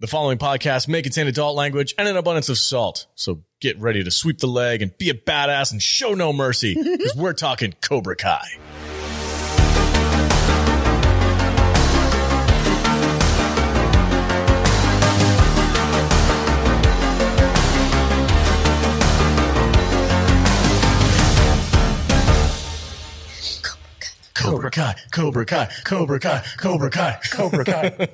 The following podcast may contain adult language and an abundance of salt. So get ready to sweep the leg and be a badass and show no mercy because we're talking Cobra Kai. Cobra Kai, Cobra Kai, Cobra Kai, Cobra Kai, Cobra Kai.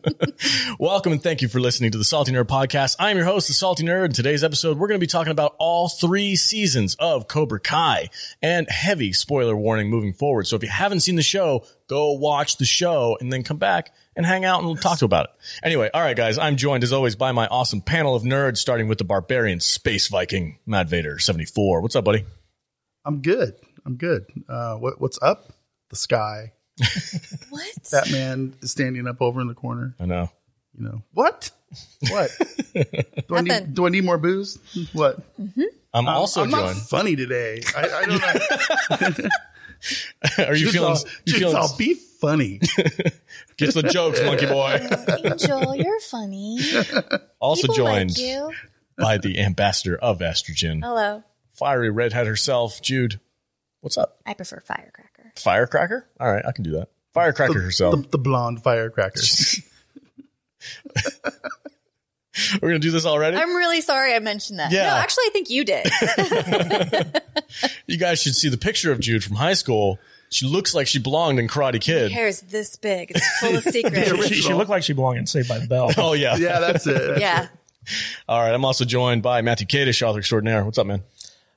Welcome and thank you for listening to the Salty Nerd Podcast. I'm your host, the Salty Nerd. In today's episode, we're going to be talking about all three seasons of Cobra Kai and heavy spoiler warning moving forward. So if you haven't seen the show, go watch the show and then come back and hang out and we'll talk about it. Anyway, all right, guys, I'm joined as always by my awesome panel of nerds, starting with the barbarian space Viking, Mad Vader, 74. What's up, buddy? I'm good. I'm good. Uh, what, what's up? The sky. What? Batman is standing up over in the corner. I know. You know what? What? do, I Nothing. need, do I need more booze? What? Mm-hmm. I'm um, also I'm not joined. funny today. I, I don't know. Are you Just feeling? all, You just feeling? all be funny. Get the jokes, monkey boy. Angel, you're funny. Also People joined like you. by the ambassador of estrogen, Hello. fiery redhead herself, Jude. What's up? I prefer firecracker. Firecracker? All right, I can do that. Firecracker herself. The, the blonde firecracker. We're gonna do this already. I'm really sorry I mentioned that. Yeah. No, actually, I think you did. you guys should see the picture of Jude from high school. She looks like she belonged in Karate Kid. Her Hair is this big. It's full of secrets. She, she looked like she belonged in Saved by the Bell. Oh yeah. yeah, that's it. yeah. All right. I'm also joined by Matthew Kadish, author extraordinaire. What's up, man?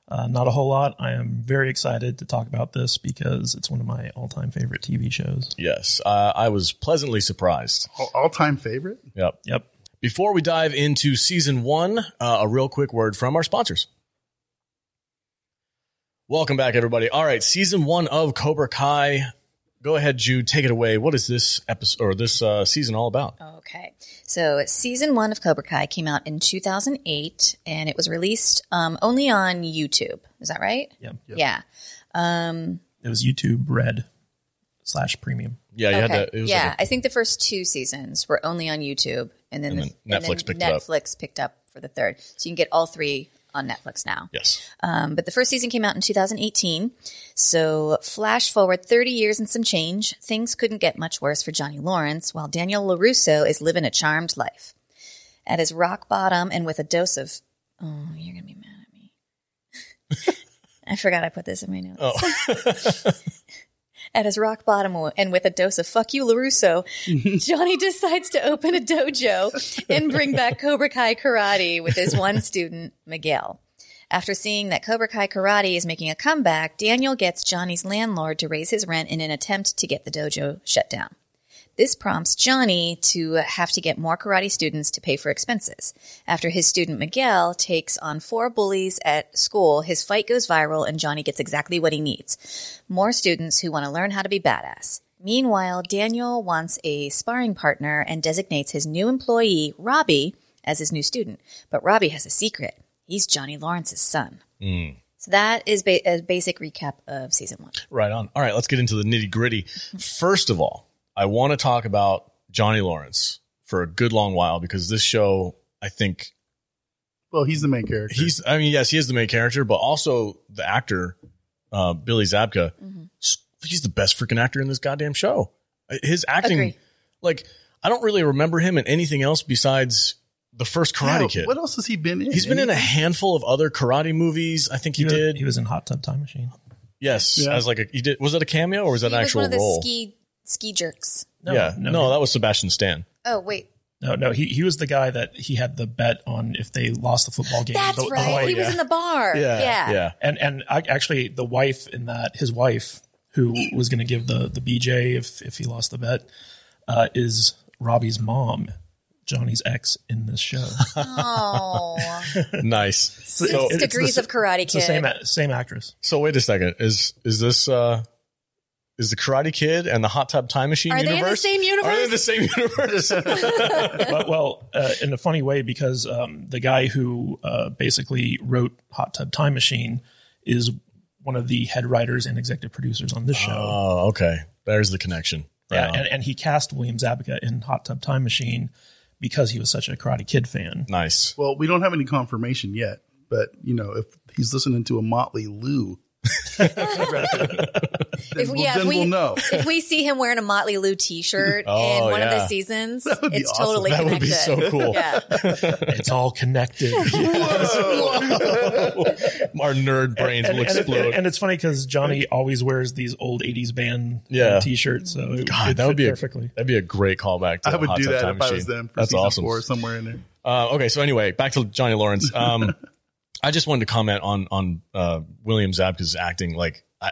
Uh, not a whole lot. I am very excited to talk about this because it's one of my all-time favorite TV shows. Yes, uh, I was pleasantly surprised. All time favorite. Yep. Yep. Before we dive into season one, uh, a real quick word from our sponsors. Welcome back, everybody. All right, season one of Cobra Kai. Go ahead, Jude. Take it away. What is this episode or this uh, season all about? Okay. So season one of Cobra Kai came out in 2008 and it was released um, only on YouTube. Is that right? Yep. Yeah. Um, It was YouTube Red slash Premium. Yeah, you okay. had to. It was yeah. like I think the first two seasons were only on YouTube and then, And the, then and Netflix then picked it up. Netflix picked up for the third. So you can get all three on Netflix now. yes. Um, but the first season came out in 2018. So flash forward 30 years and some change, things couldn't get much worse for Johnny Lawrence while Daniel LaRusso is living a charmed life. At his rock bottom and with a dose of, oh, you're going to be mad at me. I forgot I put this in my notes. Oh, At his rock bottom and with a dose of fuck you, LaRusso, Johnny decides to open a dojo and bring back Cobra Kai karate with his one student, Miguel. After seeing that Cobra Kai karate is making a comeback, Daniel gets Johnny's landlord to raise his rent in an attempt to get the dojo shut down. This prompts Johnny to have to get more karate students to pay for expenses. After his student Miguel takes on four bullies at school, his fight goes viral and Johnny gets exactly what he needs. More students who want to learn how to be badass. Meanwhile, Daniel wants a sparring partner and designates his new employee, Robbie, as his new student. But Robbie has a secret. He's Johnny Lawrence's son. Mm. So that is ba- a basic recap of season one. right on. All right, let's get into the nitty gritty. First of all, I want to talk about Johnny Lawrence for a good long while because this show, I think, Well, he's the main character. he's. I mean, yes, he is the main character, but also the actor, uh, Billy Zabka. s- He's the best freaking actor in this goddamn show. His acting, Agree. like, I don't really remember him in anything else besides the first Karate Yeah, Kid. What else has he been in? He's been in a handful of other karate movies. I think he, was, did. He was in Hot Tub Time Machine. yes, Yeah. as like a he did. Was that a cameo or was that he an was actual one of the role? ski ski jerks. No, yeah, no, no, that was Sebastian Stan. Oh wait, no, no. He he was the guy that he had the bet on if they lost the football game. that's the- the right. wife- he was in the bar. Yeah, yeah. And and I, actually, the wife in that, his wife, who was going to give the the BJ if if he lost the bet, uh, is Robbie's mom, Johnny's ex in this show. Oh, nice. six So, it's degrees the- of Karate It's the Kid. same same actress. so wait a second. Is is this uh is the Karate Kid and the Hot Tub Time Machine Are they in the universe? same universe? Are they in the same universe? but, well, uh, in a funny way, because um, the guy who uh, basically wrote Hot Tub Time Machine is one of the head writers and executive producers on this show. oh, okay. There's the connection. Right yeah, and, and he cast William Zabka in Hot Tub Time Machine because he was such a Karate Kid fan. Nice. Well, we don't have any confirmation yet, but you know, if he's listening to a Motley Lou, If, we'll- yeah, if we, we'll know. if we see him wearing a Motley Lue T-shirt Oh, in one of the seasons, it's awesome. totally That would be so cool. Yeah, It's all connected. Our nerd brains will and, and, explode. and it's funny because Johnny always wears these old '80s band Yeah. T-shirts, so it, God, it that would fit be a, perfectly. that'd be a great callback. To I would Hot do that Time if I was them for That's season awesome. four somewhere in there. Uh, okay, so anyway, back to Johnny Lawrence. Um, I just wanted to comment on on uh, William Zabka's acting. Like, I,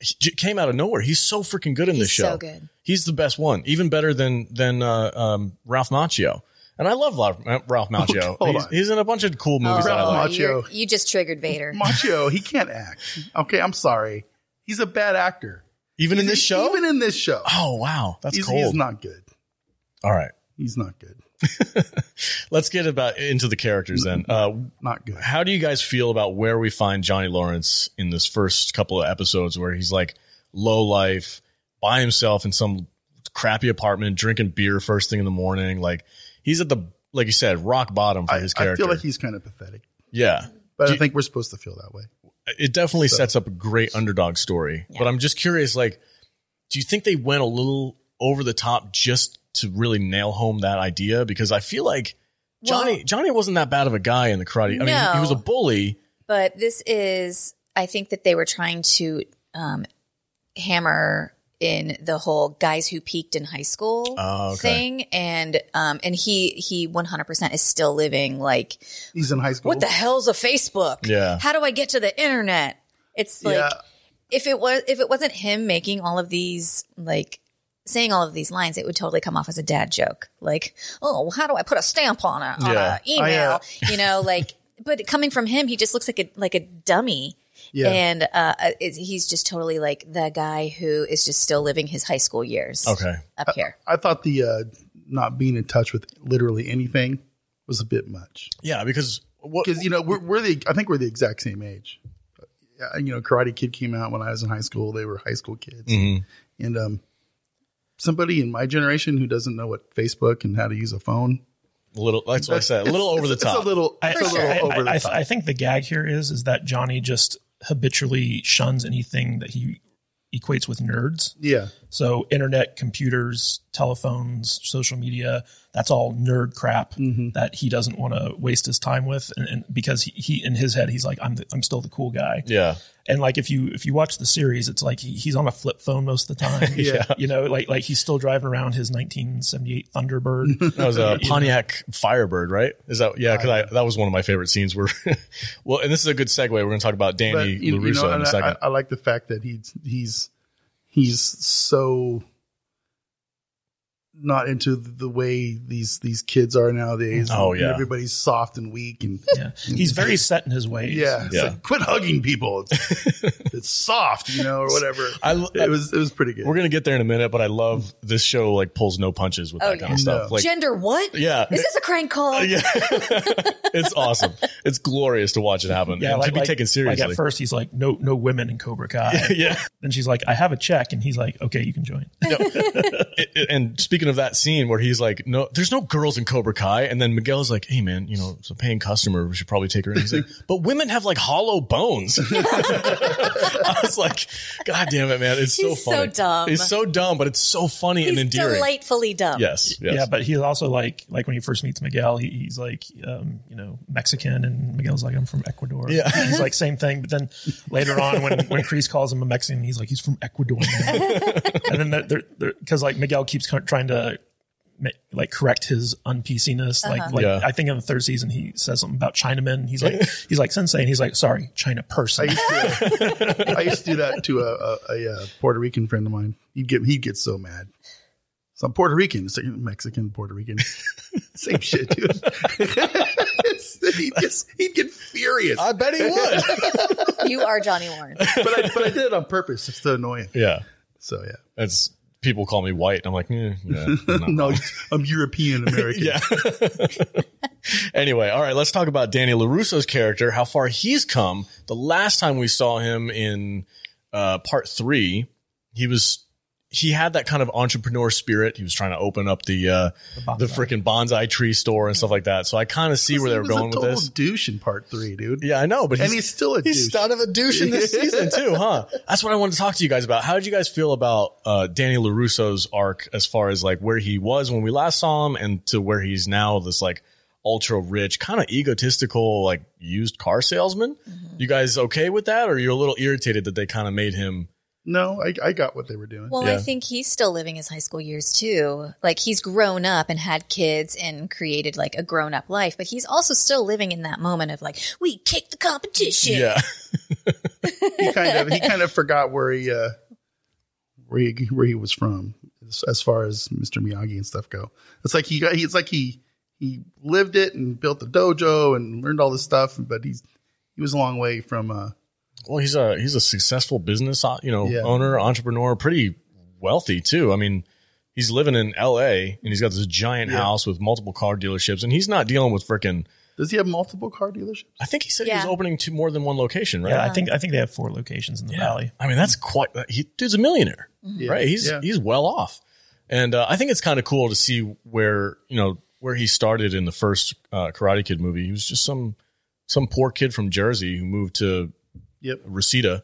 he came out of nowhere. He's so freaking good in this show. so good. He's the best one, even better than than uh, um, Ralph Macchio. And I love Ralph, Ralph Macchio. hold he's, on. he's in a bunch of cool movies that I Ralph like. Macchio. you're- just triggered Vader. Macchio, he can't act. Okay, I'm sorry. He's a bad actor. Even in this show. Even in this show. oh wow, that's he's, cold. he's not good. All right, He's not good. let's get about into the characters then. Uh, Not good. how do you guys feel about where we find Johnny Lawrence in this first couple of episodes where he's like low life by himself in some crappy apartment drinking beer first thing in the morning like he's at the like you said rock bottom for I, his character. I feel like he's kind of pathetic, yeah but Do I you- think we're supposed to feel that way. it definitely sets up a great underdog story but i'm just curious like do you think they went a little over the top just to really nail home that idea because i feel like johnny Well- johnny wasn't that bad of a guy in the karate i mean he, he was a bully But this is, I think that they were trying to um, hammer in the whole guys who peaked in high school Oh, okay. thing, and um, and he he one hundred percent is still living like He's in high school. what the hell's a Facebook? Yeah. how do I get to the internet? It's like Yeah. if it was if it wasn't him making all of these like saying all of these lines, it would totally come off as a dad joke. Like, oh, well, how do I put a stamp on a, on Yeah. a email? I, uh, you know, like, but coming from him, he just looks like a like a dummy. Yeah. And uh, it, he's just totally like the guy who is just still living his high school years. okay up here. I thought the uh, not being in touch with literally anything was a bit much yeah because because you know we're, we're the I think we're the exact same age. Uh, you know, Karate Kid came out when I was in high school. They were high school kids, Mm-hmm. and um, somebody in my generation who doesn't know what Facebook and how to use a phone. A little, that's what I said. A little over the top. It's a little, I, it's a little I- over the I- I- top. I think the gag here is is that Johnny just habitually shuns anything that he equates with nerds. yeah, So internet, computers, telephones, social media, that's all nerd crap Mm-hmm. that he doesn't want to waste his time with. And, and because he, he, in his head, he's like, I'm, the, I'm still the cool guy. yeah. And like, if you, if you watch the series, it's like he, he's on a flip phone most of the time. Yeah. You know, like, like he's still driving around his 1978 Thunderbird. That was a Pontiac Firebird, right? Is that, yeah, cause I, that was one of my favorite scenes where, well, and this is a good segue. We're going to talk about but Danny you, LaRusso you know, in a second. I, I like the fact that he's he's he's so not into the way these these kids are nowadays. Oh, And yeah. everybody's soft and weak and yeah. He's very set in his ways. yeah, it's Yeah. like, quit hugging people. It's, it's soft, you know, or whatever. I lo- it was it was pretty good. We're going to get there in a minute, but I love this show, like, pulls no punches with that Oh, kind yeah. of stuff. No. Like, Gender what? yeah. Is this a crank call? yeah. it's awesome. It's glorious to watch it happen. Yeah, and like, to be like- taken Like seriously. at first, he's like, "No, no women in Cobra Kai." yeah. Then she's like, "I have a check," and he's like, "Okay, you can join." It- it- and speaking of that scene where he's like, "No, there's no girls in Cobra Kai," and then Miguel's like, "Hey, man, you know, it's a paying customer. We should probably take her in." He's like, "But women have like hollow bones." I was like, "God damn it, man! It's so He's so funny. dumb. He's so dumb, but it's so funny He's and endearing." delightfully dumb. Yes, yes. Yeah, but he's also like, like when he first meets Miguel, he, he's like, um, you know, Mexican, and Miguel's like, "I'm from Ecuador." Yeah. he's like, same thing. But then later on, when when Kreese calls him a Mexican, he's like, he's from Ecuador. man." and then they're because like Miguel keeps trying to. Ma- Like correct his un-PC-ness. Like, like Yeah. I think in the third season he says something about Chinamen. He's like, he's like sensei, and he's like, sorry, China I person. used to I used to do that to a, a, a, uh Puerto Rican friend of mine. He'd get he'd get so mad. So I'm Puerto Rican, so Mexican, Puerto Rican, same shit, dude. he'd, get, he'd get furious. I bet he would. You are Johnny Lawrence. but I but I did it on purpose just to annoy him. yeah, So yeah. it's people call me white. I'm like, eh, yeah, no. I'm European American. Yeah. anyway, all right, let's talk about Danny LaRusso's character, how far he's come. The last time we saw him in uh, part three, he was he had that kind of entrepreneur spirit. He was trying to open up the uh, the, bonsai. freaking bonsai tree store and stuff like that. So I kind of see where they were going with this. douche in part three, dude. Yeah, I know, but And he's still a he's douche. kind of a douche in this season too, huh? That's what I wanted to talk to you guys about. How did you guys feel about uh, Danny LaRusso's arc as far as like where he was when we last saw him and to where he's now? This like ultra rich, kind of egotistical, like used car salesman. You guys okay with that, or you're a little irritated that they kind of made him? No, I, I got what they were doing. Well, Yeah. I think he's still living his high school years too. Like he's grown up and had kids and created like a grown up life, but he's also still living in that moment of like, we kick the competition. Yeah, he kind of he kind of forgot where he uh where he where he was from as, as far as Mr. Miyagi and stuff go. It's like he got it's like he he lived it and built the dojo and learned all this stuff, but he's he was a long way from uh well, he's a he's a successful business, uh, you know, Yeah. owner, entrepreneur, pretty wealthy too. I mean, he's living in L.A. and he's got this giant Yeah. house with multiple car dealerships, and he's not dealing with freaking. does he have multiple car dealerships? I think he said he was opening to more than one location, right? Yeah, I think I think they have four locations in the valley. I mean, that's quite. He, dude's a millionaire, Yeah. right? He's Yeah. he's well off, and uh, I think it's kind of cool to see where you know where he started in the first uh, Karate Kid movie. He was just some some poor kid from Jersey who moved to Yep. Reseda,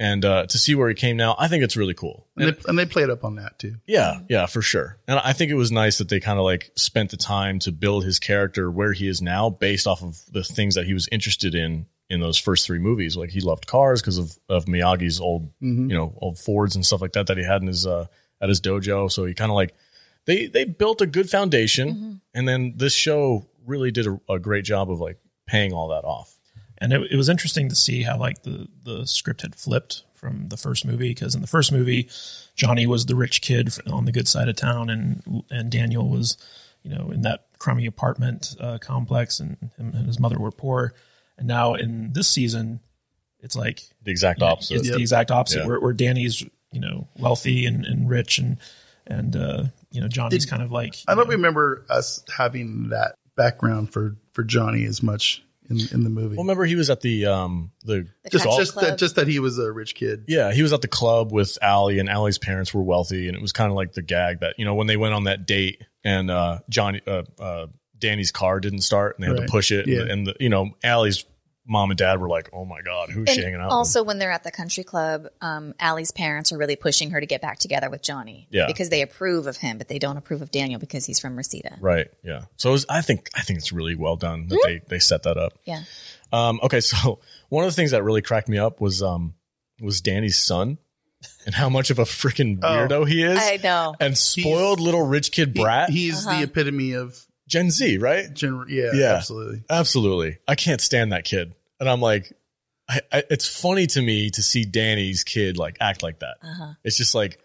and uh, to see where he came now, I think it's really cool. And they, and they played up on that too. Yeah, yeah, for sure. And I think it was nice that they kind of like spent the time to build his character where he is now based off of the things that he was interested in in those first three movies. Like he loved cars because of, of Miyagi's old, you know, old Fords and stuff like that that he had in his uh at his dojo. So he kind of like they they built a good foundation and then this show really did a, a great job of like paying all that off. And it, it was interesting to see how like the the script had flipped from the first movie because in the first movie johnny was the rich kid on the good side of town and and daniel was you know in that crummy apartment uh, complex and him and his mother were poor and now in this season it's like The exact opposite. it's the exact opposite Yeah. where, where danny's you know wealthy and, and rich and and uh you know johnny's kind of like I don't remember us having that background for for Johnny as much in in the movie. well, remember he was at the um the The just country just club. that just that he was a rich kid. Yeah, he was at the club with Ali, and Ali's parents were wealthy, and it was kind of like the gag that you know when they went on that date, and uh, Johnny, uh, uh, Danny's car didn't start, and they had Right. to push it, Yeah. and, and the, you know Ali's mom and dad were like, "Oh my god, who's she hanging And out?" with? also, when they're at the country club, um, Ali's parents are really pushing her to get back together with Johnny. Yeah. Because they approve of him, but they don't approve of Daniel because he's from Reseda. Right. Yeah. So was, I think I think it's really well done that they they set that up. Yeah. Um, okay, so one of the things that really cracked me up was um was Danny's son and how much of a freaking weirdo he is. I know. And spoiled little rich kid He- brat. he's the epitome of Gen Z, right? general. Yeah, Yeah. absolutely. Absolutely. I can't stand that kid. And I'm like, I, I, it's funny to me to see Danny's kid like act like that. It's just like,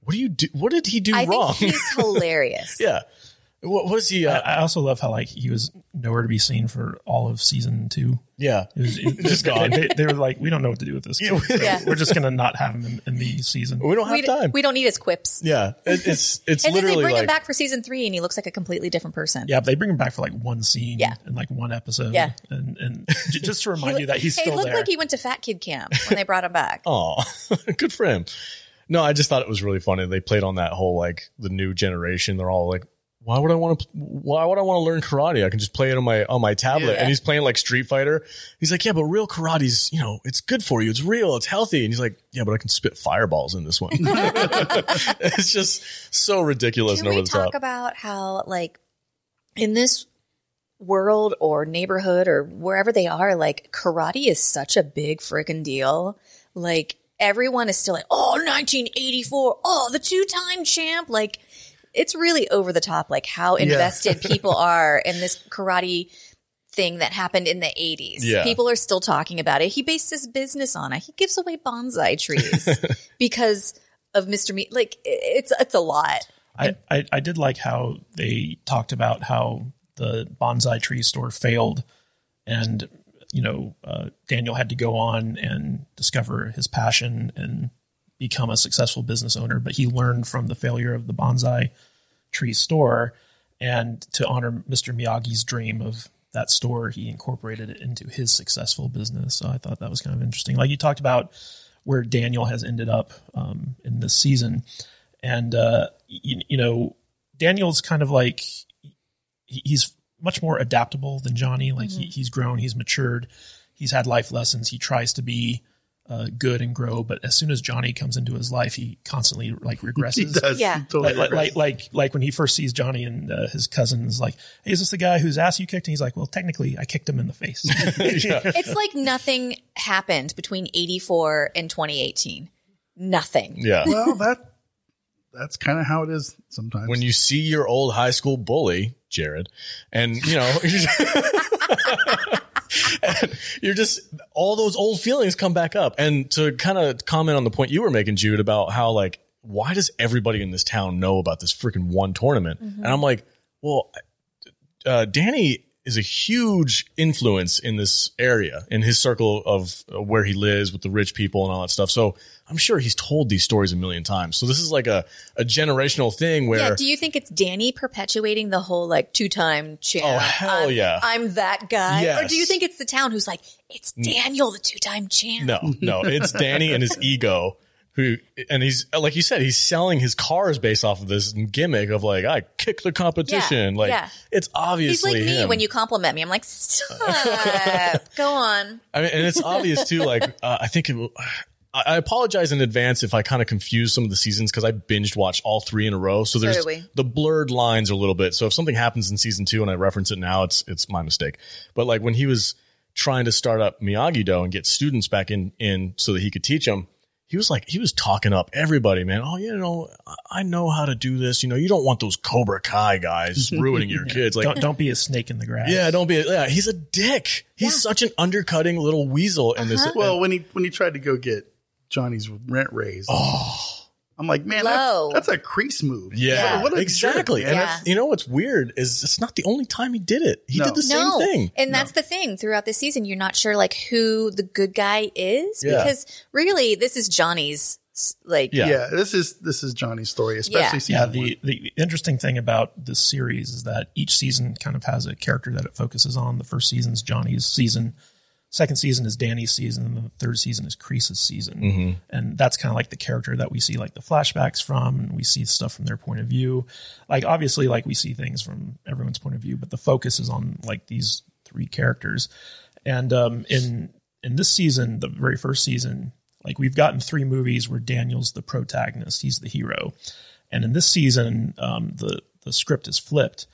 what do you do? What did he do I wrong? think he's hilarious. yeah. What was he? Uh, I, I also love how like he was nowhere to be seen for all of season two. Yeah. It was, it, Just gone. They, they were like, we don't know what to do with this. Kid. Yeah. Yeah. We're just gonna not have him in, in the season. We don't have We, d- time. we don't need his quips. yeah. It, it's, it's And then they bring like, him back for season three, and he looks like a completely different person. Yeah, but they bring him back for like one scene, Yeah. and like one episode, Yeah. and and j- just to remind you that he's hey, still it looked there. like he went to Fat Kid Camp when they brought him back. oh, good for him. No, I just thought it was really funny. They played on that whole like the new generation. They're all like, why would I want to? Why would I want to learn karate? I can just play it on my on my tablet. Yeah. And he's playing like Street Fighter. He's like, yeah, but real karate's you know it's good for you. It's real. It's healthy. And he's like, yeah, but I can spit fireballs in this one. it's just so ridiculous Can and over we the talk top. about how, like, in this world or neighborhood or wherever they are, like, karate is such a big freaking deal. Like, everyone is still like, oh, 1984, oh, the two time champ. Like, it's really over the top, like, how invested people are in this karate thing that happened in the 80s. Yeah. People are still talking about it. He based his business on it. He gives away bonsai trees because of Mr. Me. Like, it's, it's a lot. I, I I did like how they talked about how the bonsai tree store failed, and you know uh, Daniel had to go on and discover his passion and become a successful business owner. But he learned from the failure of the bonsai tree store, and to honor Mr. Miyagi's dream of that store, he incorporated it into his successful business. So I thought that was kind of interesting. Like you talked about where Daniel has ended up um, in this season and uh, you, you know, Daniel's kind of like he's much more adaptable than Johnny. Like he, he's grown, he's matured, he's had life lessons. He tries to be uh, good and grow, but as soon as Johnny comes into his life, he constantly like regresses. He does. Yeah. He totally Like, like, regresses. like, like, like when he first sees Johnny and uh, his cousin is like, Hey, is this the guy whose ass you kicked? And he's like, well, technically I kicked him in the face. It's like nothing happened between 84 and 2018. Nothing. Yeah. well, that that's kind of how it is sometimes. when you see your old high school bully, Jared, and you know, you're just, and you're just all those old feelings come back up. And to kind of comment on the point you were making, Jude, about how like, why does everybody in this town know about this freaking one tournament? And I'm like, well, uh, Danny is a huge influence in this area, in his circle of uh, where he lives with the rich people and all that stuff. So I'm sure he's told these stories a million times. So this is like a, a generational thing where Yeah, do you think it's Danny perpetuating the whole like two time champ? Oh, hell I'm, yeah. I'm that guy. Yes. Or do you think it's the town who's like, it's Daniel, the two time champ? No, no, it's Danny and his ego. Who and he's like you said, he's selling his cars based off of this gimmick of like I kick the competition. Yeah, like yeah. it's obviously He's like me when you compliment me. I'm like, stop. Go on. I mean, and it's obvious too. Like uh, I think it, I apologize in advance if I kind of confuse some of the seasons because I binged watched all three in a row. So there's the blurred lines a little bit. So if something happens in season two and I reference it now, it's it's my mistake. But like when he was trying to start up Miyagi Do and get students back in in so that he could teach them. He was like, he was talking up everybody, man. Oh, you know, I- I know how to do this. You know, you don't want those Cobra Kai guys ruining your kids. Like, don't, don't be a snake in the grass. yeah, don't be. Yeah, he's a dick. He's such an undercutting little weasel in this. Uh-huh. well, when he when he tried to go get Johnny's rent raise, oh. I'm like, man, Low. that's, that's a Kreese move. Yeah, what a exactly. jerk, and. Yeah. it's, you know what's weird is it's not the only time he did it. He No. did the same no. thing. And that's the thing. Throughout the season, you're not sure like who the good guy is Yeah. because really this is Johnny's like Yeah. Yeah. this is this is Johnny's story, especially Yeah. season Yeah, one. the, the interesting thing about this series is that each season kind of has a character that it focuses on. The first season's Johnny's season, second season is Danny's season, and the third season is Kreese's season. And that's kind of like the character that we see like the flashbacks from, and we see stuff from their point of view. Like obviously, like we see things from everyone's point of view, but the focus is on like these three characters. And um, in in this season, the very first season, like we've gotten three movies where Daniel's the protagonist, he's the hero. And in this season, um, the the script is flipped,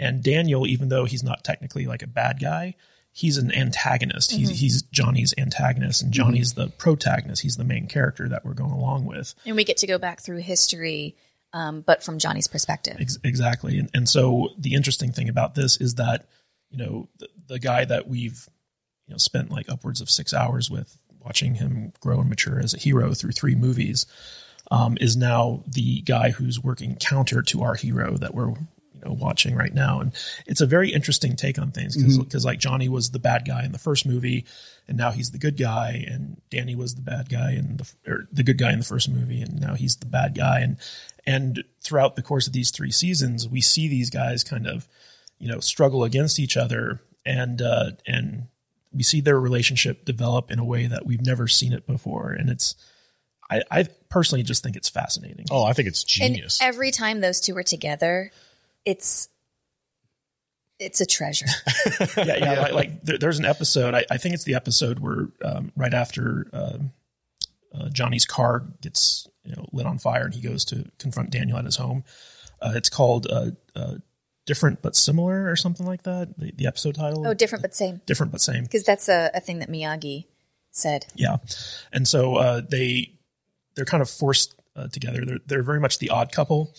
and Daniel, even though he's not technically like a bad guy, he's an antagonist. He's he's Johnny's antagonist, and Johnny's the protagonist. He's the main character that we're going along with. and we get to go back through history um, but from Johnny's perspective. Ex- exactly. And, and so the interesting thing about this is that, you know, the, the guy that we've, you know, spent like upwards of six hours with watching him grow and mature as a hero through three movies, um, is now the guy who's working counter to our hero that we're, you know, watching right now. And it's a very interesting take on things because, like Johnny was the bad guy in the first movie and now he's the good guy and Danny was the bad guy in the, or the good guy in the first movie and now he's the bad guy. And, and throughout the course of these three seasons, we see these guys kind of, you know, struggle against each other and, uh, and we see their relationship develop in a way that we've never seen it before. And it's, I, I personally just think it's fascinating. Oh, I think it's And genius. every time those two are together, it's it's a treasure. yeah, yeah. Like, like there, there's an episode. I, I think it's the episode where um, right after um uh, Johnny's car gets you know lit on fire and he goes to confront Daniel at his home. Uh, it's called uh, uh, "Different but Similar" or something like that. The, the episode title. oh, different but same. different but same. Because that's a, a thing that Miyagi said. Yeah, and so uh, they they're kind of forced uh, together. They're they're very much the odd couple,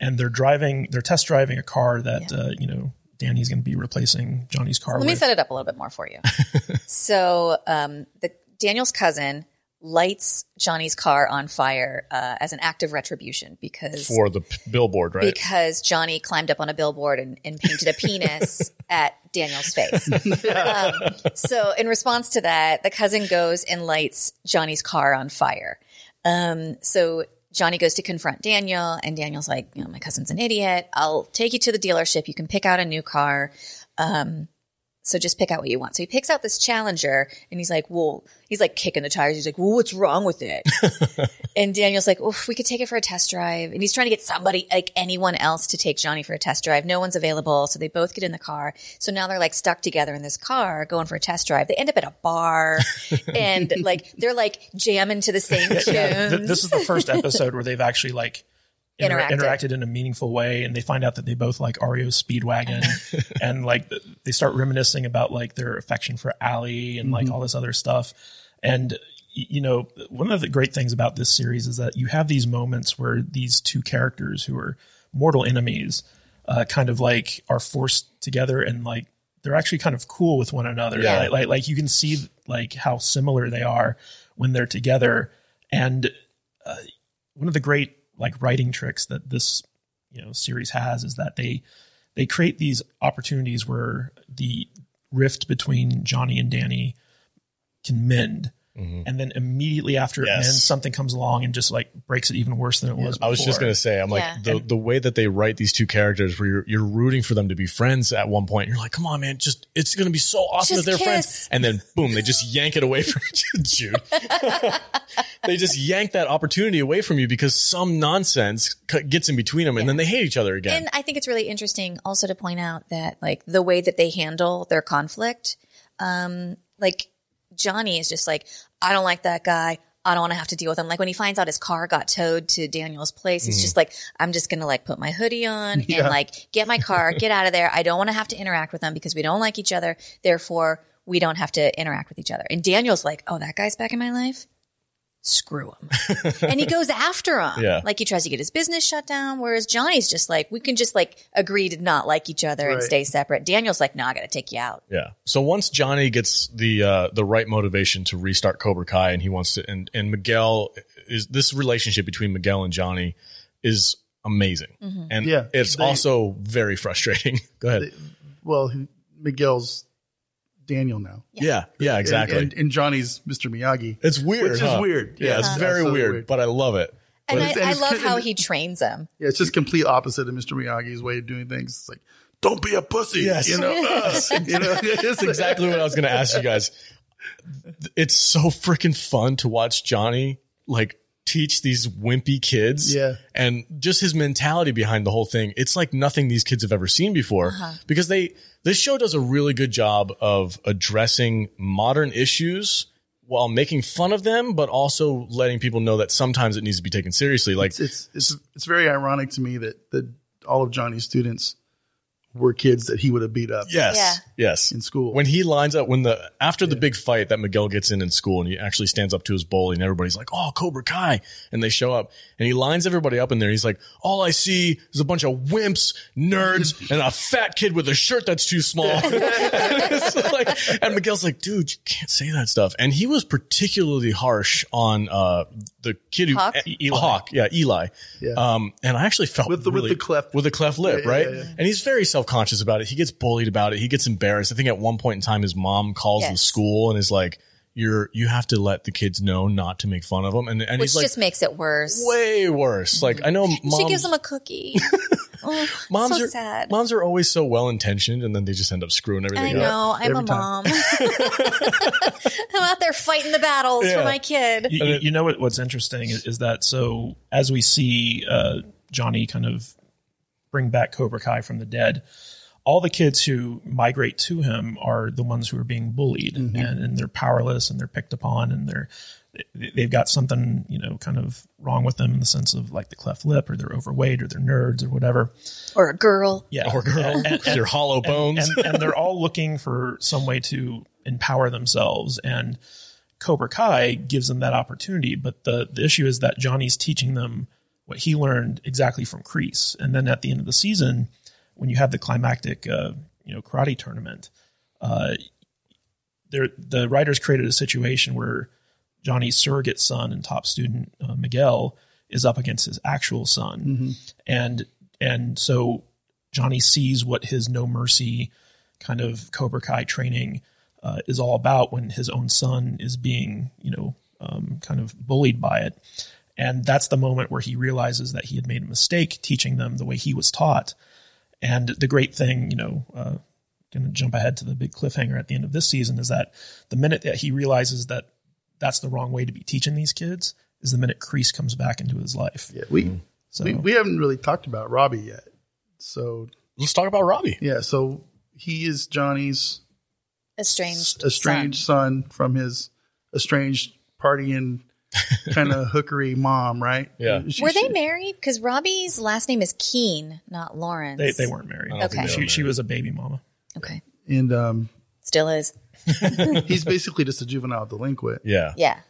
and they're driving. They're test driving a car that Yeah. uh, you know Danny's going to be replacing Johnny's car. Let me set it up a little bit more for you. so, um, the Daniel's cousin lights Johnny's car on fire uh, as an act of retribution because for the p- billboard, right? because Johnny climbed up on a billboard and, and painted a penis at Daniel's face. Um, so, in response to that, the cousin goes and lights Johnny's car on fire. Um, so, Johnny goes to confront Daniel, and Daniel's like, you know, my cousin's an idiot. I'll take you to the dealership. You can pick out a new car. Um, So just pick out what you want. So he picks out this challenger and he's like, well, he's like kicking the tires. He's like, well, what's wrong with it? and Daniel's like, oh, we could take it for a test drive. And he's trying to get somebody, like anyone else to take Johnny for a test drive. No one's available. So they both get in the car. So now they're like stuck together in this car going for a test drive. They end up at a bar and like, they're like jamming to the same tunes. Th- this is the first episode where they've actually like inter- Interacted. interacted in a meaningful way, and they find out that they both like REO Speedwagon, and like they start reminiscing about like their affection for Ali and like all this other stuff. And you know, one of the great things about this series is that you have these moments where these two characters who are mortal enemies, uh, kind of like are forced together and like they're actually kind of cool with one another. Yeah. Like, like like you can see like how similar they are when they're together. And uh, one of the great like writing tricks that this you know series has is that they they create these opportunities where the rift between Johnny and Danny can mend. And then immediately after Mm-hmm. Yes. it ends, something comes along and just like breaks it even worse than it was. I was just going to say, I'm like Yeah. the the way that they write these two characters, where you're, you're rooting for them to be friends at one point. You're like, come on, man, just it's going to be so awesome Just that they're kiss. friends, and then boom, they just yank it away from Jude. they just yank that opportunity away from you because some nonsense c- gets in between them, and then they hate each other again. And I think it's really interesting also to point out that like the way that they handle their conflict, um, like Johnny is just like, I don't like that guy. I don't want to have to deal with him. Like when he finds out his car got towed to Daniel's place, he's mm-hmm. just like, I'm just going to like put my hoodie on and like get my car, get out of there. I don't want to have to interact with them because we don't like each other. Therefore, we don't have to interact with each other. And Daniel's like, oh, that guy's back in my life. Screw him. and he goes after him. Yeah. Like he tries to get his business shut down. Whereas Johnny's just like, we can just like agree to not like each other and stay separate. Daniel's like, no, I got to take you out. Yeah. So once Johnny gets the uh, the right motivation to restart Cobra Kai, and he wants to, and and Miguel is this relationship between Miguel and Johnny is amazing, and Yeah, it's they- also very frustrating. Go ahead. Well, Miguel's Daniel now. yeah. Yeah. Exactly. And, and Johnny's Mr. Miyagi. it's weird. Which is weird. Yeah. Yeah. it's Uh-huh. very weird, weird. but I love it. And I, and I love how he trains him. Yeah, it's just complete opposite of Mr. Miyagi's way of doing things. It's like, don't be a pussy. Yes. You know, you know, That's exactly what I was going to ask you guys. It's so freaking fun to watch Johnny like teach these wimpy kids. Yeah. And just his mentality behind the whole thing. It's like nothing these kids have ever seen before because they, this show does a really good job of addressing modern issues while making fun of them, but also letting people know that sometimes it needs to be taken seriously. Like, It's, it's it's it's very ironic to me that that all of Johnny's students were kids that he would have beat up yes, Yeah. yes. in school. when he lines up when the after the big fight that Miguel gets in in school and he actually stands up to his bully and everybody's like, "Oh, Cobra Kai," and they show up and he lines everybody up in there. He's like, "All I see is a bunch of wimps, nerds, and a fat kid with a shirt that's too small." and, like, and Miguel's like, "Dude, you can't say that stuff." And he was particularly harsh on uh, the kid who Hawk? E- Hawk, yeah, Eli. Yeah. Um, and I actually felt With the- with the cleft- with the cleft lip, Yeah, yeah, right? yeah, yeah. And he's very self conscious about it. He gets bullied about it. He gets embarrassed. I think at one point in time, his mom calls the school and is like, "You're you have to let the kids know not to make fun of them." And and Which he's like, just makes it worse. way worse. Like I know moms, she gives him a cookie. oh, moms so are sad. moms are always so well intentioned, and then they just end up screwing everything I up. know. I'm a time. mom. I'm out there fighting the battles Yeah. for my kid. You, you- you know what, what's interesting is, is that so as we see uh, Johnny kind of bring back Cobra Kai from the dead, all the kids who migrate to him are the ones who are being bullied mm-hmm. and, and they're powerless and they're picked upon and they're they- they've got something you know kind of wrong with them in the sense of like the cleft lip or they're overweight or they're nerds or whatever. Or a girl. Yeah, Or girl, And- and- your hollow bones. and, and they're all looking for some way to empower themselves and cobra kai gives them that opportunity but the, the issue is that johnny's teaching them what he learned exactly from Kreese. and then at the end of the season when you have the climactic uh, you know karate tournament uh, there the writers created a situation where johnny's surrogate son and top student uh, miguel is up against his actual son and and so Johnny sees what his no mercy kind of Cobra Kai training uh, is all about when his own son is being, you know, um, kind of bullied by it. And that's the moment where he realizes that he had made a mistake teaching them the way he was taught. And the great thing, you know, uh, going to jump ahead to the big cliffhanger at the end of this season is that the minute that he realizes that that's the wrong way to be teaching these kids is the minute Kreese comes back into his life. Yeah, we. So we we haven't really talked about Robbie yet. So Let's talk about Robbie. yeah, so he is Johnny's Estranged. estranged son. son, from his estranged partying kind of hookery mom, right? Yeah. She- Were they she- married? Because Robbie's last name is Keene, not Lawrence. they, they weren't married. I don't think Okay. they were She, she was a baby mama. Okay. And um, Still is. he's basically just a juvenile delinquent. Yeah. Yeah.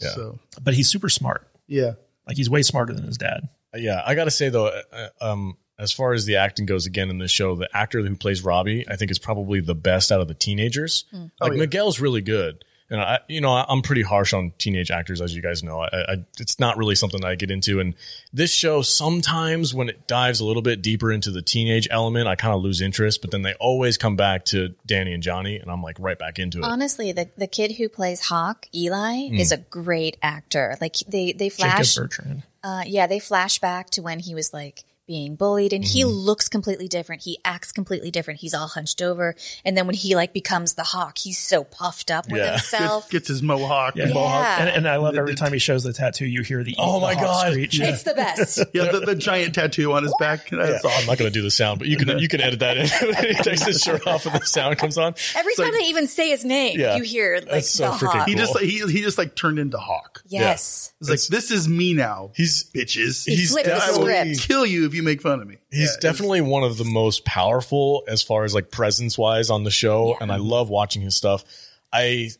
Yeah. So But he's super smart. yeah, Like he's way smarter than his dad. Yeah, I got to say though, uh, um, as far as the acting goes, again in this show, the actor who plays Robbie, I think is probably the best out of the teenagers. Like Oh, yeah. Miguel's really good, and I, you know, I'm pretty harsh on teenage actors, as you guys know. I, I, it's not really something that I get into, and this show sometimes when it dives a little bit deeper into the teenage element, I kind of lose interest. But then they always come back to Danny and Johnny, and I'm like right back into it. Honestly, the, the kid who plays Hawk, Eli, Hmm. is a great actor. Like they they Jacob flash, Bertrand. uh, yeah, they flash back to when he was like being bullied, and he mm-hmm. looks completely different. He acts completely different. He's all hunched over, and then when he like becomes the Hawk, he's so puffed up with Yeah. himself. gets his mohawk. Yeah, Yeah, Mohawk. And, and I love every time he shows the tattoo, you hear the Oh the my God. screech. It's the best. the, the giant tattoo on his back. That's I'm not going to do the sound, but you can you can edit that in. he takes his shirt off and the sound comes on. Every time they even say his name, Yeah. you hear like That's so the freaking Hawk. He just like he he just like turned into Hawk. Yes. He's like, this is me now, He's bitches. He He's flipped the I will kill you if you make fun of me. He's Yeah, definitely one of the most powerful as far as like presence wise on the show, Yeah. and I love watching his stuff. I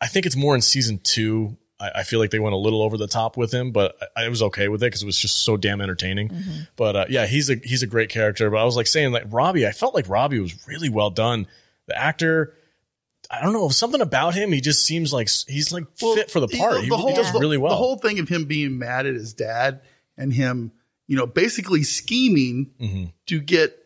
I think it's more in season two. I, I feel like they went a little over the top with him, but I, I was okay with it because it was just so damn entertaining. But uh, yeah, he's a he's a great character. But I was like saying like Robbie, I felt like Robbie was really well done. The actor. I don't know something about him. He just seems like he's like Well, fit for the the- part. the he, whole- he does the- really well. The whole thing of him being mad at his dad and him, you know, basically scheming Mm-hmm. to get,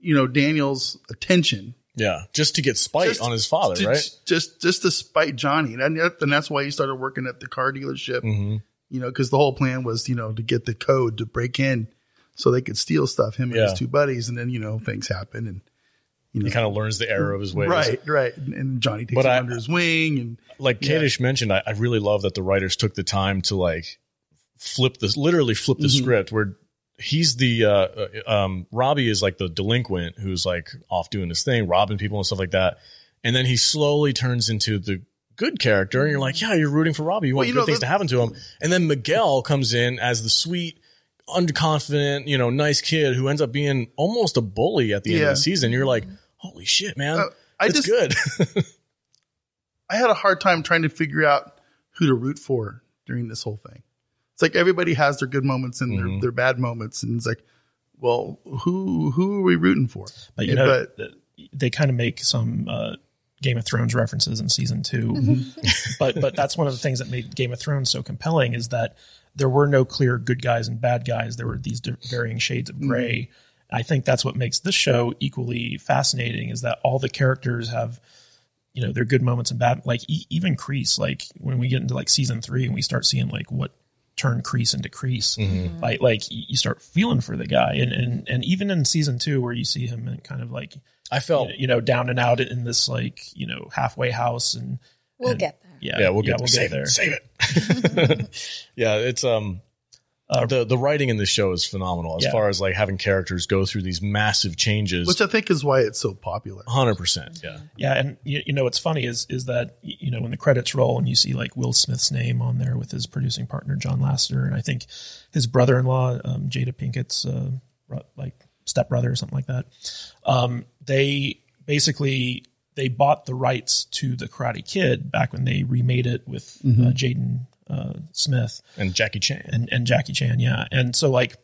you know, Daniel's attention. yeah, just to get spite Just on his father, to- right? Just just to spite Johnny, and, and that's why he started working at the car dealership. Mm-hmm. You know, because the whole plan was, you know, to get the code to break in so they could steal stuff. Him and Yeah. his two buddies, and then you know things happen, and you know, He kind of learns the error of his ways. right, right, and, Johnny takes But him I- under his wing, and like Yeah. Kadish mentioned, I, I really love that the writers took the time to like flip this, literally flip the Mm-hmm. script where he's the, uh, uh, um, Robbie is like the delinquent who's like off doing his thing, robbing people and stuff like that. And then he slowly turns into the good character and you're like, yeah, you're rooting for Robbie. You want you good know, things to happen to him. And then Miguel comes in as the sweet, underconfident, you know, nice kid who ends up being almost a bully at the end of the season. You're like, holy shit, man. Uh, I That's just- good. I had a hard time trying to figure out who to root for during this whole thing. It's like everybody has their good moments and Mm-hmm. their, their bad moments, and it's like, well, who who are we rooting for? But you know, but- they kind of make some uh, Game of Thrones references in season 2 Mm-hmm. but but that's one of the things that made Game of Thrones so compelling is that there were no clear good guys and bad guys. There were these varying shades of gray. I think that's what makes this show equally fascinating is that all the characters have you know their good moments and bad like e- even Kreese like when we get into like season 3 and we start seeing like what turned Kreese into Kreese like like you start feeling for the guy and and and even in season 2 where you see him in kind of like I felt you know, down and out in this like, you know, halfway house and We'll and- get there. yeah, yeah, we'll get, we'll save there. It, save it. yeah, it's um Uh, the the writing in this show is phenomenal as Yeah. far as like having characters go through these massive changes. which I think is why it's so popular. Hundred percent, yeah. Yeah, and you, you know what's funny is is that you know when the credits roll and you see like Will Smith's name on there with his producing partner John Lasseter and I think his brother-in-law um, Jada Pinkett's uh, ro- like stepbrother or something like that. Um, they basically they bought the rights to the Karate Kid back when they remade it with uh, Jaden uh, Smith. And Jackie Chan. and and Jackie Chan, yeah. And so like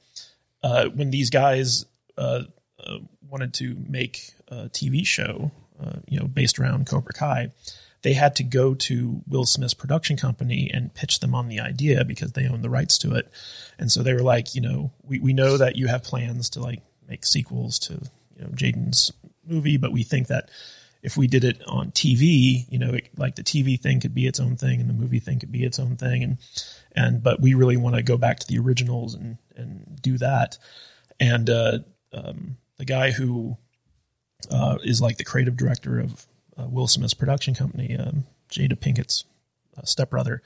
uh, when these guys uh, uh, wanted to make a TV show, uh, you know, based around Cobra Kai, they had to go to Will Smith's production company and pitch them on the idea because they owned the rights to it. And so they were like, you know, we, we know that you have plans to like make sequels to you know Jaden's movie, but we think that if we did it on TV, you know, it, like the TV thing could be its own thing and the movie thing could be its own thing. And, and, but we really want to go back to the originals and, and do that. And, uh, um, the guy who, uh, is like the creative director of uh, Will Smith's production company, um, Jada Pinkett's uh, stepbrother.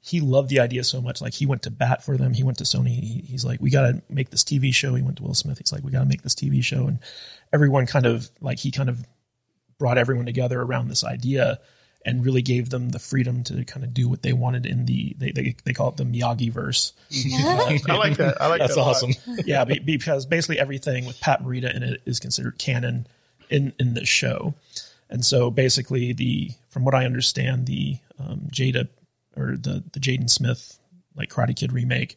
He loved the idea so much. Like he went to bat for them. He went to Sony. He, he's like, we got to make this TV show. He went to Will Smith. He's like, we got to make this TV show. And everyone kind of like he kind of brought everyone together around this idea and really gave them the freedom to kind of do what they wanted in the they they, they call it the Miyagi verse. I like that. I like That's that a awesome. yeah, because basically everything with Pat Morita in it is considered canon in in this show, and so basically the from what I understand, the um, Jada or the the Jaden Smith like Karate Kid remake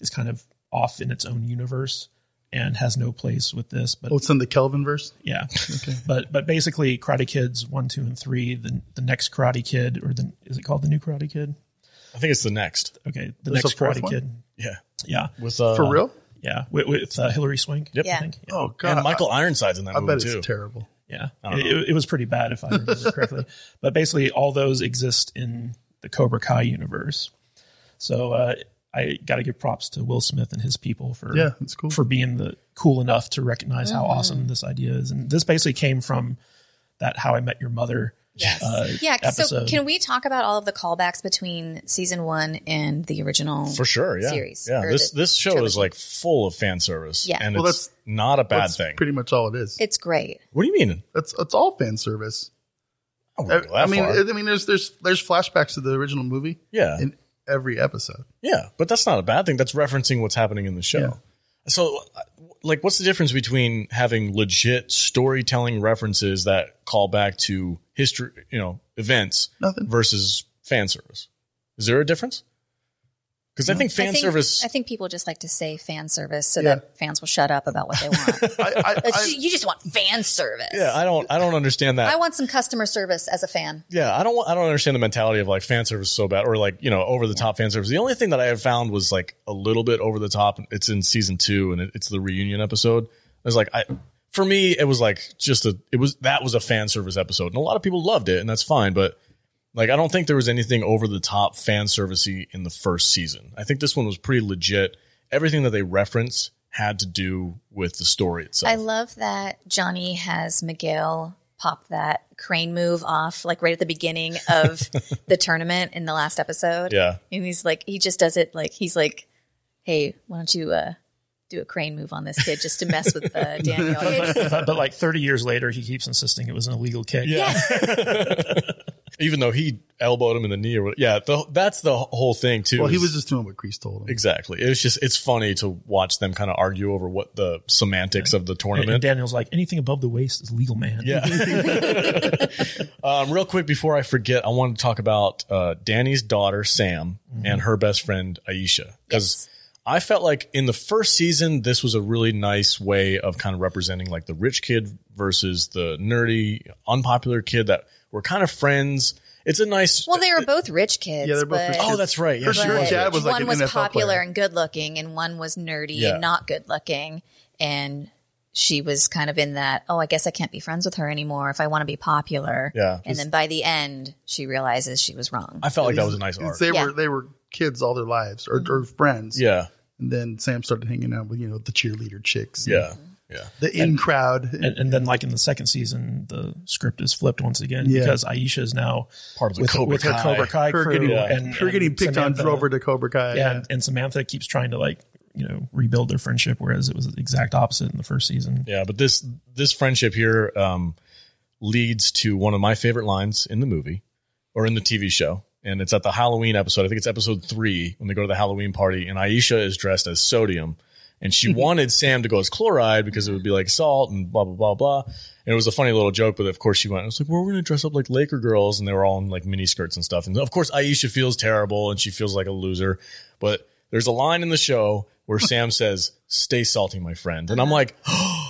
is kind of off in its own universe and has no place with this. But Oh, it's in the Kelvin verse. yeah, but but basically Karate Kids one, two, and three. The the next Karate Kid or the is it called the new Karate Kid? I think it's the next. Okay, the There's next Karate one? Kid. Yeah. Yeah, With uh, For real? yeah, with, with uh, Hilary Swank. Yep. Yeah. I think. Yeah. Oh god. And Michael Ironside's in that I, I movie bet too. it's terrible. Yeah, it, it was pretty bad if I remember correctly. But basically, all those exist in the Cobra Kai universe. So uh, I got to give props to Will Smith and his people for Yeah, it's cool. for being the cool enough to recognize how awesome this idea is. And this basically came from that How I Met Your Mother. Yes. uh, yeah. So can we talk about all of the callbacks between season one and the original? For sure, yeah. Series, Yeah, this this show is like full of fan service. Yeah. And Well, it's that's- not a bad That's thing. pretty much all it is. It's great. what do you mean? That's it's all fan service. I I, wouldn't go I that mean, far. I mean, there's there's there's flashbacks to the original movie yeah. in every episode. Yeah, but that's not a bad thing. That's referencing what's happening in the show. Yeah. So, uh, like, what's the difference between having legit storytelling references that call back to history, you know, events, Nothing. versus fan service? Is there a difference? Because I think fan I think, service. I think people just like to say fan service so Yeah. that fans will shut up about what they want. I, I, I, you just want fan service. yeah, I don't. I don't understand that. I want some customer service as a fan. Yeah, I don't. want- I don't understand the mentality of like fan service so bad, or like you know over the top fan service. The only thing that I have found was like a little bit over the top. It's in season two, and it, it's the reunion episode. It was like I, for me, it was like just a. It was that was a fan service episode, and a lot of people loved it, and that's fine. But like, I don't think there was anything over the top fan servicey in the first season. I think this one was pretty legit. Everything that they referenced had to do with the story itself. I love that Johnny has Miguel pop that crane move off like right at the beginning of the tournament in the last episode. yeah, And he's like, he just does it like, he's like, hey, why don't you uh, do a crane move on this kid just to mess with uh, Daniel? It's- but, but like 30 years later, he keeps insisting it was an illegal kick. Yeah. even though he elbowed him in the knee or what- yeah, the, that's the whole thing too. well, he is- was just doing what Kreese told him. exactly. It's just it's funny to watch them kind of argue over what the semantics of the tournament. and Daniel's like, anything above the waist is legal, man. yeah. um, real quick before I forget, I wanted to talk about uh, Danny's daughter Sam and her best friend Aisha because. I felt like in the first season, this was a really nice way of kind of representing like the rich kid versus the nerdy, unpopular kid that were kind of friends. It's a nice. well, they were both rich kids. Yeah, they're both but, rich oh, that's right. Yeah, Her she Her was dad was like one was NFL popular player. and good looking, and one was nerdy Yeah. and not good looking. And she was kind of in that, oh, I guess I can't be friends with her anymore if I want to be popular. Yeah. And then by the end, she realizes she was wrong. I felt like that was a nice arc. They Yeah. were they were kids all their lives or, or mm-hmm. friends. Yeah. And then Sam started hanging out with you know the cheerleader chicks. and Yeah. Yeah. The in crowd. And, and then, like in the second season, the script is flipped once again Yeah. because Aisha is now Part of the with, Cobra with her Kai. Cobra Kai her crew, getting, and her getting picked Samantha- on drove her to Cobra Kai. Yeah, and, and Samantha keeps trying to like you know rebuild their friendship, whereas it was the exact opposite in the first season. Yeah. But this this friendship here um, leads to one of my favorite lines in the movie or in the TV show. And it's at the Halloween episode. I think it's episode three when they go to the Halloween party, and Aisha is dressed as sodium. And she mm-hmm. wanted Sam to go as chloride because it would be like salt and blah, blah, blah, blah. And it was a funny little joke, but of course she went, it was like, well, we're going to dress up like Laker girls. And they were all in like mini skirts and stuff. And of course, Aisha feels terrible and she feels like a loser. But there's a line in the show where Sam says, stay salty, my friend. And I'm like,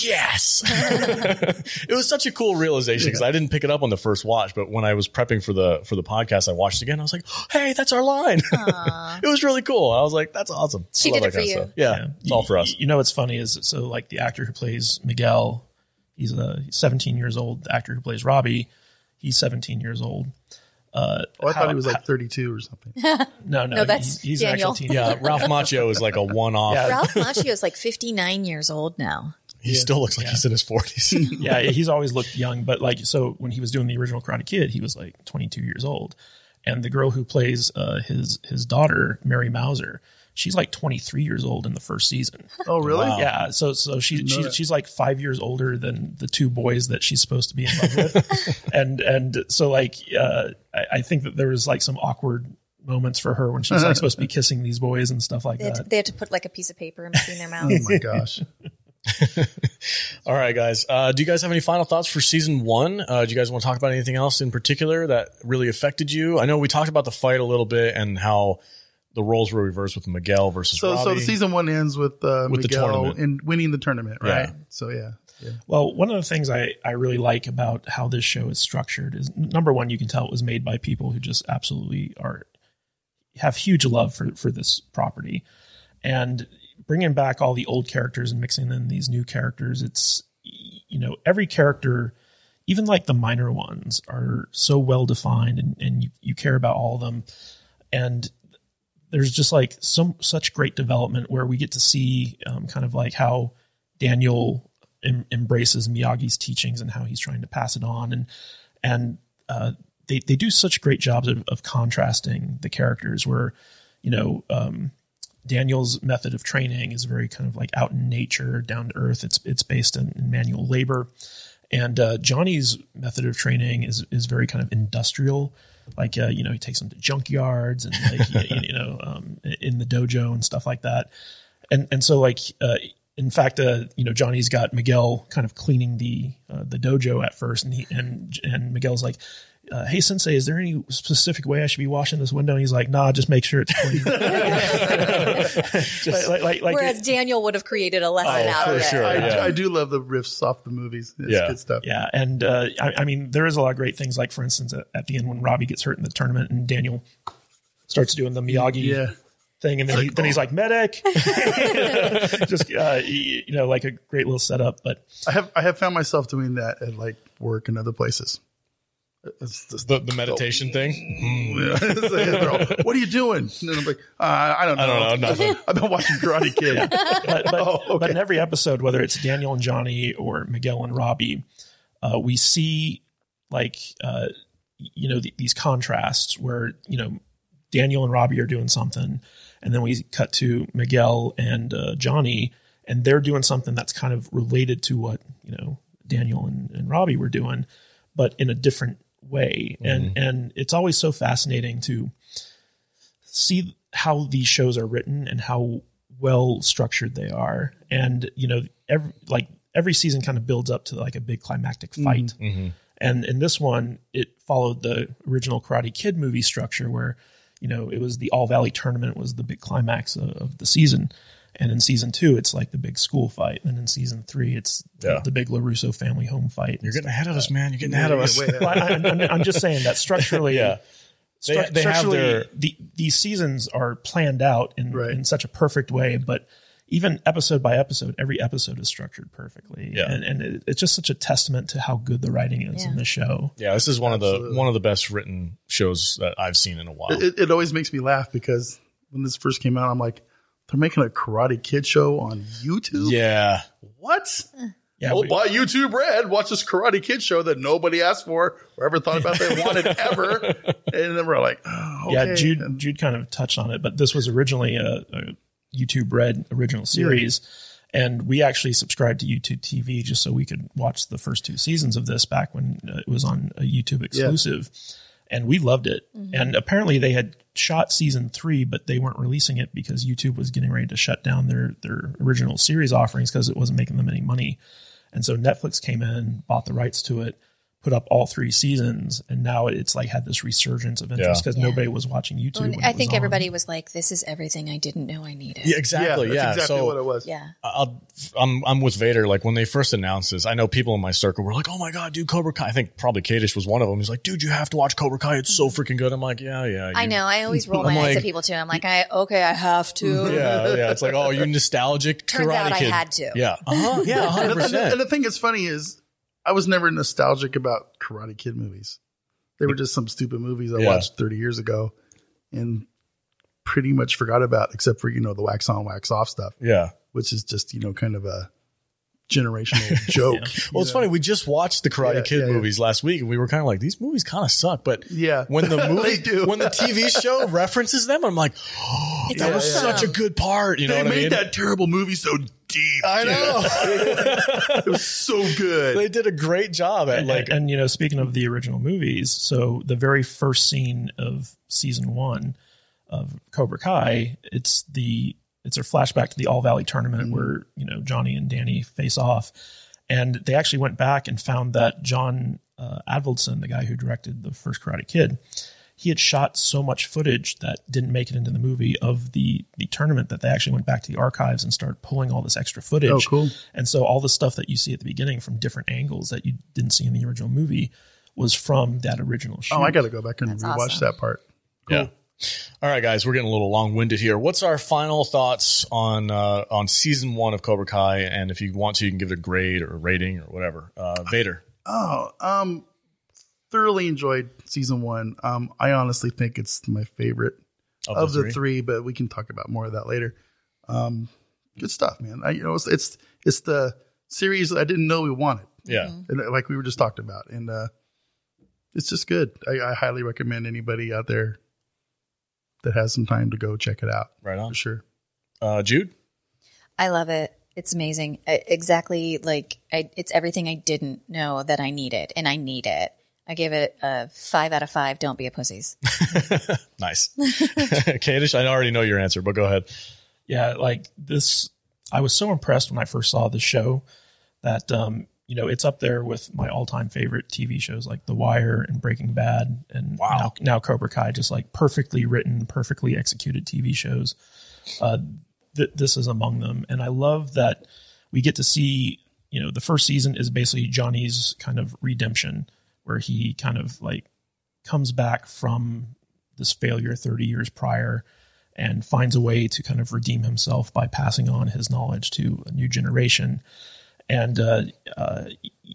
yes. it was such a cool realization because I didn't pick it up on the first watch, but when I was prepping for the for the podcast, I watched it again. I was like, "Hey, that's our line." it was really cool. I was like, "That's awesome." She did it for you. stuff. Yeah, it's all for us. You know what's funny is so like the actor who plays Miguel, he's a 17 years old. The actor who plays Robbie, he's 17 years old. Uh, Oh, I how- thought he was like 32 or something. no, no, No, that's he's, he's Daniel. an actual teen. Yeah, Ralph Macchio is like a one off. Yeah. Ralph Macchio is like 59 years old now. He still looks like he's in his forties. yeah, he's always looked young, but like so when he was doing the original Karate Kid, he was like 22 years old, and the girl who plays uh, his his daughter, Mary Mouser, she's like 23 years old in the first season. Oh, really? Yeah, so so she, she she's like five years older than the two boys that she's supposed to be in love with, and and so like uh, I, I think that there was like some awkward moments for her when she's like supposed to be kissing these boys and stuff like They had, to, that. they had to put like a piece of paper in between their mouths. Oh my gosh. All right, guys. Uh, do you guys have any final thoughts for season one? Uh, do you guys want to talk about anything else in particular that really affected you? I know we talked about the fight a little bit and how the roles were reversed with Miguel versus So, so the season one ends with, uh, With the Miguel tournament. and winning the tournament, right? Yeah. So yeah, yeah. Well, one of the things I, I really like about how this show is structured is number one, you can tell it was made by people who just absolutely are have huge love for for this property, and bringing back all the old characters and mixing in these new characters. It's you know every character, even like the minor ones, are so well defined, and and you, you care about all of them, and there's just like some such great development where we get to see um, kind of like how Daniel em- embraces Miyagi's teachings and how he's trying to pass it on, and and uh, they they do such great jobs of, of contrasting the characters. Where you know um, Daniel's method of training is very kind of like out in nature, down to earth. It's it's based in, in manual labor, and uh, Johnny's method of training is is very kind of industrial. Like uh, you know, he takes them to junkyards and like you, you know um, in the dojo and stuff like that. And and so like uh, in fact, uh, you know, Johnny's got Miguel kind of cleaning the uh, the dojo at first, and he and and Miguel's like. Uh, hey sensei, is there any specific way I should be washing this window? And he's like, nah, just make sure it's clean. like, like, like, like Whereas Daniel would have created a lesson Oh, out for of it. sure. I, yeah. I do love the riffs off the movies. It's Yeah. good stuff. Yeah, and uh, I, I mean, there is a lot of great things. Like for instance, at, at the end when Robbie gets hurt in the tournament, and Daniel starts doing the Miyagi Yeah. thing, and then he, then he's like medic, just uh, you know, like a great little setup. But I have I have found myself doing that at like work and other places. It's just, the, the meditation thing. They're all, what are you doing? And I'm like, uh, I don't know. I don't know, nothing. I've been watching Karate Kid. but but, Oh, okay. but in every episode, whether it's Daniel and Johnny or Miguel and Robbie, uh, we see like uh, you know th- these contrasts where you know Daniel and Robbie are doing something, and then we cut to Miguel and uh, Johnny, and they're doing something that's kind of related to what you know Daniel and, and Robbie were doing, but in a different way, and mm-hmm. and it's always so fascinating to see how these shows are written and how well structured they are. And you know every like every season kind of builds up to like a big climactic mm-hmm. fight. Mm-hmm. And in this one it followed the original karate kid movie structure where you know it was the all valley tournament was the big climax of, of the season and in season two it's like the big school fight and in season three it's Yeah. the, the big larusso family home fight You're getting ahead of us, man. You're getting ahead of us. Well, I, I'm, I'm just saying that structurally Yeah. Stru- they have structurally, their- the, these seasons are planned out in, Right. in such a perfect way, but even episode by episode, every episode is structured perfectly. Yeah. And, and it, it's just such a testament to how good the writing is in the show. Yeah, this is one of the one of the best written shows that I've seen in a while. It, it always makes me laugh because when this first came out, I'm like, they're making a Karate Kid show on YouTube. yeah, What? Yeah. Oh, we- buy YouTube Red. Watch this Karate Kid show that nobody asked for or ever thought about they wanted ever. And then we're like, oh, okay. Yeah, Jude And- Jude kind of touched on it, but this was originally a, a YouTube Red original series, and we actually subscribed to YouTube TV just so we could watch the first two seasons of this back when uh, it was on a YouTube exclusive, and we loved it. Mm-hmm. And apparently, they had shot season three, but they weren't releasing it because YouTube was getting ready to shut down their their original series offerings because it wasn't making them any money. And so Netflix came in, bought the rights to it, put up all three seasons, and now it's like had this resurgence of interest because Yeah. nobody was watching YouTube. Well, when I it was think on. everybody was like, "This is everything I didn't know I needed." yeah, yeah, exactly. that's Yeah, exactly so what it was. Yeah. I'll, I'm I'm with Vader. Like when they first announced this, I know people in my circle were like, "Oh my god, dude, Cobra Kai!" I think probably Kadish was one of them. He's like, "Dude, you have to watch Cobra Kai. It's so freaking good." I'm like, "Yeah, yeah." I know. I always roll I'm my eyes at people too. I'm like, I okay, I have to. Yeah, yeah. It's like, oh, you nostalgic Turns Karate out I had to. Yeah, uh-huh. yeah, hundred And, the- and the thing that's funny is I was never nostalgic about Karate Kid movies. They were just some stupid movies I Yeah. watched 30 years ago and pretty much forgot about, except for, you know, the wax on, wax off stuff, Yeah, which is just, you know, kind of a generational joke. Well, it's funny. We just watched the Karate Yeah, Kid yeah, yeah. movies last week, and we were kind of like, these movies kind of suck. But Yeah. when the movie, do. when the TV show references them, I'm like, oh, It's that was awesome. such a good part. You know They what I made mean? that terrible movie so deep. I know It was so good. they did a great job at like. and, and, you know, speaking of the original movies, so the very first scene of season one of Cobra Kai, it's the it's a flashback to the All Valley tournament where you know Johnny and Danny face off, and they actually went back and found that John uh, Avildsen, the guy who directed the first Karate Kid, he had shot so much footage that didn't make it into the movie of the the tournament that they actually went back to the archives and started pulling all this extra footage. Oh, cool. And so all the stuff that you see at the beginning from different angles that you didn't see in the original movie was from that original shoot. oh, I got to go back and That's rewatch awesome. that part. Yeah. All right, guys, we're getting a little long winded here. What's our final thoughts on uh, on season one of Cobra Kai? And if you want to, you can give it a grade or a rating or whatever. Uh, Vader. Oh, um, thoroughly enjoyed season one. Um, I honestly think it's my favorite Of of, the the, three? three. but we can talk about more of that later. Um, good stuff, man. I, you know, it's, it's it's the series I didn't know we wanted, Yeah. and uh, like we were just talked about, and uh, it's just good. I, I highly recommend anybody out there that has some time to go check it out Right on. for sure. Uh, Jude. I love it. It's amazing. I, exactly like I, it's everything I didn't know that I needed, and I need it. I give it a five out of five. Don't be a pussies. Nice. Kadish, I already know your answer, but go ahead. yeah, like this, I was so impressed when I first saw the show that, um, you know, it's up there with my all time favorite TV shows like The Wire and Breaking Bad and Wow. now, now Cobra Kai, just like perfectly written, perfectly executed TV shows. Uh, th- this is among them. And I love that we get to see, you know, the first season is basically Johnny's kind of redemption where he kind of like comes back from this failure 30 years prior and finds a way to kind of redeem himself by passing on his knowledge to a new generation. And, uh, uh,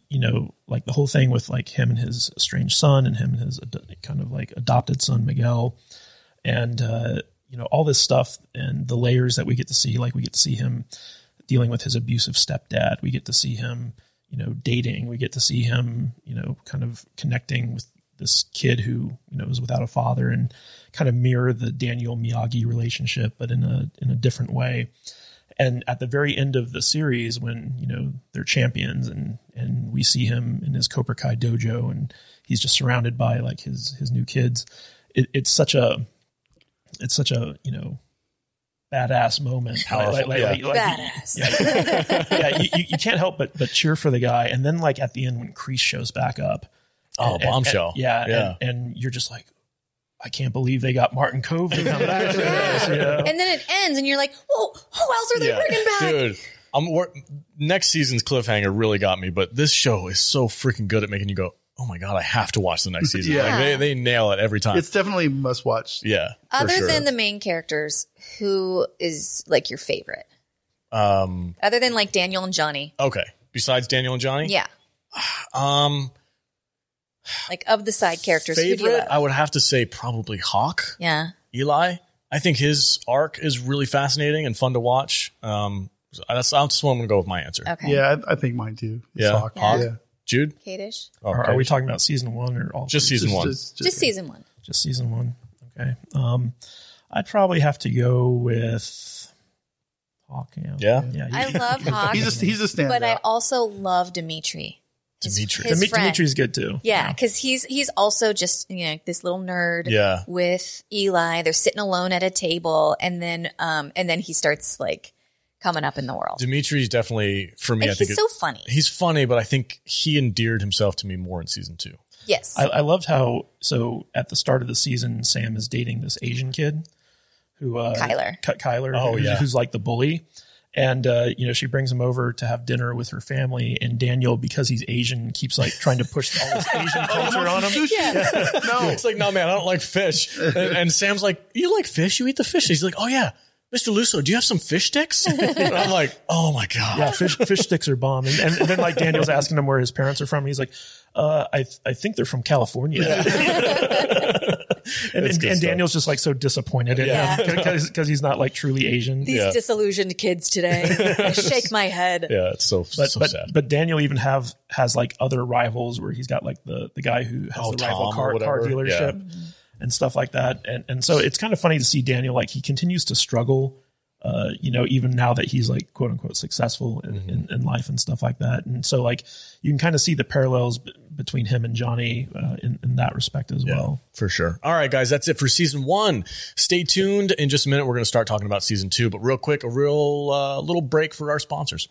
you know, like the whole thing with like him and his estranged son and him and his ad- kind of like adopted son, Miguel. And, uh, you know, all this stuff and the layers that we get to see, like we get to see him dealing with his abusive stepdad. We get to see him, you know, dating. We get to see him, you know, kind of connecting with this kid who, you know, is without a father and kind of mirror the Daniel Miyagi relationship, but in a in a different way. And at the very end of the series, when you know they're champions, and and we see him in his Cobra Kai dojo, and he's just surrounded by like his his new kids. It, it's such a it's such a you know badass moment. Powerful, yeah. Badass. yeah, you, you, you can't help but but cheer for the guy. And then like at the end when Kreese shows back up, Oh, and- and- bombshell. and- yeah, Yeah. And, and you're just like, I can't believe they got Martin Kove to come back to this. You know? And then it ends, and you're like, "Whoa, who else are they bringing back?" Dude, I'm wor- next season's cliffhanger really got me, but this show is so freaking good at making you go, "Oh my god, I have to watch the next season." Yeah. Like, they they nail it every time. It's definitely must watch. yeah. Other sure. than the main characters, who is like your favorite? um Other than like Daniel and Johnny, okay, besides Daniel and Johnny? yeah, Um like of the side characters, who do you favorite, love? I would have to say probably Hawk. yeah, Eli. I think his arc is really fascinating and fun to watch. Um so that's that's what I'm just going to go with my answer. okay, Yeah, I, I think mine too. It's Yeah. Hawk. Hawk? Yeah. Jude? Kadish, Oh, Are, are we talking about season one or all? just season Just- one? just- just season one. Just season one. Okay. Um, I'd probably have to go with Hawk. Yeah. Yeah? Yeah. I love Hawk, He's a he's a standout. but I also love Dimitri. His- Dimitri. his Demi- friend. Dimitri's good too. Yeah, because he's he's also just you know this little nerd. Yeah. With Eli, they're sitting alone at a table, and then um and then he starts like coming up in the world. Dimitri's definitely for me. And I think he's it- so funny. he's funny, but I think he endeared himself to me more in season two. Yes. I, I loved how so at the start of the season, Sam is dating this Asian kid who uh, Kyler. Ky- Kyler. Oh, who's, yeah. who's like the bully. And uh, you know she brings him over to have dinner with her family, and Daniel, because he's Asian, keeps like trying to push all this Asian culture on him. no, It's like, no, man, I don't like fish. And, and Sam's like, you like fish? You eat the fish? He's like, oh yeah, Mr. Lusso, do you have some fish sticks? And I'm like, oh my god. Yeah, fish fish sticks are bomb. And, and, then like Daniel's asking him where his parents are from. He's like, uh, I I think they're from California. and, and, and. Daniel's just like so disappointed in Yeah. him because he's not like truly Asian. These Yeah. disillusioned kids today. I shake my head. Yeah, it's so but so but sad. but Daniel even have has like other rivals where he's got like the the guy who has Oh, the Tom rival car, car whatever. dealership and stuff like that. And and so it's kind of funny to see Daniel like he continues to struggle. Uh, you know, even now that he's like quote unquote successful in, Mm-hmm. in, in life and stuff like that. And so like you can kind of see the parallels b- between him and Johnny uh, in, in that respect as well. For sure. All right, guys, that's it for season one. Stay tuned. In just a minute, we're going to start talking about season two. But real quick, a real uh, little break for our sponsors.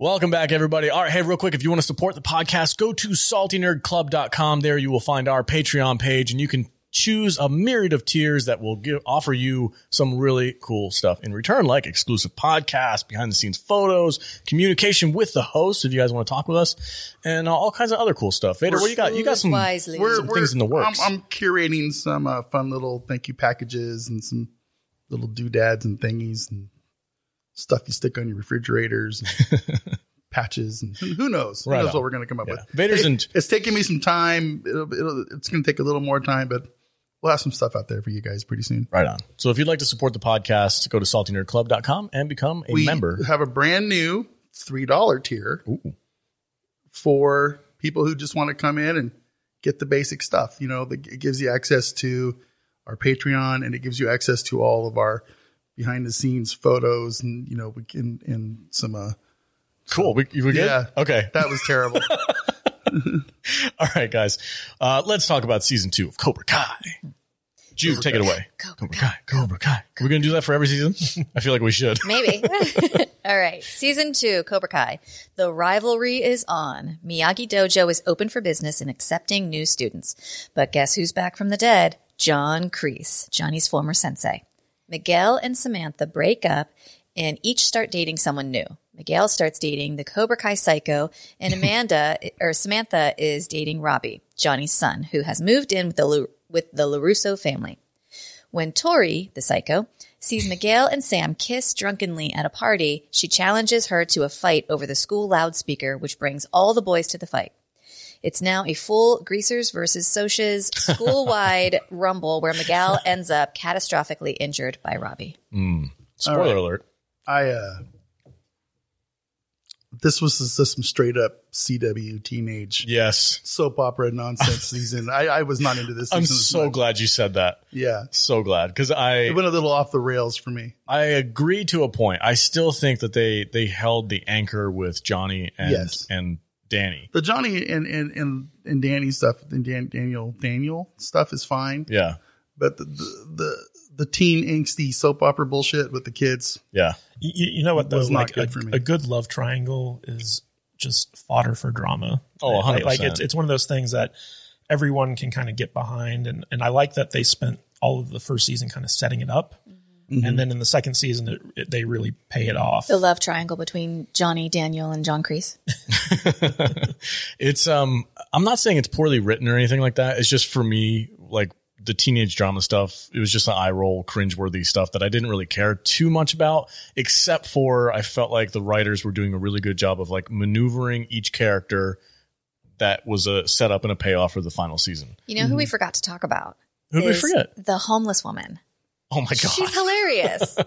Welcome back, everybody. All right, hey, real quick, if you want to support the podcast, go to saltynerdclub.com. There you will find our Patreon page, and you can choose a myriad of tiers that will give, offer you some really cool stuff in return, like exclusive podcasts, behind the scenes photos, communication with the host if you guys want to talk with us, and uh, all kinds of other cool stuff. Vader, what do you got? You got some. We're, some we're- things in the works. I'm, I'm curating some uh, fun little thank you packages and some little doodads and thingies and stuff you stick on your refrigerators and patches and who who knows? Who Right knows on. what we're going to come up Yeah. with? Vader's It- in- it's taking me some time. It'll, it'll, it's going to take a little more time, but we'll have some stuff out there for you guys pretty soon. Right on. So if you'd like to support the podcast, go to saltynerdclub.com and become a member. we member. have a brand new three dollar tier for people who just want to come in and get the basic stuff. You know, the, it gives you access to our Patreon and it gives you access to all of our behind the scenes photos and you know we can and some uh Cool. We, we good? Yeah. Okay. that was terrible. All right, guys. Uh, let's talk about season two of Cobra Kai. Jude, take it away. Cobra Kai. Cobra Kai. Are we going to do that for every season? I feel like we should. Maybe. All right. Season two, Cobra Kai. The rivalry is on. Miyagi Dojo is open for business and accepting new students. But guess who's back from the dead? John Kreese, Johnny's former sensei. Miguel and Samantha break up and each start dating someone new. Miguel starts dating the Cobra Kai psycho, and Amanda or Samantha is dating Robbie, Johnny's son, who has moved in with the Lu- with the Larusso family. When Tori, the psycho, sees Miguel and Sam kiss drunkenly at a party, she challenges her to a fight over the school loudspeaker, which brings all the boys to the fight. It's now a full Greasers versus Socs school-wide rumble where Miguel ends up catastrophically injured by Robbie. Mm. Spoiler right. alert. I uh this was just some straight up CW teenage Yes. soap opera nonsense season. I, I was not into this. I'm so much. glad you said that. Yeah, So glad because I it went a little off the rails for me. I agree to a point. I still think that they they held the anchor with Johnny and Yes. and Danny. The Johnny and and and, and Danny stuff, and Dan, Daniel Daniel stuff is fine, Yeah. but the, the the the teen angsty soap opera bullshit with the kids. Yeah. You, you know what though? was not Like good a, for me. a good love triangle is just fodder for drama. Oh, Like- 100%. Like it's it's one of those things that everyone can kind of get behind, and and I like that they spent all of the first season kind of setting it up, Mm-hmm. and then in the second season it, it, they really pay it off. The love triangle between Johnny, Daniel, and John Kreese. It's um I'm not saying it's poorly written or anything like that. It's just for me, like the teenage drama stuff, it was just an eye roll, cringeworthy stuff that I didn't really care too much about, except for I felt like the writers were doing a really good job of like maneuvering each character that was a setup and a payoff for the final season. You know who we mm-hmm. forgot to talk about? Who did we forget? The homeless woman. Oh my god. She's hilarious.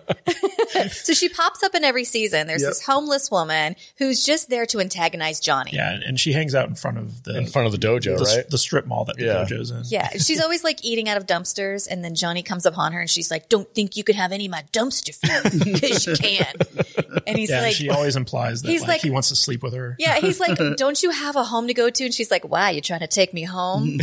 so she pops up in every season. There's Yep. this homeless woman who's just there to antagonize Johnny. yeah, and she hangs out in front of the in front of the dojo, the, right? the strip mall that the Yeah. dojo's in. Yeah, she's always like eating out of dumpsters, and then Johnny comes upon her and she's like, "Don't think you could have any of my dumpster food because you can." And he's Yeah, like, she always implies that He's like, like- he wants to sleep with her. "Yeah." He's like, "Don't you have a home to go to?" And she's like, "Why? You trying to take me home?"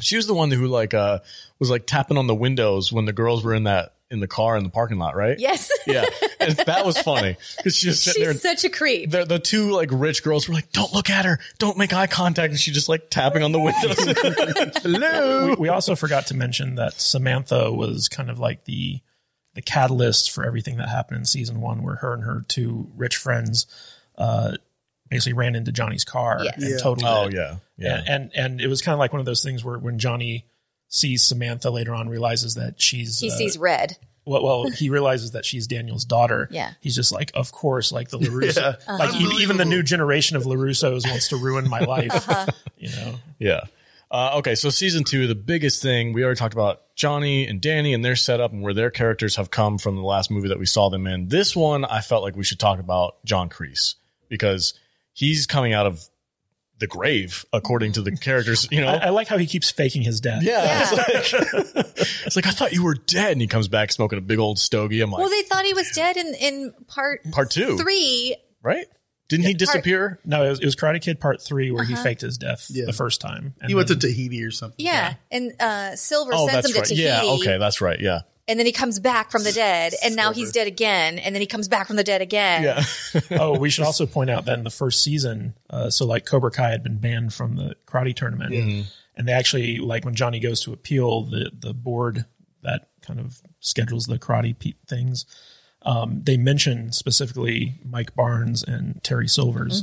She was the one who like uh was like tapping on the windows when the girls were in that in the car in the parking lot, right? yes, Yeah. And that was funny because she was sitting there. she's such a creep. the, the two like rich girls were like, "Don't look at her, don't make eye contact," and she just like tapping on the windows. Hello. we, we also forgot to mention that Samantha was kind of like the the catalyst for everything that happened in season one, where her and her two rich friends uh, basically ran into Johnny's car Yes. and Yeah. totaled Oh it. yeah, yeah. And, and and it was kind of like one of those things where when Johnny sees Samantha later on, realizes that she's He uh, sees red. well, well, he realizes that she's Daniel's daughter. Yeah. he's just like, of course, like the Larusso, Yeah. like e- even the new generation of Larussos wants to ruin my life. Uh-huh. You know, yeah. Uh, okay, so season two, the biggest thing we already talked about Johnny and Danny and their setup and where their characters have come from the last movie that we saw them in. This one, I felt like we should talk about John Kreese because he's coming out of the grave, according to the characters. You know, I, I like how he keeps faking his death. yeah, Yeah. It's, like, it's like I thought you were dead, and he comes back smoking a big old stogie. I'm like, Well, they thought he was dead in in part Part two. three. right? Didn't he disappear? No, it was, it was Karate Kid Part Three where he faked his death Yeah. the first time. And He went to Tahiti or something. Yeah, and uh, Silver Oh, sends that's him to right. Tahiti. Yeah, okay, that's right. Yeah, and then he comes back from the dead, and now he's dead again, and then he comes back from the dead again. yeah. oh, we should also point out that in the first season, uh, so like Cobra Kai had been banned from the karate tournament, and they actually like when Johnny goes to appeal, the the board that kind of schedules the karate pe- things, um, they mention specifically Mike Barnes and Terry Silvers.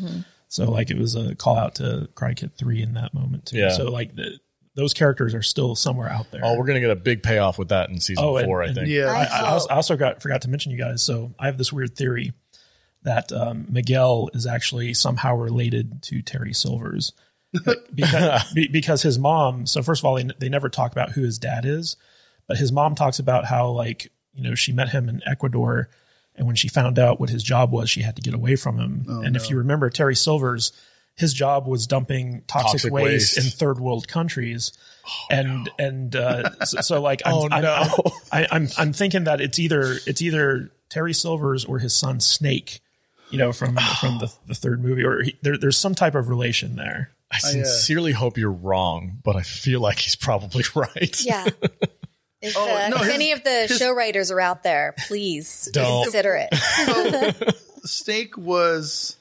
So like it was a call out to Karate Kid three in that moment too. Yeah. So like the, those characters are still somewhere out there. Oh, we're gonna get a big payoff with that in season Oh, and- four, I think. Yeah. I, I, also. I also got forgot to mention you guys. So I have this weird theory that um, Miguel is actually somehow related to Terry Silvers because be- because his mom. So first of all, they, they never talk about who his dad is, but his mom talks about how like you know she met him in Ecuador, and when she found out what his job was, she had to get away from him. Oh, and if you remember, Terry Silvers. His job was dumping toxic, Toxic waste, waste. Oh, in third world countries, and and uh, so, so like I'm, Oh, I'm, no. I'm, I, I'm I'm thinking that it's either it's either Terry Silvers or his son Snake, you know, from from the, the third movie, or he, there, there's some type of relation there. I sincerely hope you're wrong, but I feel like he's probably right. Yeah. If, Oh, uh, no, if his- any of the show writers are out there, please Don't. consider it. Snake was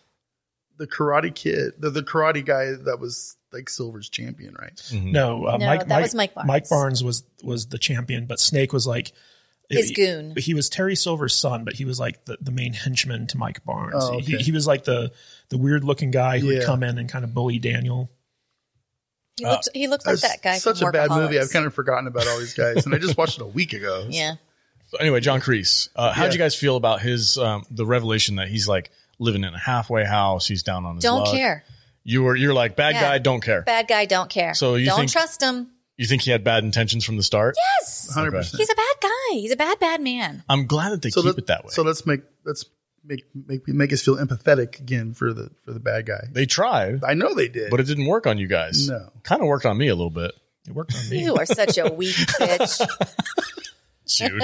the Karate Kid, the, the karate guy that was like Silver's champion, right? No, uh, No, Mike, that was Mike Barnes. Mike Barnes was was the champion, but Snake was like His he- goon. He was Terry Silver's son, but he was like the, the main henchman to Mike Barnes. Oh, he, okay. he was like the the weird looking guy who would come in and kind of bully Daniel. He looks, he looks like that guy. Such from a bad movie. I've kind of forgotten about all these guys, and I just watched it a week ago. yeah. So anyway, John Kreese, uh, how'd Yeah. you guys feel about his um, the revelation that he's like living in a halfway house? He's down on his own. Don't luck. care. You were you're like bad Yeah. guy, don't care. Bad guy, don't care. So you don't think- trust him. You think he had bad intentions from the start? Yes. hundred percent. He's a bad guy. He's a bad, bad man. I'm glad that they So keep let, it that way. So let's make let's make make make us feel empathetic again for the for the bad guy. they tried, I know they did, but it didn't work on you guys. No. kind of worked on me a little bit. It worked on me. You are such a weak bitch. Dude,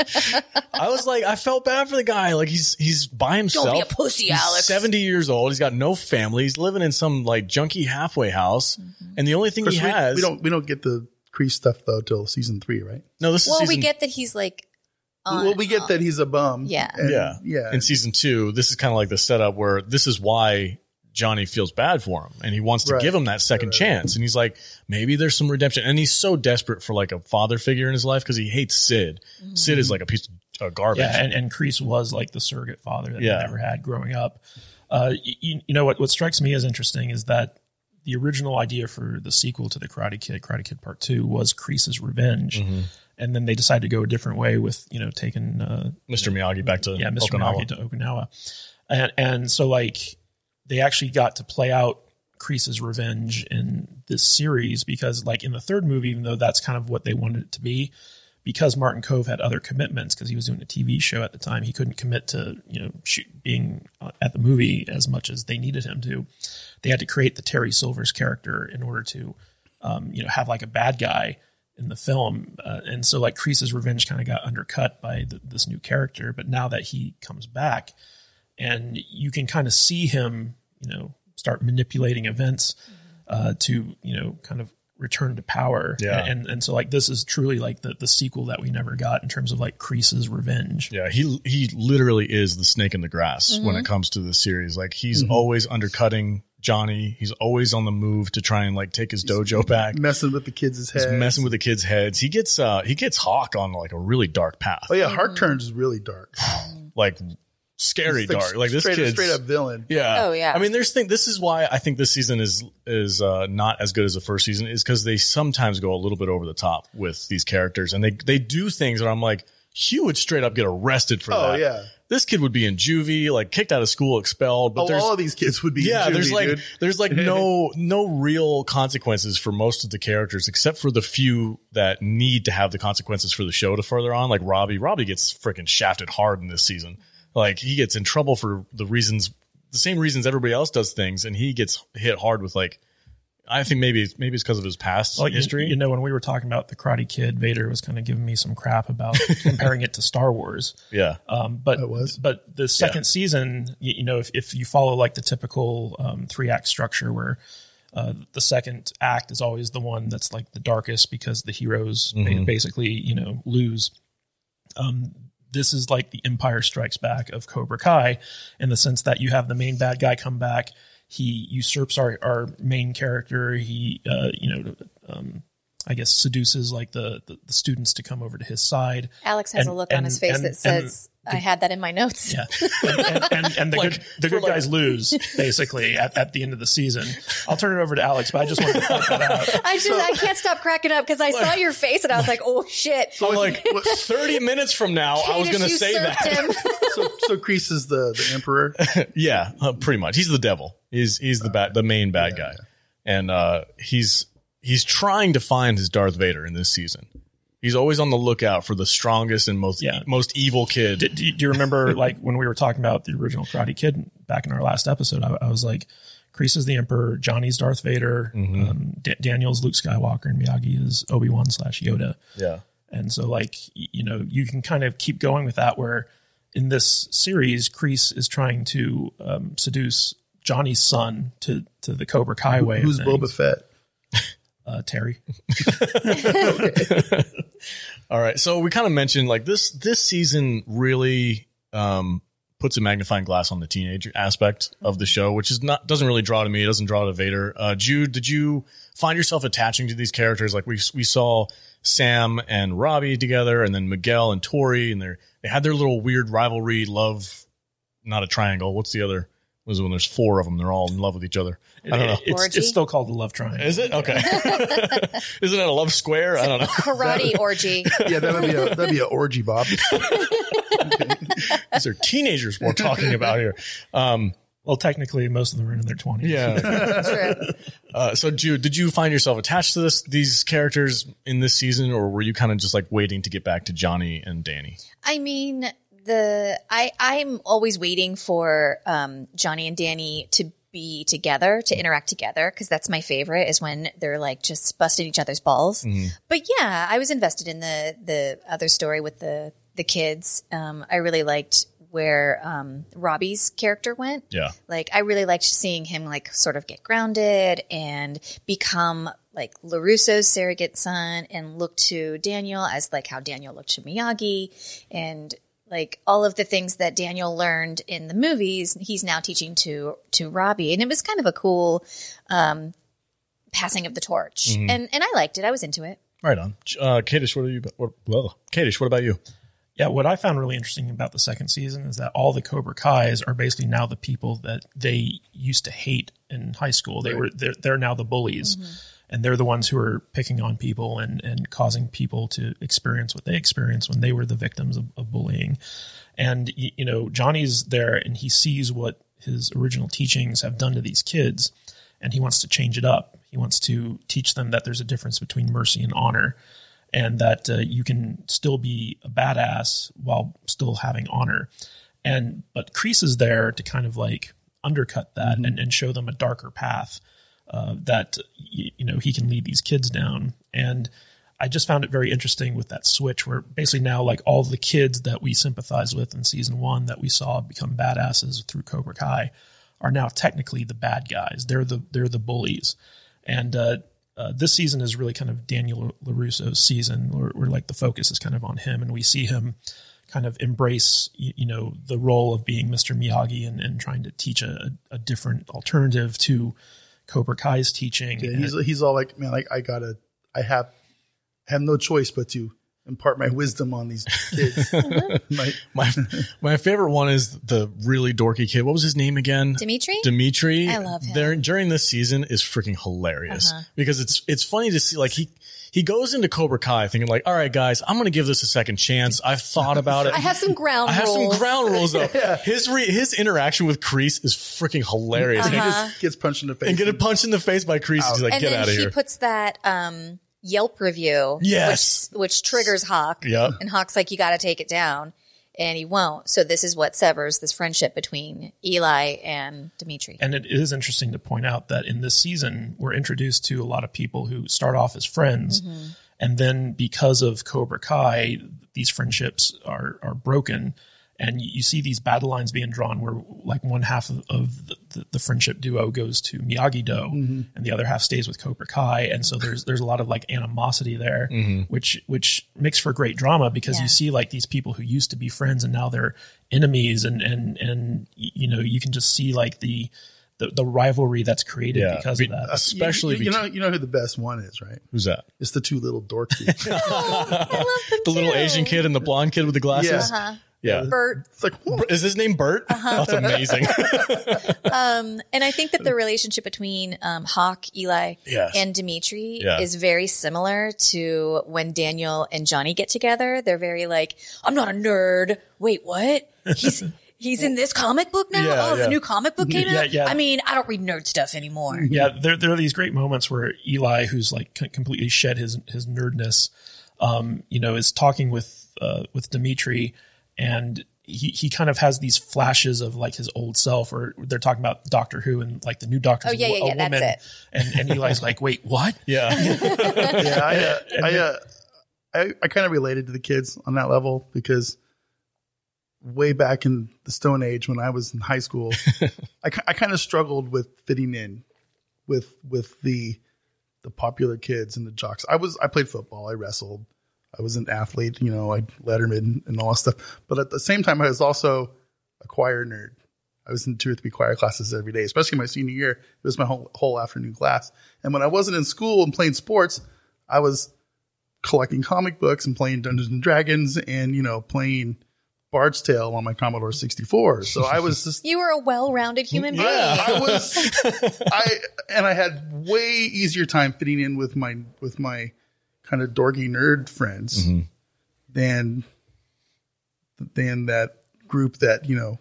I was like, I felt bad for the guy. Like he's he's by himself. Don't be a pussy, He's Alex. Seventy years old. He's got no family. He's living in some like junky halfway house, Mm-hmm. and the only thing Of he we, has. we don't we don't get the Kreese stuff though till season three, right? no, this is well, season, we get that he's like, on, well, we get that he's a bum. Yeah. and- yeah, yeah. In season two, this is kind of like the setup where this is why Johnny feels bad for him, and he wants to Right. give him that second chance. And he's like, maybe there's some redemption. And he's so desperate for like a father figure in his life because he hates Sid. Mm-hmm. Sid is like a piece of uh, garbage. Yeah, and, and Kreese was like the surrogate father that Yeah. he never had growing up. Uh, you, you know what? What strikes me as interesting is that the original idea for the sequel to the Karate Kid, Karate Kid Part Two, was Kreese's revenge, Mm-hmm. and then they decided to go a different way with you know taking uh, Mr. Miyagi back to yeah Mr. Okinawa. Miyagi to Okinawa, and and so like they actually got to play out Kreese's revenge in this series because like in the third movie, even though that's kind of what they wanted it to be, because Martin Kove had other commitments because he was doing a TV show at the time, he couldn't commit to you know shoot, being uh, at the movie as much as they needed him to. They had to create the Terry Silvers character in order to um, you know have like a bad guy in the film, uh, and so like Kreese's revenge kind of got undercut by th this new character. But now that he comes back, and you can kind of see him, you know, start manipulating events uh, to you know kind of return to power. Yeah. and and so like this is truly like the the sequel that we never got in terms of like Kreese's revenge. Yeah, he he literally is the snake in the grass when it comes to this series. Like he's always undercutting Johnny. He's always on the move to try and like take his dojo back. messing with the kids' heads. Messing with the kids' heads. He gets uh he gets Hawk on like a really dark path. Oh yeah, Heart turns is really dark. Like scary like dark. Like this straight, kid's straight up villain. Yeah. Oh, yeah. I mean, there's thing. This is why I think this season is is uh, not as good as the first season is because they sometimes go a little bit over the top with these characters and they they do things that I'm like, Hugh would straight up get arrested for Oh that. yeah. this kid would be in juvie, like kicked out of school, expelled. But Oh, all of these kids would be. in yeah, there's like dude. there's like no no real consequences for most of the characters, except for the few that need to have the consequences for the show to further on. Like Robbie, Robbie gets freaking shafted hard in this season. Like he gets in trouble for the reasons, the same reasons everybody else does things, and he gets hit hard with like. I think maybe it's- maybe it's because of his past Well, you- history. You, know, when we were talking about the Karate Kid, Vader was kind of giving me some crap about comparing it to Star Wars. yeah, Um, but It was? but the second season, you, you know, if, if you follow like the typical um, three act structure where uh, the second act is always the one that's like the darkest because the heroes ba- basically, you know, lose. Um, this is like the Empire Strikes Back of Cobra Kai in the sense that you have the main bad guy come back. He usurps our, our main character. He, uh, you know, um, I guess seduces like the, the, the students to come over to his side. Alex has And- a look on his face and- that says, "I had that in my notes." Yeah, and, and, and, and the Like, good, the good like- guys lose basically at, at the end of the season. I'll turn it over to Alex, but I just wanted to point that out. I just I can't stop cracking up because I saw your face and I was like, "Oh shit!" I'm like 30 minutes from now, I was going to say that. him. so so Kreese is the the emperor. Yeah, uh, pretty much. He's the devil. He's he's the bad, the main bad guy, and uh, he's he's trying to find his Darth Vader in this season. He's always on the lookout for the strongest and most Yeah. most evil kid. Do, do you- do you remember like when we were talking about the original Karate Kid back in our last episode? I, I was like, Kreese is the Emperor, Johnny's Darth Vader, um, D- Daniel's Luke Skywalker, and Miyagi is Obi Wan slash Yoda. yeah, And so, like, y- you know, you can kind of keep going with that. Where in this series, Kreese is trying to um, seduce Johnny's son to to the Cobra Kai way. Who's things. Boba Fett? Uh, Terry. All right. So we kind of mentioned like this this season really um puts a magnifying glass on the teenage aspect of the show, which is not doesn't really draw to me. It doesn't draw to Vader. Uh Jude, did you find yourself attaching to these characters? Like we we saw Sam and Robbie together and then Miguel and Tori and they they had their little weird rivalry, love not a triangle. What's the other? Was when there's four of them? They're all in love with each other. I don't know. It's, it's still called the love triangle. Is it okay? Isn't it a love square? I don't know. Karate orgy. Yeah, that would be a that'd be an orgy, Bob. These are teenagers we're talking about here. Um, Well, technically, most of them are in their twenties. yeah. True. Uh, so, Jude, did you find yourself attached to this these characters in this season, or were you kind of just like waiting to get back to Johnny and Danny? I mean, the I I'm always waiting for um, Johnny and Danny to be together to interact together because that's my favorite is when they're like just busting each other's balls. But yeah, I was invested in the the other story with the the kids. Um, I really liked where um, Robbie's character went. Yeah. Like I really liked seeing him like sort of get grounded and become like LaRusso's surrogate son and look to Daniel as like how Daniel looked to Miyagi and like all of the things that Daniel learned in the movies, he's now teaching to to Robbie. And it was kind of a cool um passing of the torch. And and I liked it. I was into it. Right on. Uh, Kadish, what are you? What, well, Kadish, what about you? Yeah, what I found really interesting about the second season is that all the Cobra Kai's are basically now the people that they used to hate in high school. They were they're, they're now the bullies, and they're the ones who are picking on people and and causing people to experience what they experienced when they were the victims of, of bullying. And you know, Johnny's there and he sees what his original teachings have done to these kids, and he wants to change it up. He wants to teach them that there's a difference between mercy and honor and that uh, you can still be a badass while still having honor. And but Kreese is there to kind of like undercut that and, and show them a darker path uh, that you know he can lead these kids down. And I just found it very interesting with that switch where basically now like all the kids that we sympathize with in season one that we saw become badasses through Cobra Kai are now technically the bad guys. They're the they're the bullies. And uh, uh, this season is really kind of Daniel Larusso's season, where, where like the focus is kind of on him, and we see him kind of embrace, you, you know, the role of being Mr. Miyagi and, and trying to teach a, a different alternative to Cobra Kai's teaching. Yeah, he's he's all like, man, like I gotta, I have, have no choice but to impart my wisdom on these kids. Uh-huh. my, My my favorite one is the really dorky kid. What was his name again? Dimitri? Dimitri. I love him. There during this season is freaking hilarious uh-huh. because it's it's funny to see like he he goes into Cobra Kai thinking like, all right, guys, I'm going to give this a second chance. I've thought about it. I have some ground I have rules. some ground rules though. His re- his interaction with Kreese is freaking hilarious. He Uh-huh. just gets punched in the face. And get a punch in the face by Kreese. He's like, and get then out of he puts that um, Yelp review, Yes. which, which triggers Hawk. Yep. And Hawk's like, you got to take it down. And he won't. So this is what severs this friendship between Eli and Dimitri. And it is interesting to point out that in this season, we're introduced to a lot of people who start off as friends. Mm-hmm. And then because of Cobra Kai, these friendships are, are broken. And you see these battle lines being drawn where like one half of, of the, the, the friendship duo goes to Miyagi Do and the other half stays with Cobra Kai. And so there's, there's a lot of like animosity there, mm-hmm. which, which makes for great drama because Yeah. you see like these people who used to be friends and now they're enemies and, and, and, you know, you can just see like the, the, the rivalry that's created Yeah. because of that. Especially you, you between- know, you know who the best one is, right? who's that? It's the two little dork dudes. The little Asian kid and the blonde kid with the glasses. Yeah. Yeah. Bert. It's like, whoa. Is his name Bert? Uh-huh. That's amazing. um, And I think that the relationship between um, Hawk, Eli, Yes. and Demetri Yeah. is very similar to when Daniel and Johnny get together. They're very like, I'm not a nerd. Wait, what? He's he's in this comic book now? Yeah, oh, yeah. the new comic book came Yeah, out? yeah. I mean, I don't read nerd stuff anymore. yeah, there, there are these great moments where Eli, who's like completely shed his his nerdness, um, you know, is talking with uh, with Demetri, and he he kind of has these flashes of like his old self, or they're talking about Doctor Who and like the new Doctor's Oh, yeah, a, yeah, a yeah, that's it. and and Eli's like, wait, what? yeah. yeah, I, uh, I, uh, I, I kind of related to the kids on that level because way back in the Stone Age when I was in high school, I, I kind of struggled with fitting in with with the the popular kids and the jocks. I was I played football, I wrestled, I was an athlete, you know, I letterman and all that stuff. But at the same time, I was also a choir nerd. I was in two or three choir classes every day, especially my senior year. It was my whole whole afternoon class. And when I wasn't in school and playing sports, I was collecting comic books and playing Dungeons and Dragons and you know playing Bard's Tale on my Commodore 64. So I was just You were a well-rounded human being. Yeah, I was I and I had way easier time fitting in with my with my kind of dorky nerd friends mm-hmm. than than that group that you know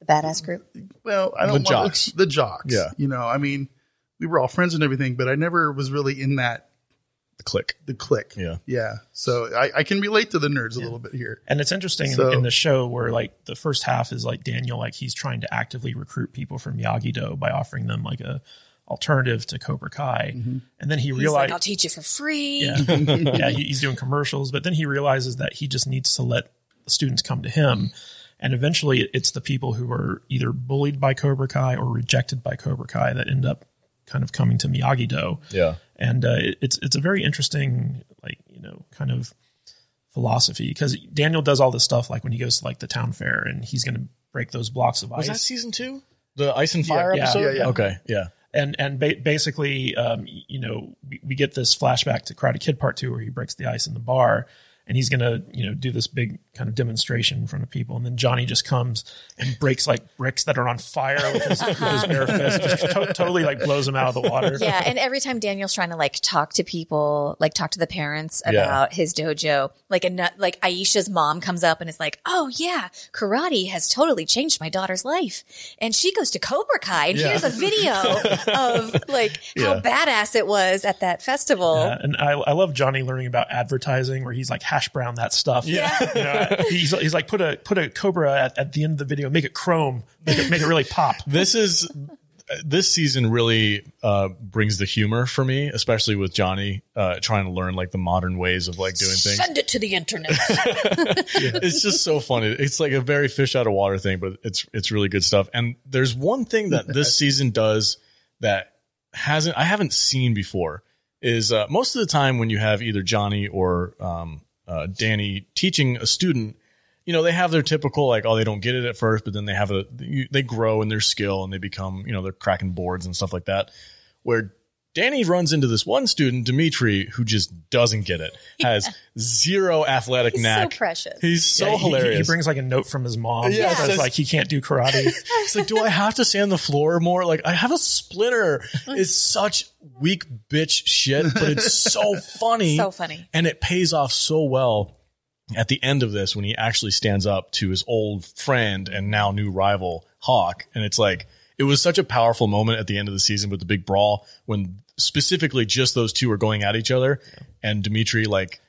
The badass group. well I don't The want jocks. the jocks Yeah. you know I mean we were all friends and everything but I never was really in that The click. the click. Yeah. yeah so I, I can relate to the nerds a little bit here And it's interesting So- in, in the show where like the first half is like Daniel, like he's trying to actively recruit people from Miyagi Do by offering them like a alternative to Cobra Kai, and then he He's realized like, I'll teach you for free. yeah, yeah, he- he's doing commercials, but then he realizes that he just needs to let students come to him. And eventually it's the people who are either bullied by Cobra Kai or rejected by Cobra Kai that end up kind of coming to Miyagi Do. Yeah. And uh, it- it's, it's a very interesting, like, you know, kind of philosophy because Daniel does all this stuff like when he goes to like the town fair and he's going to break those blocks of ice. Was that season two? The Ice and Fire yeah, episode? yeah, yeah. Okay. Yeah. And and ba- basically, um, you know, we, we get this flashback to Karate Kid Part Two where he breaks the ice in the bar, and he's gonna you know do this big kind of demonstration in front of people, and then Johnny just comes and breaks like bricks that are on fire with his, with his bare fist, just to- totally like blows them out of the water. Yeah, and every time Daniel's trying to like talk to people, like talk to the parents Yeah. about his dojo, like a nut, like Aisha's mom comes up and is like, "Oh yeah, karate has totally changed my daughter's life, and she goes to Cobra Kai, and Yeah. here's a video of like how Yeah. badass it was at that festival." And I, I love Johnny learning about advertising where he's like hash brown that stuff. Yeah. You know, he's, he's like put a put a cobra at, at the end of the video, make it chrome, make it make it really pop. This is this season really uh, brings the humor for me, especially with Johnny uh, trying to learn like the modern ways of like doing things. Send it to the internet. It's just so funny. It's like a very fish out of water thing, but it's it's really good stuff. And there's one thing that this season does that hasn't I haven't seen before is uh, most of the time when you have either Johnny or um, uh, Danny teaching a student, you know, they have their typical like, oh, they don't get it at first, but then they have a they grow in their skill and they become, you know, they're cracking boards and stuff like that. Where Danny runs into this one student, Demetri, who just doesn't get it. Has zero athletic He's knack. so precious. He's so Yeah, he- he- hilarious. He, brings like a note from his mom. Yeah, Yeah, it says says- like he can't do karate. He's like, do I have to stay on the floor more? Like, I have a splinter. It's such weak bitch shit, but it's so funny. So funny. And it pays off so well at the end of this when he actually stands up to his old friend and now new rival, Hawk. And it's like, it was such a powerful moment at the end of the season with the big brawl when specifically just those two are going at each other and Demetri, like,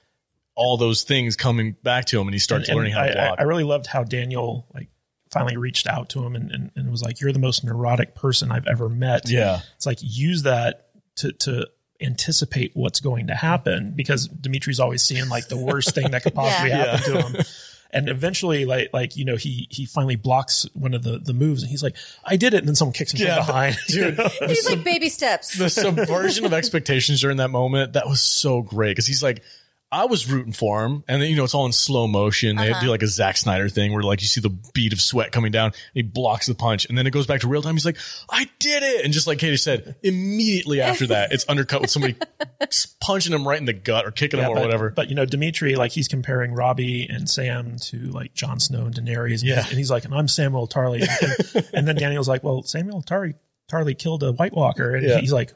all those things coming back to him and he starts And learning how to I, block. I, I really loved how Daniel like finally reached out to him and, and, and was like, "You're the most neurotic person I've ever met." Yeah. it's like use that to to anticipate what's going to happen because Demetri's always seeing like the worst thing that could possibly Yeah. happen to him. And eventually, like, like you know, he he finally blocks one of the the moves, and he's like, "I did it!" And then someone kicks him Yeah, from behind. dude. He's like baby steps. the subversion of expectations during that moment that was so great because he's like I was rooting for him, and then you know it's all in slow motion. They uh-huh. do like a Zack Snyder thing where like you see the bead of sweat coming down, and he blocks the punch, and then it goes back to real time. He's like, "I did it!" And just like Katie said, immediately after that, it's undercut with somebody punching him right in the gut or kicking him or but, whatever. But you know, Demetri, like he's comparing Robbie and Sam to like Jon Snow and Daenerys. And Yeah. he's, and he's like, and I'm Samuel Tarly. And, and then Daniel's like, well, Samuel Tarly Tarly killed a White Walker, and Yeah. he's like,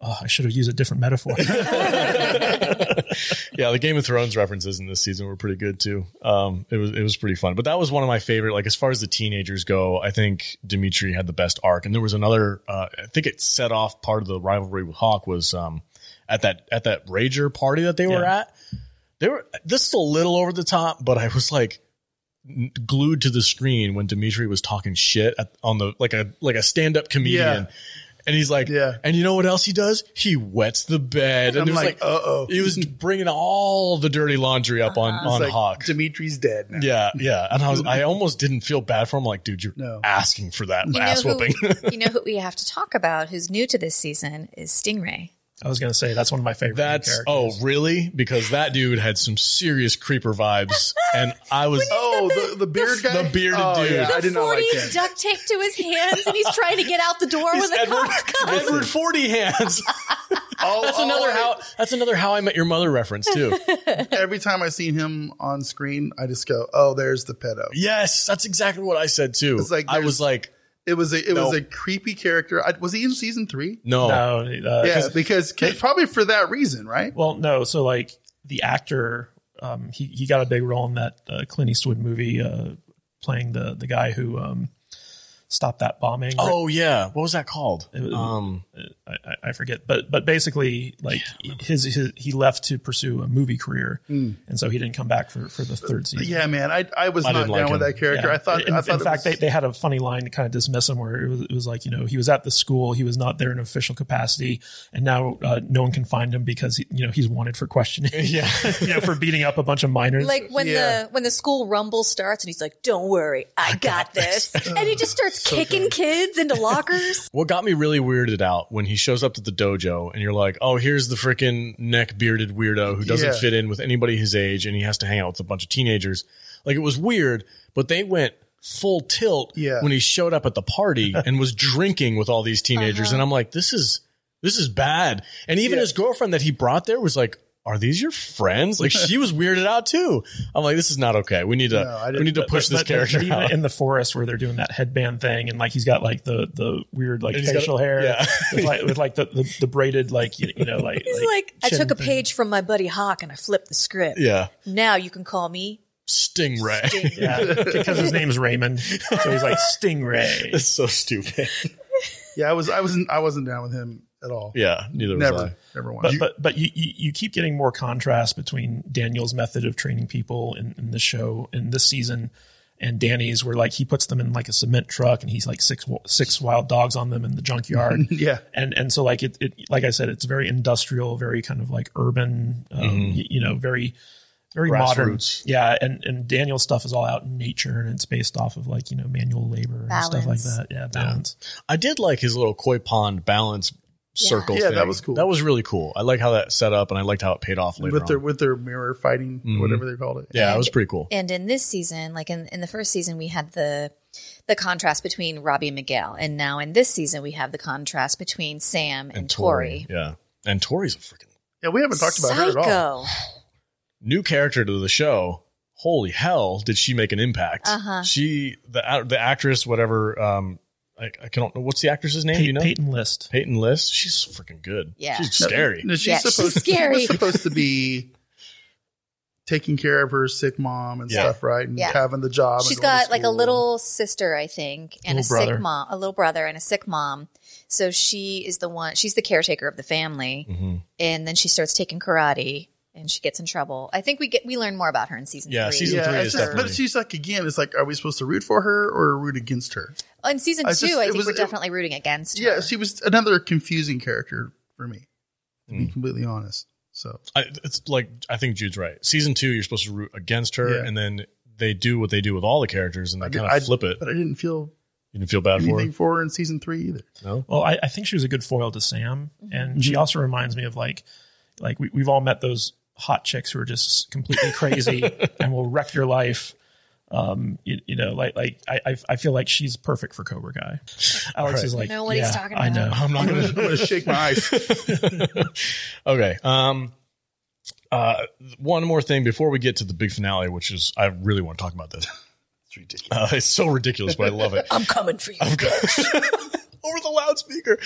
oh, I should have used a different metaphor. yeah, the Game of Thrones references in this season were pretty good too. Um, it was it was pretty fun, but that was one of my favorite. Like as far as the teenagers go, I think Demetri had the best arc, and there was another. Uh, I think it set off part of the rivalry with Hawk was um, at that at that Rager party that they were Yeah. at. They were this is a little over the top, but I was like glued to the screen when Demetri was talking shit at, on the like a like a stand up comedian. Yeah. And he's like, Yeah. And you know what else he does? He wets the bed. And I'm was like, like, uh-oh. He was bringing all the dirty laundry up on uh-huh. It's on like Hawk. Demetri's dead now. yeah, yeah. And I was, I almost didn't feel bad for him. Like, dude, you're No. asking for that You know, ass who, whooping. you know who we have to talk about who's new to this season is Stingray. I was gonna say that's one of my favorite. That's oh, characters. oh really? Because that dude had some serious creeper vibes, and I was Oh, the, the beard guy? the bearded oh, dude. Yeah, I did not like 40s duct taped to his hands and he's trying to get out the door when the Edward, cops come. Edward Forty Hands. All- oh, That's all another I- how. That's another How I Met Your Mother reference too. Every time I seen him on screen, I just go, "Oh, there's the pedo." yes, that's exactly what I said too. It's like I was like, It was a it was a creepy character. I, was he in season three? no, no, uh, Yeah, because probably for that reason, right? Well, no. So like the actor, um, he he got a big role in that uh, Clint Eastwood movie, uh, playing the the guy who um, stopped that bombing. Oh yeah, what was that called? was- um, I, I- I forget, but but basically, like his, his he left to pursue a movie career, and so he didn't come back for for the third season. Yeah, man, I I was I not didn't down like with that character. Yeah. I thought in, I thought in fact, was- they, they had a funny line to kind of dismiss him where it was, it was like, you know, he was at the school, he was not there in official capacity, and now uh, no one can find him because, he, you know, he's wanted for questioning. yeah. you know, for beating up a bunch of minors. Like when Yeah. the when the school rumble starts and he's like, "Don't worry, I, got, this," and he just starts kicking kids into lockers. What got me really weirded out when he shows up to the dojo and you're like, oh, here's the freaking neck bearded weirdo who doesn't Yeah. fit in with anybody his age and he has to hang out with a bunch of teenagers. Like it was weird, but they went full tilt Yeah. when he showed up at the party and was drinking with all these teenagers. And uh-huh. I'm like, this is this is bad. And even Yeah. his girlfriend that he brought there was like, are these your friends? Like she was weirded out too. I'm like, this is not okay. We need to No, we need to push But- this but- character but even out. in the forest where they're doing that headband thing, and like he's got like the the weird like And he's got- facial hair, yeah. with like with like the, the, the braided like you, you know like He's like, "I took a thing. page from my buddy Hawk and I flipped the script. yeah. Now you can call me Stingray. Stingray." yeah because his name's Raymond, so he's like Stingray. It's so stupid. yeah, I was I wasn't I wasn't down with him at all. Yeah, neither was I. never But once. but but you, you you keep getting more contrast between Daniel's method of training people in, in the show in this season and Danny's, where like he puts them in like a cement truck and he's like six six wild dogs on them in the junkyard. yeah, and and so like it, it like I said, it's very industrial, very kind of like urban, um, y- you know, very very modern. Yeah, and and Daniel's stuff is all out in nature, and it's based off of like you know manual labor and stuff like that. Yeah, balance. I did like his little koi pond balance circle. Yeah, that was cool. That was really cool. I like how that set up, and I liked how it paid off later with their on. with their mirror fighting, whatever they called it. yeah, it was pretty cool. And in this season, like in, in the first season, we had the the contrast between Robbie and Miguel, and now in this season, we have the contrast between Sam and, Tory. Yeah, and Tory's a freaking Yeah, we haven't talked about her at all. New character to the show. Holy hell, did she make an impact? Uh-huh. She, the the actress, whatever. Um, I, I can't. Know what's the actress's name? Do you know? Peyton List. Peyton List. She's freaking good. Yeah. she's scary. No, she's Yeah, she's supposed scary. She was supposed to be taking care of her sick mom and Yeah. stuff, right? And Yeah. having the job. She's got like a little sister, I think, and Little a brother. sick mom, a little brother, and a sick mom. So she is the one. She's the caretaker of the family, Mm-hmm. and then she starts taking karate, and she gets in trouble. I think we get we learn more about her in season Yeah, three. season Yeah, three is just- definitely- but she's like again. It's like, are we supposed to root for her or root against her? In season I two, just- I think was- we're it- definitely rooting against her. Yeah, she was another confusing character for me, to Hmm. be completely honest. So I, it's like I think Jude's right. Season two, you're supposed to root against her, Yeah. and then they do what they do with all the characters, and they kind I of flip it. but I didn't feel You didn't feel bad for anything her. for her in season three either. No. Well, I, I think she was a good foil to Sam, Mm-hmm. and she also reminds me of like, like we, we've all met those hot chicks who are just completely crazy and will wreck your life. Um, you, you know, like like I I- I feel like she's perfect for Cobra Kai. Alex is like, know what he's yeah, talking I know. I'm not gonna. gonna, I'm gonna shake my eyes. okay. Um. Uh. One more thing before we get to the big finale, which is I really want to talk about this. It's ridiculous. Uh, it's so ridiculous, but I love it. I'm coming for you. over the loudspeaker.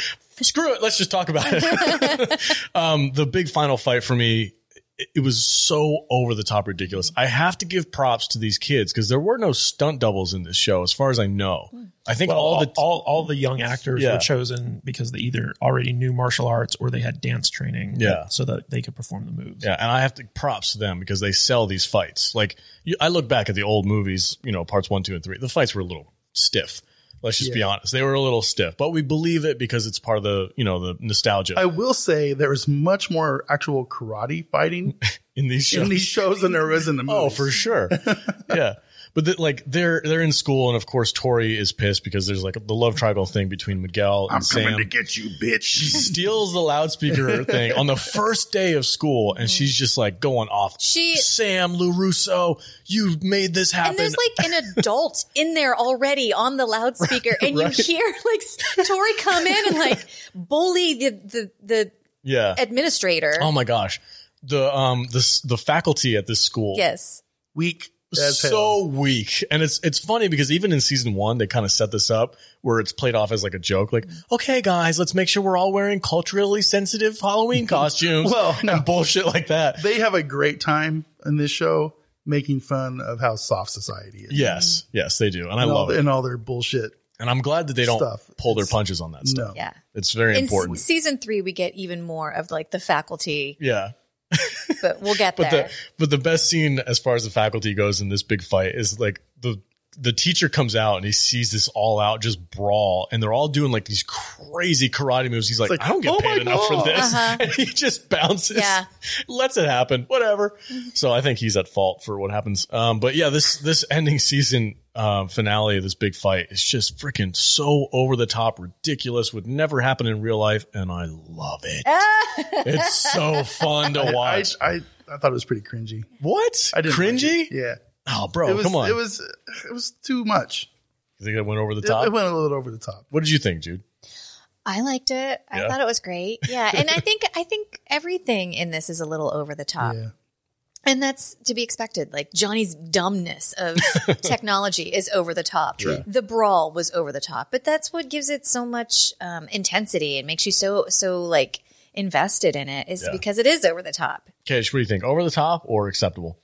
Screw it. Let's just talk about it. um, the big final fight for me, it, it was so over the top ridiculous. I have to give props to these kids because there were no stunt doubles in this show, as far as I know. I think Well, all all, the all, all the young actors Yeah. were chosen because they either already knew martial arts or they had dance training, Yeah. so that they could perform the moves. Yeah, and I have to props to them because they sell these fights. Like you, I look back at the old movies, you know, parts one, two, and three. The fights were a little stiff. Let's just be honest; they were a little stiff, but we believe it because it's part of the, you know, the nostalgia I will say there was much more actual karate fighting in these shows. in these shows than there was in the movies. Oh, for sure. yeah. But the, like they're they're in school, and of course Tory is pissed because there's like the love triangle thing between Miguel and Sam. I'm coming to get you, bitch. She steals the loudspeaker thing on the first day of school, and she's just like going off. She- Sam LaRusso, you made this happen. And there's like an adult in there already on the loudspeaker, and Right. you hear like Tory come in and like bully the the, the yeah. administrator. Oh my gosh, the um the the faculty at this school. yes. Weak as hell. so weak. And it's it's funny because even in season one, they kind of set this up where it's played off as like a joke, like, okay, guys, let's make sure we're all wearing culturally sensitive Halloween costumes. Well, no. and bullshit like that. They have a great time in this show making fun of how soft society is. Yes, yes, they do, and I and all, love it. and all their bullshit. And I'm glad that they don't stuff. pull their punches on that stuff. No. Yeah. It's very In important. s- season three, we get even more of like the faculty, yeah. But we'll get But there. the but the best scene as far as the faculty goes in this big fight is like the the teacher comes out and he sees this all out just brawl and they're all doing like these crazy karate moves. He's like, like, I don't get oh paid my enough for this. Uh-huh. And he just bounces, Yeah. lets it happen, whatever. So I think he's at fault for what happens. Um, but yeah, this this ending season um, finale of this big fight is just freaking so over the top, ridiculous, would never happen in real life, and I love it. it's so fun to I, watch. I I thought it was pretty cringy. what? I didn't cringy? it. Yeah. Oh, bro, it was, come on. It was it was too much. you think it went over the top? it went a little over the top. what did you think, Jude? I liked it. I Yeah. thought it was great. Yeah, and I think I think everything in this is a little over the top. Yeah. And that's to be expected. Like Johnny's dumbness of technology is over the top. The brawl was over the top, but that's what gives it so much um, intensity and makes you so so like invested in it. Is Yeah. because it is over the top. Cash, what do you think? Over the top or acceptable?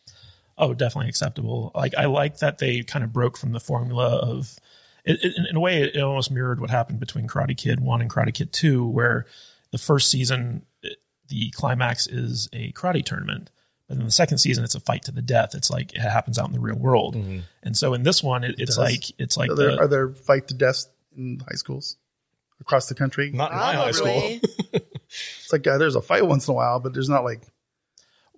Oh, definitely acceptable. Like I like that they kind of broke from the formula of. It, it, in a way, it almost mirrored what happened between Karate Kid One and Karate Kid Two, where the first season it- the climax is a karate tournament, but in the second season it's a fight to the death. It's like it happens out in the real world, and so in this one it, it's does. like it's like Are there, the, are there fight to death in high schools across the country? Not in my high school. Probably. It's like uh, there's a fight once in a while, but there's not like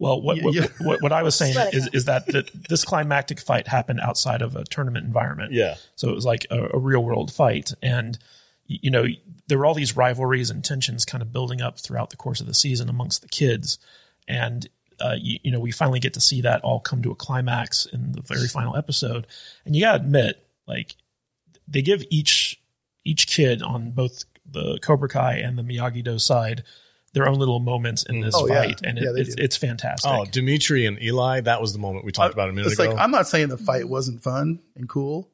Well, what Yeah, what, yeah. what, what I was saying Let it is, go. is that the, this climactic fight happened outside of a tournament environment. Yeah. So it was like a, a real world fight, and you know, there were all these rivalries and tensions kind of building up throughout the course of the season amongst the kids. And, uh, you, you know, we finally get to see that all come to a climax in the very final episode. And you gotta admit, like, they give each, each kid on both the Cobra Kai and the Miyagi Do side their own little moments in this mm. Oh, yeah. fight. And it, Yeah, it's, it's fantastic. Oh, Demetri and Eli, that was the moment we talked about a minute It's ago. like I'm not saying the fight wasn't fun and cool,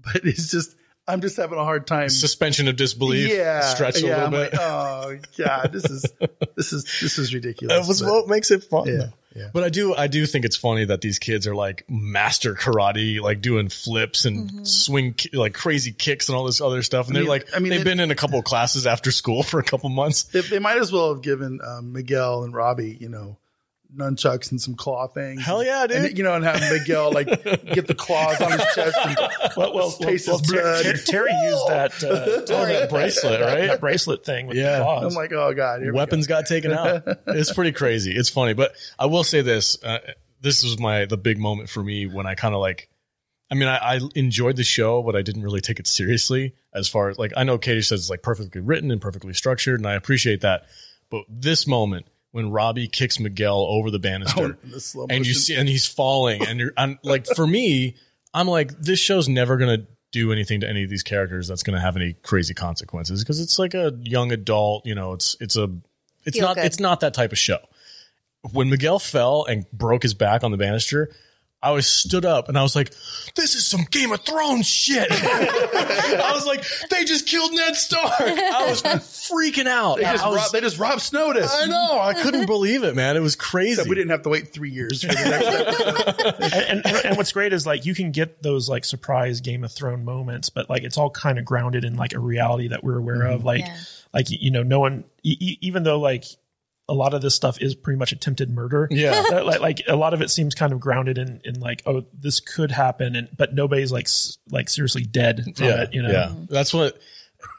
but it's just I'm just having a hard time. Suspension of disbelief. yeah, Stretch a yeah, little I'm bit. like, oh god, this is this is this is ridiculous. That was but- what makes it fun. Yeah, though. yeah. But I do, I do think it's funny that these kids are like master karate, like doing flips and swing, like crazy kicks and all this other stuff. And I they're like, I mean, they've it- been in a couple of classes after school for a couple months. They, they might as well have given um, Miguel and Robbie, you know, nunchucks and some claw things. Hell yeah, dude. And, you know, and have Miguel like get the claws on his chest and well, well, taste well, his blood. Ter- Terry used that, uh, that bracelet, right? that bracelet thing with Yeah. the claws. I'm like, oh god, Weapons got taken out. It's pretty crazy. It's funny, but I will say this: uh, this was my the big moment for me when I kind of like. I mean, I, I enjoyed the show, but I didn't really take it seriously. As far as like, I know Katie says it's like perfectly written and perfectly structured, and I appreciate that. But this moment when Robbie kicks Miguel over the banister, Oh, the slow and you see, and he's falling, and you're, I'm like, for me, I'm like, this show's never gonna do anything to any of these characters that's gonna have any crazy consequences because it's like a young adult, you know, it's it's a, it's Feel not, good. it's not that type of show. When Miguel fell and broke his back on the banister. I was stood up and I was like, "This is some Game of Thrones shit." I was like, "They just killed Ned Stark." I was freaking out. They just, I, was- rob, they just robbed Snowdis. I know. I couldn't believe it, man. It was crazy. Except we didn't have to wait three years for the next episode. and, and, and what's great is like you can get those like surprise Game of Thrones moments, but like it's all kind of grounded in like a reality that we're aware of. Mm-hmm. Like, Yeah. like you know, no one, e- e- even though like a lot of this stuff is pretty much attempted murder. Yeah. that, like, like a lot of it seems kind of grounded in in like oh this could happen, and but nobody's like s- like seriously dead from yeah, it. You know. yeah. That's what.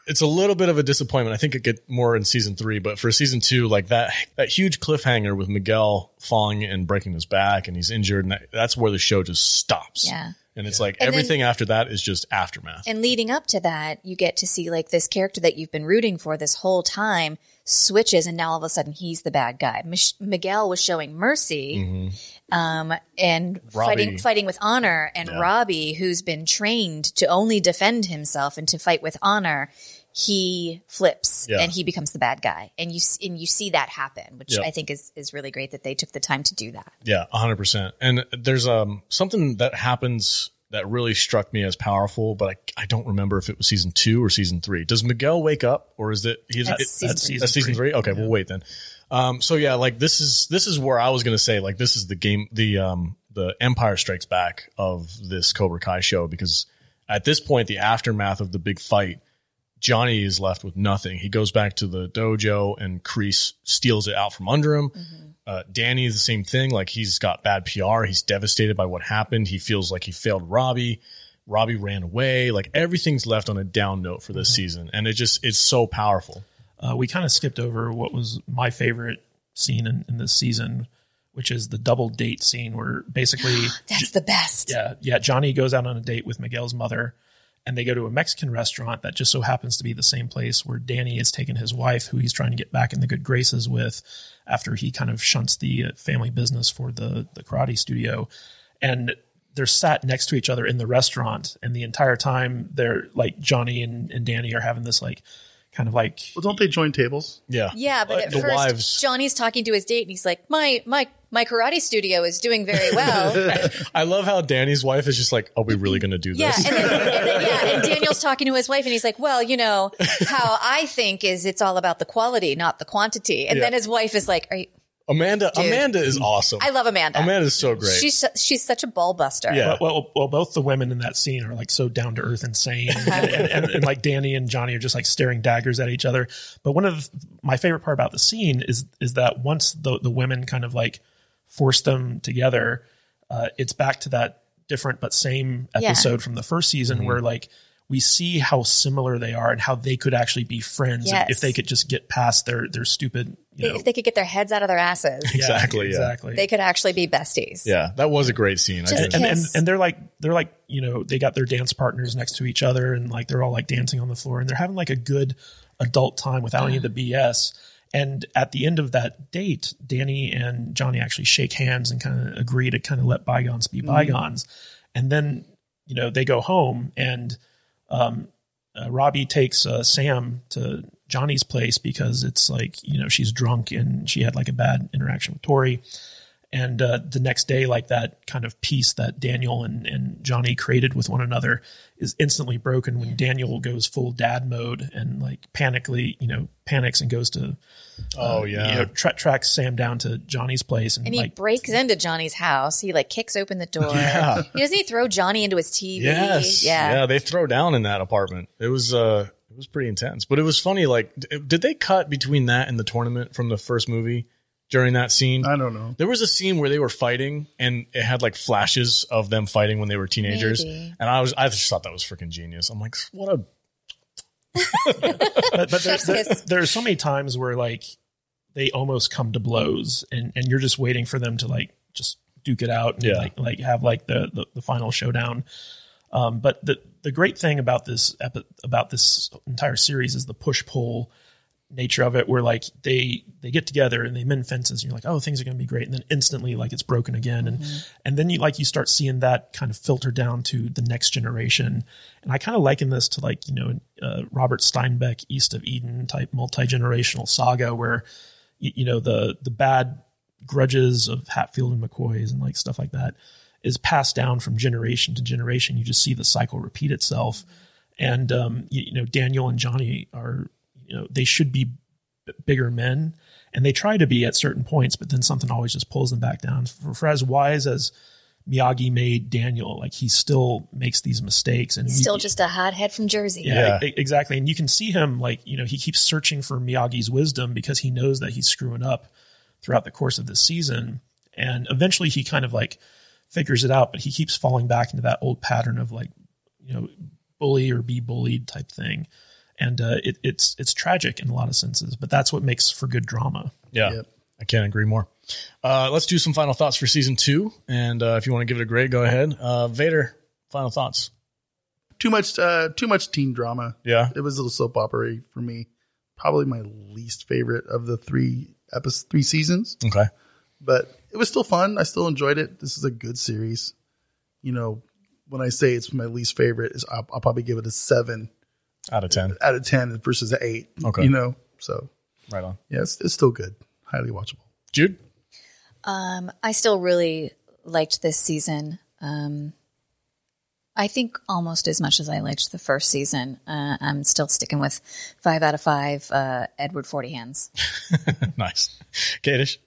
It's a little bit of a disappointment. I think it get more in season three, but for season two, like that that huge cliffhanger with Miguel falling and breaking his back, and he's injured, and that, that's where the show just stops. Yeah. and it's like And then- everything after that is just aftermath. And leading up to that, you get to see like this character that you've been rooting for this whole time switches, and now all of a sudden he's the bad guy. Mich- Miguel was showing mercy, um, and Mm-hmm. Robbie. fighting fighting with honor, and Robbie, who's been trained to only defend himself and to fight with honor. He flips Yeah. and he becomes the bad guy, and you and you see that happen, which Yeah. I think is is really great that they took the time to do that. Yeah, hundred percent. And there's um something that happens that really struck me as powerful, but I, I don't remember if it was season two or season three. Does Miguel wake up, or is it? He's, That's it- season that's three. season That's season three. three. Okay, we'll wait then. Um, so yeah, like this is this is where I was gonna say like this is the game the um the Empire Strikes Back of this Cobra Kai show because at this point the aftermath of the big fight, Johnny is left with nothing. He goes back to the dojo and Kreese steals it out from under him. Uh, Danny is the same thing. Like he's got bad PR. He's devastated by what happened. He feels like he failed Robbie. Robbie ran away. Like everything's left on a down note for this season, and it just it's so powerful. uh, we kind of skipped over what was my favorite scene in, in this season, which is the double date scene where basically, That's the best. yeah, yeah, Johnny goes out on a date with Miguel's mother, and they go to a Mexican restaurant that just so happens to be the same place where Danny has taken his wife, who he's trying to get back in the good graces with, after he kind of shunts the uh, family business for the the karate studio, and they're sat next to each other in the restaurant, and the entire time they're like Johnny and, and Danny are having this like kind of like Well, don't they join tables? Yeah, Yeah, but at the first wives. Johnny's talking to his date, and he's like, "My my my karate studio is doing very well." I love how Danny's wife is just like, "Are we really going to do yeah, this?" and then, and then yeah, and Daniel's talking to his wife, and he's like, "Well, you know, how I think is it's all about the quality, not the quantity." And Yeah. then his wife is like, Are you, Amanda, Dude. Amanda is awesome. "I love Amanda. Amanda's so great. She's su- she's such a ball buster." Yeah. Well, well, well, both the women in that scene are like so down to earth and sane, and, and, and, and, like Danny and Johnny are just like staring daggers at each other. But one of the, my favorite part about the scene is is that once the the women kind of like force them together, uh, it's back to that different but same Yeah. episode from the first season where like we see how similar they are and how they could actually be friends if- Yes. if they could just get past their their stupid you They- know, if they could get their heads out of their asses, Yeah, Exactly, yeah. exactly. they could actually be besties. Yeah, that was a great scene. I Just and, and and they're like they're like you know they got their dance partners next to each other and like they're all like dancing on the floor and they're having like a good adult time without any of the BS. And at the end of that date, Danny and Johnny actually shake hands and kind of agree to kind of let bygones be mm. bygones. And then you know they go home and um, uh, Robbie takes uh, Sam to Johnny's place because it's like you know she's drunk and she had like a bad interaction with Tory and uh, the next day like that kind of peace that daniel and, and johnny created with one another is instantly broken when daniel goes full dad mode and like panically you know panics and goes to oh yeah, you know tra- tracks sam down to johnny's place and, And he like breaks into Johnny's house. He like kicks open the door. Yeah. He doesn't he throw Johnny into his TV? Yes. Yeah. yeah They throw down in that apartment. It was uh it was pretty intense. But it was funny like did they cut between that and the tournament from the first movie during that scene? I don't know. there was a scene where they were fighting and it had like flashes of them fighting when they were teenagers. Maybe. And I was I just thought that was freaking genius. I'm like what a but, but there, there, there are so many times where like they almost come to blows and and you're just waiting for them to like just duke it out and Yeah. like like have like the the, the final showdown um but the the great thing about this epi- about this entire series is the push pull nature of it where like they they get together and they mend fences and you're like oh things are going to be great and then instantly like it's broken again. And and then you like you start seeing that kind of filter down to the next generation. And i kind of liken this to like you know uh, robert steinbeck east of eden type multi-generational saga where you, you know the the bad grudges of hatfield and mccoys and like stuff like that is passed down from generation to generation. You just see the cycle repeat itself. And um, you, you know daniel and johnny are you know they should be b- bigger men and they try to be at certain points but then something always just pulls them back down for, for as wise as miyagi made daniel like he still makes these mistakes and He's Still you- just a hothead from Jersey. yeah, Yeah. e- exactly. And you can see him like, you know, he keeps searching for Miyagi's wisdom because he knows that he's screwing up throughout the course of the season. And eventually he kind of like figures it out, but he keeps falling back into that old pattern of like, you know, bully or be bullied type thing. And uh, it, it's it's tragic in a lot of senses, but that's what makes for good drama. Yeah. Yep. I can't agree more. Uh, let's do some final thoughts for season two. And uh, if you want to give it a grade, go ahead. Uh, Vader, final thoughts. Too much, uh, too much teen drama. Yeah. It was a little soap opera for me. Probably my least favorite of the three episodes, three seasons. Okay. But it was still fun. I still enjoyed it. This is a good series. You know, when I say it's my least favorite, is I'll, I'll probably give it a seven Out of 10. out of ten versus an eight. Okay. You know, so Right on. yeah, it's, it's still good. Highly watchable. Jude? Um, I still really liked this season. Um, I think almost as much as I liked the first season. Uh, I'm still sticking with five out of five. Uh, Edward Forty Hands. nice. Kadish?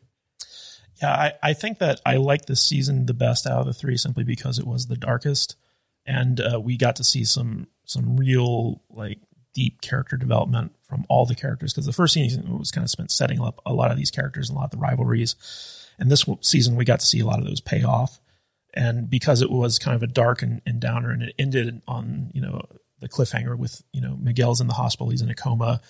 Yeah, I, I think that I like this season the best out of the three simply because it was the darkest, and uh, we got to see some some real like deep character development from all the characters. Because the first season was kind of spent setting up a lot of these characters and a lot of the rivalries, and this season we got to see a lot of those pay off. And because it was kind of a dark and, and downer, and it ended on you know the cliffhanger with you know Miguel's in the hospital, he's in a coma.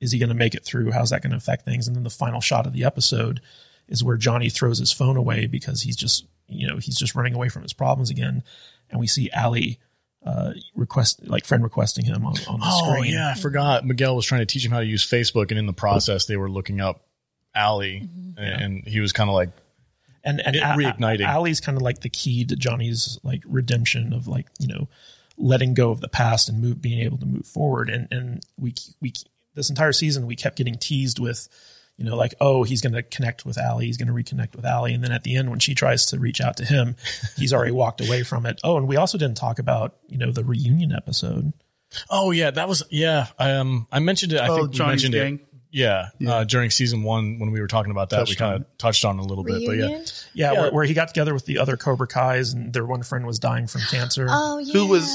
Is he going to make it through? How's that going to affect things? And then the final shot of the episode is where Johnny throws his phone away because he's just, you know, he's just running away from his problems again. And we see Ali uh, request, like friend requesting him on, on the Oh, screen. yeah. I forgot. Miguel was trying to teach him how to use Facebook. And in the process, they were looking up Ali. And, and he was kind of like, And, and A- reigniting. Ali's kind of like the key to Johnny's like redemption of like, you know, letting go of the past and move, being able to move forward. And, and we, we, this entire season, we kept getting teased with, you know, like, oh, he's going to connect with Ali. He's going to reconnect with Ali. And then at the end, when she tries to reach out to him, he's already walked away from it. Oh, and we also didn't talk about, you know, the reunion episode. oh, yeah, that was, yeah. Um, I mentioned it. I Oh, think we Johnny's mentioned gang? it. Yeah. Uh, during season one, when we were talking about that, we kind of touched on it a little bit. But yeah. Yeah, Yeah. Where, where he got together with the other Cobra Kai's and their one friend was dying from cancer. Oh yeah. Who was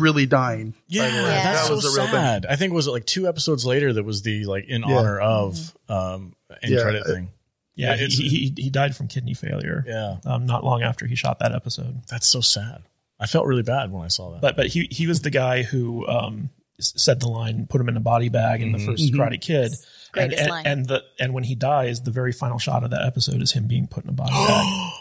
really dying? Yeah, by the way. Yeah. that's that so was a real big- sad. I think was it like two episodes later that was the like in Yeah. honor of um end Yeah. credit thing. yeah, it's- he, he, he died from kidney failure. Yeah, Um, not long after he shot that episode. that's so sad. I felt really bad when I saw that. But but he he was the guy who um, said the line, put him in a body bag in the 1st Karate Kid. And, Greatest and, line. and the and when he dies, the very final shot of that episode is him being put in a body bag.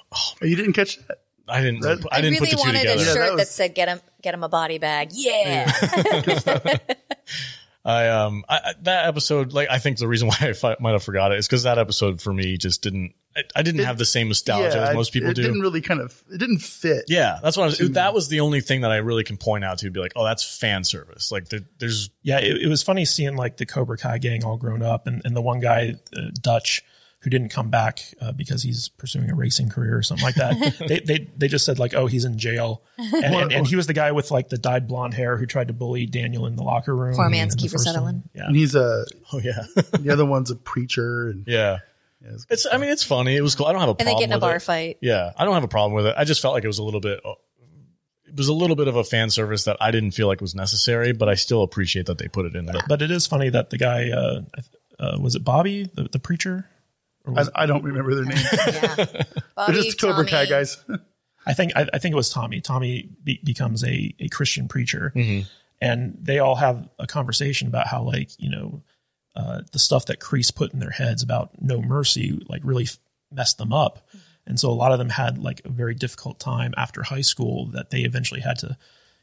Oh, you didn't catch that? I didn't. That- I didn't really put the two together. a shirt that that, was- said "Get him, get him a body bag." Yeah, I um I, I- that episode like I think the reason why I fi- might have forgot it is because that episode for me just didn't I, I didn't have the same nostalgia as most people it do. It didn't really kind of, it didn't fit. yeah, that's what I was. That was the only thing that I really can point out to be like, oh, that's fan service. Like there, there's Yeah, it, it was funny seeing like the Cobra Kai gang all grown up, and, and the one guy, uh, Dutch, who didn't come back uh, because he's pursuing a racing career or something like that. they, they they just said like, oh, he's in jail, and, and, and he was the guy with like the dyed blonde hair who tried to bully Daniel in the locker room. Poor man's in the Kiefer first Sutherland. Yeah, And he's a, oh yeah the other one's a preacher. And yeah. Yeah, it's- It's I mean it's funny. It was cool. I don't have a and they problem get in a with bar it. fight. Yeah, I don't have a problem with it. I just felt like it was a little bit. It was a little bit of a fan service that I didn't feel like was necessary, but I still appreciate that they put it in there. but it is funny that the guy uh, uh, was it Bobby, the, the preacher. Or was I, I don't remember their names. Yeah, They're Bobby, just Cobra Kai guys. I think I, I think it was Tommy. Tommy be, becomes a, a Christian preacher, and they all have a conversation about how like you know uh, the stuff that Kreese put in their heads about no mercy like really messed them up, and so a lot of them had like a very difficult time after high school that they eventually had to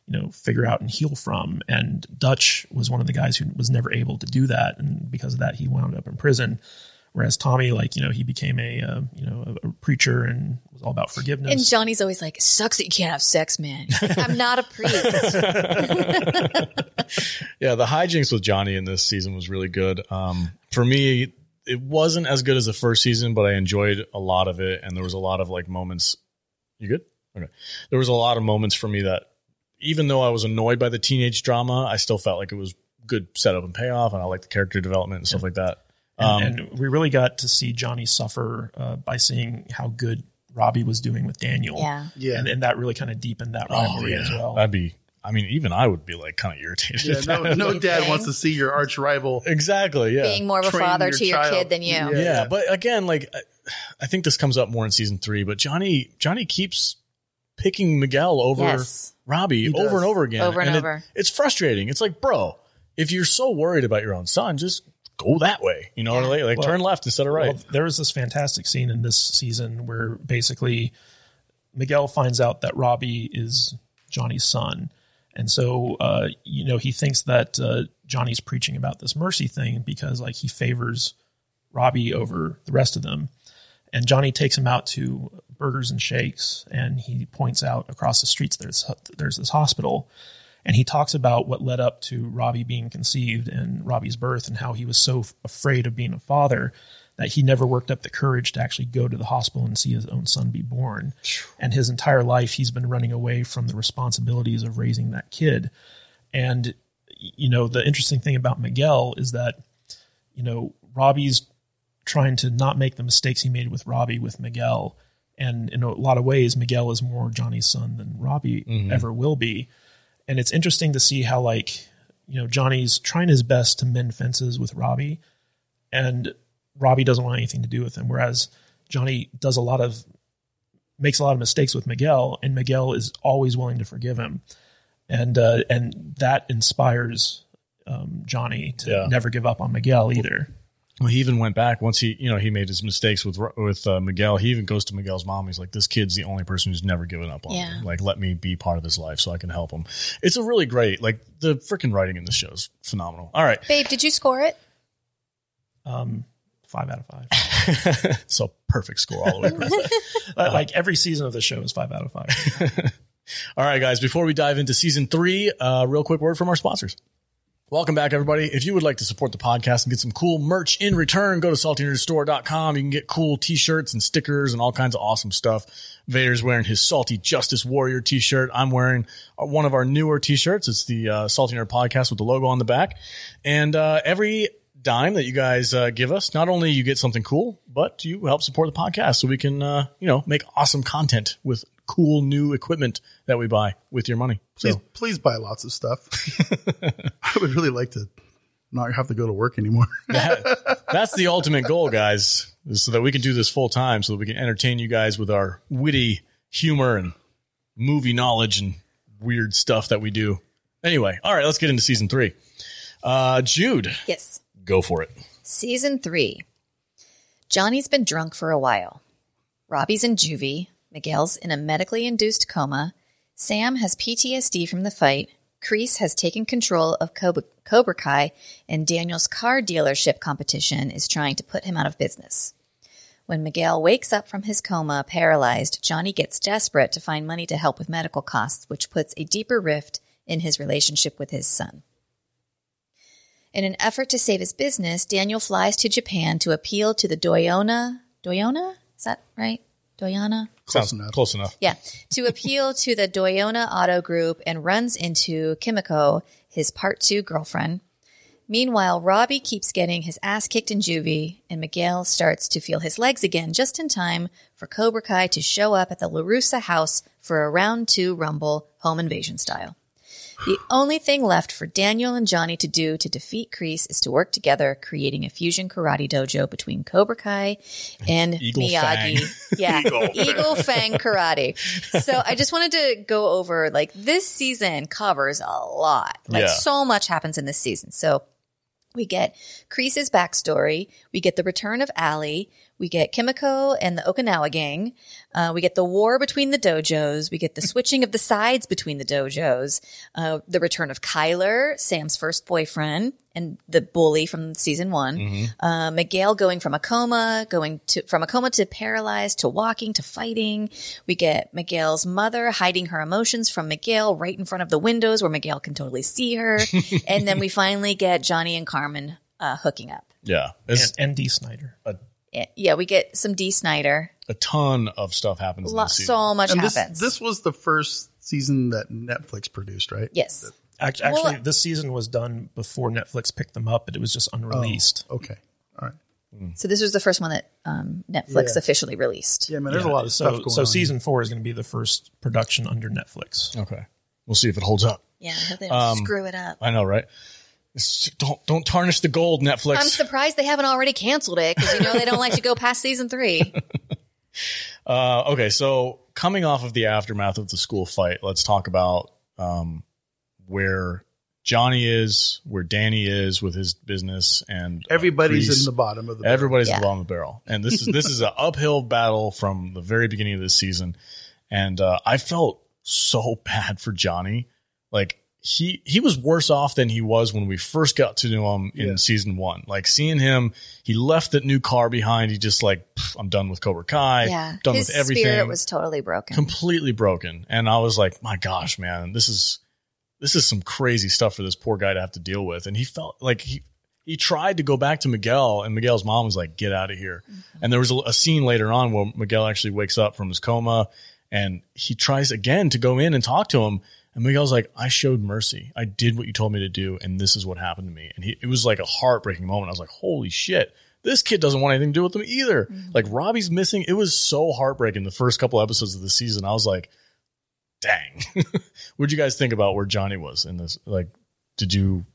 you know figure out and heal from. And Dutch was one of the guys who was never able to do that, and because of that, he wound up in prison. Whereas Tommy, like you know, he became a uh, you know a, a preacher and was all about forgiveness. And Johnny's always like, "Sucks that you can't have sex, man." I'm not a priest. Yeah, the hijinks with Johnny in this season was really good. Um, for me, it wasn't as good as the first season, but I enjoyed a lot of it, and there was a lot of like moments. You good? Okay. There was a lot of moments for me that, even though I was annoyed by the teenage drama, I still felt like it was good setup and payoff, and I liked the character development and stuff like that. Um, and, and we really got to see Johnny suffer uh, by seeing how good Robbie was doing with Daniel. Yeah. Yeah. and, and that really kind of deepened that oh rivalry yeah, as well. that'd be. I mean, even I would be like kind of irritated. Yeah, no, no dad Thing. wants to see your arch rival. exactly. Yeah. Being more of a Train father your to your child. kid than you. Yeah. yeah, but again, like I- I think this comes up more in season three. But Johnny, Johnny keeps picking Miguel over Yes. Robbie over and over again, Over and it- over. it's frustrating. It's like, bro, if you're so worried about your own son, just go that way. You know, like, like Well- turn left instead of right. Well, there was this fantastic scene in this season where basically Miguel finds out that Robbie is Johnny's son. And so, uh, you know, he thinks that uh, Johnny's preaching about this mercy thing because, like, he favors Robbie over the rest of them. And Johnny takes him out to Burgers and Shakes, and he points out across the streets there's there's this hospital, and he talks about what led up to Robbie being conceived and Robbie's birth, and how he was so afraid of being a father that he never worked up the courage to actually go to the hospital and see his own son be born. And his entire life, he's been running away from the responsibilities of raising that kid. And you know, the interesting thing about Miguel is that you know Robbie's trying to not make the mistakes he made with Robbie with Miguel. And in a lot of ways, Miguel is more Johnny's son than Robbie mm-hmm. ever will be. And it's interesting to see how, like, you know, Johnny's trying his best to mend fences with Robbie, and Robbie doesn't want anything to do with him. Whereas Johnny does a lot of, makes a lot of mistakes with Miguel, and Miguel is always willing to forgive him. And, uh, and that inspires um, Johnny to Yeah. never give up on Miguel either. Well, he even went back once he, you know, he made his mistakes with with uh, Miguel. He even goes to Miguel's mom. He's like, "This kid's the only person who's never given up on Yeah. me. Like, let me be part of his life so I can help him." It's a really great, like the freaking writing in this show is phenomenal. All right, Babe, did you score it? Um, five out of five. so perfect score all the way across. Uh, like every season of the show is five out of five. All right, guys, before we dive into season three, uh, real quick word from our sponsors. Welcome back, everybody. If you would like to support the podcast and get some cool merch in return, go to saltynerdstore.com. You can get cool t-shirts and stickers and all kinds of awesome stuff. Vader's wearing his Salty Justice Warrior t-shirt. I'm wearing one of our newer t-shirts. It's the uh, Salty Nerd podcast with the logo on the back. And uh, every dime that you guys uh, give us, not only you get something cool, but you help support the podcast so we can, uh, you know, make awesome content with cool new equipment that we buy with your money. So Please, please buy lots of stuff. I would really like to not have to go to work anymore. that, that's the ultimate goal, guys, so that we can do this full time, so that we can entertain you guys with our witty humor and movie knowledge and weird stuff that we do. Anyway, all right, let's get into season three. Uh, Jude, Yes. go for it. Season three. Johnny's been drunk for a while. Robbie's in juvie. Miguel's in a medically induced coma. Sam has PTSD from the fight. Kreese has taken control of Cobra, Cobra Kai, and Daniel's car dealership competition is trying to put him out of business. When Miguel wakes up from his coma, paralyzed, Johnny gets desperate to find money to help with medical costs, which puts a deeper rift in his relationship with his son. In an effort to save his business, Daniel flies to Japan to appeal to the Doyona. Doyona? Is that right? Doyana? Close Sounds enough. Close enough. Yeah, to appeal to the Doyona Auto Group and runs into Kumiko, his part two girlfriend. Meanwhile, Robbie keeps getting his ass kicked in juvie, and Miguel starts to feel his legs again just in time for Cobra Kai to show up at the LaRusso house for a round two rumble, home invasion style. The only thing left for Daniel and Johnny to do to defeat Kreese is to work together, creating a fusion karate dojo between Cobra Kai and Eagle Miyagi. Fang. Yeah, Eagle Fang Karate. So I just wanted to go over like this season covers a lot. Like Yeah. so much happens in this season. So we get Kreese's backstory. We get the return of Ali. We get Kumiko and the Okinawa gang. Uh, we get the war between the dojos. We get the switching of the sides between the dojos. Uh, the return of Kyler, Sam's first boyfriend, and the bully from season one. Uh, Miguel going from a coma, going to from a coma to paralyzed to walking to fighting. We get Miguel's mother hiding her emotions from Miguel right in front of the windows where Miguel can totally see her. and then we finally get Johnny and Carmen uh, hooking up. Yeah. And, and Dee Snider. Yeah, Yeah, we get some Dee Snider. a ton of stuff happens in Lo- this season. so much And happens. this was the first season that Netflix produced, right? yes. Act- Actually, Well- this season was done before Netflix picked them up, but it was just unreleased. Okay. All right. So this was the first one that um, Netflix Yeah. officially released. Yeah, man, there's a lot of so, stuff going so on. season four is going to be the first production under Netflix. Okay. We'll see if it holds up. Yeah, I hope they don't screw it up. I know, right? It's- don't don't tarnish the gold, Netflix. I'm surprised they haven't already canceled it because you know they don't like to go past season three. Uh, okay, so coming off of the aftermath of the school fight, let's talk about um, where Johnny is, where Danny is with his business, and uh, Everybody's Kreese. in the bottom of the barrel. Everybody's Yeah. at the bottom of the barrel, and this is this is an uphill battle from the very beginning of this season. And uh, I felt so bad for Johnny. Like he he was worse off than he was when we first got to know him in Yeah. season one. Like seeing him, he left that new car behind. He just like I'm done with Cobra Kai. Yeah, done his with everything spirit was totally broken. completely broken. And I was like, my gosh, man, this is this is some crazy stuff for this poor guy to have to deal with. And he felt like he he tried to go back to Miguel, and Miguel's mom was like, "Get out of here." Mm-hmm. And there was a, a scene later on where Miguel actually wakes up from his coma, and he tries again to go in and talk to him. And Miguel's like, "I showed mercy. I did what you told me to do, and this is what happened to me." And he, it was like a heartbreaking moment. I was like, "Holy shit!" This kid doesn't want anything to do with them either. Mm-hmm. Like Robbie's missing. It was so heartbreaking. The first couple episodes of the season, I was like, "Dang!" What'd you guys think about where Johnny was in this? Like, did you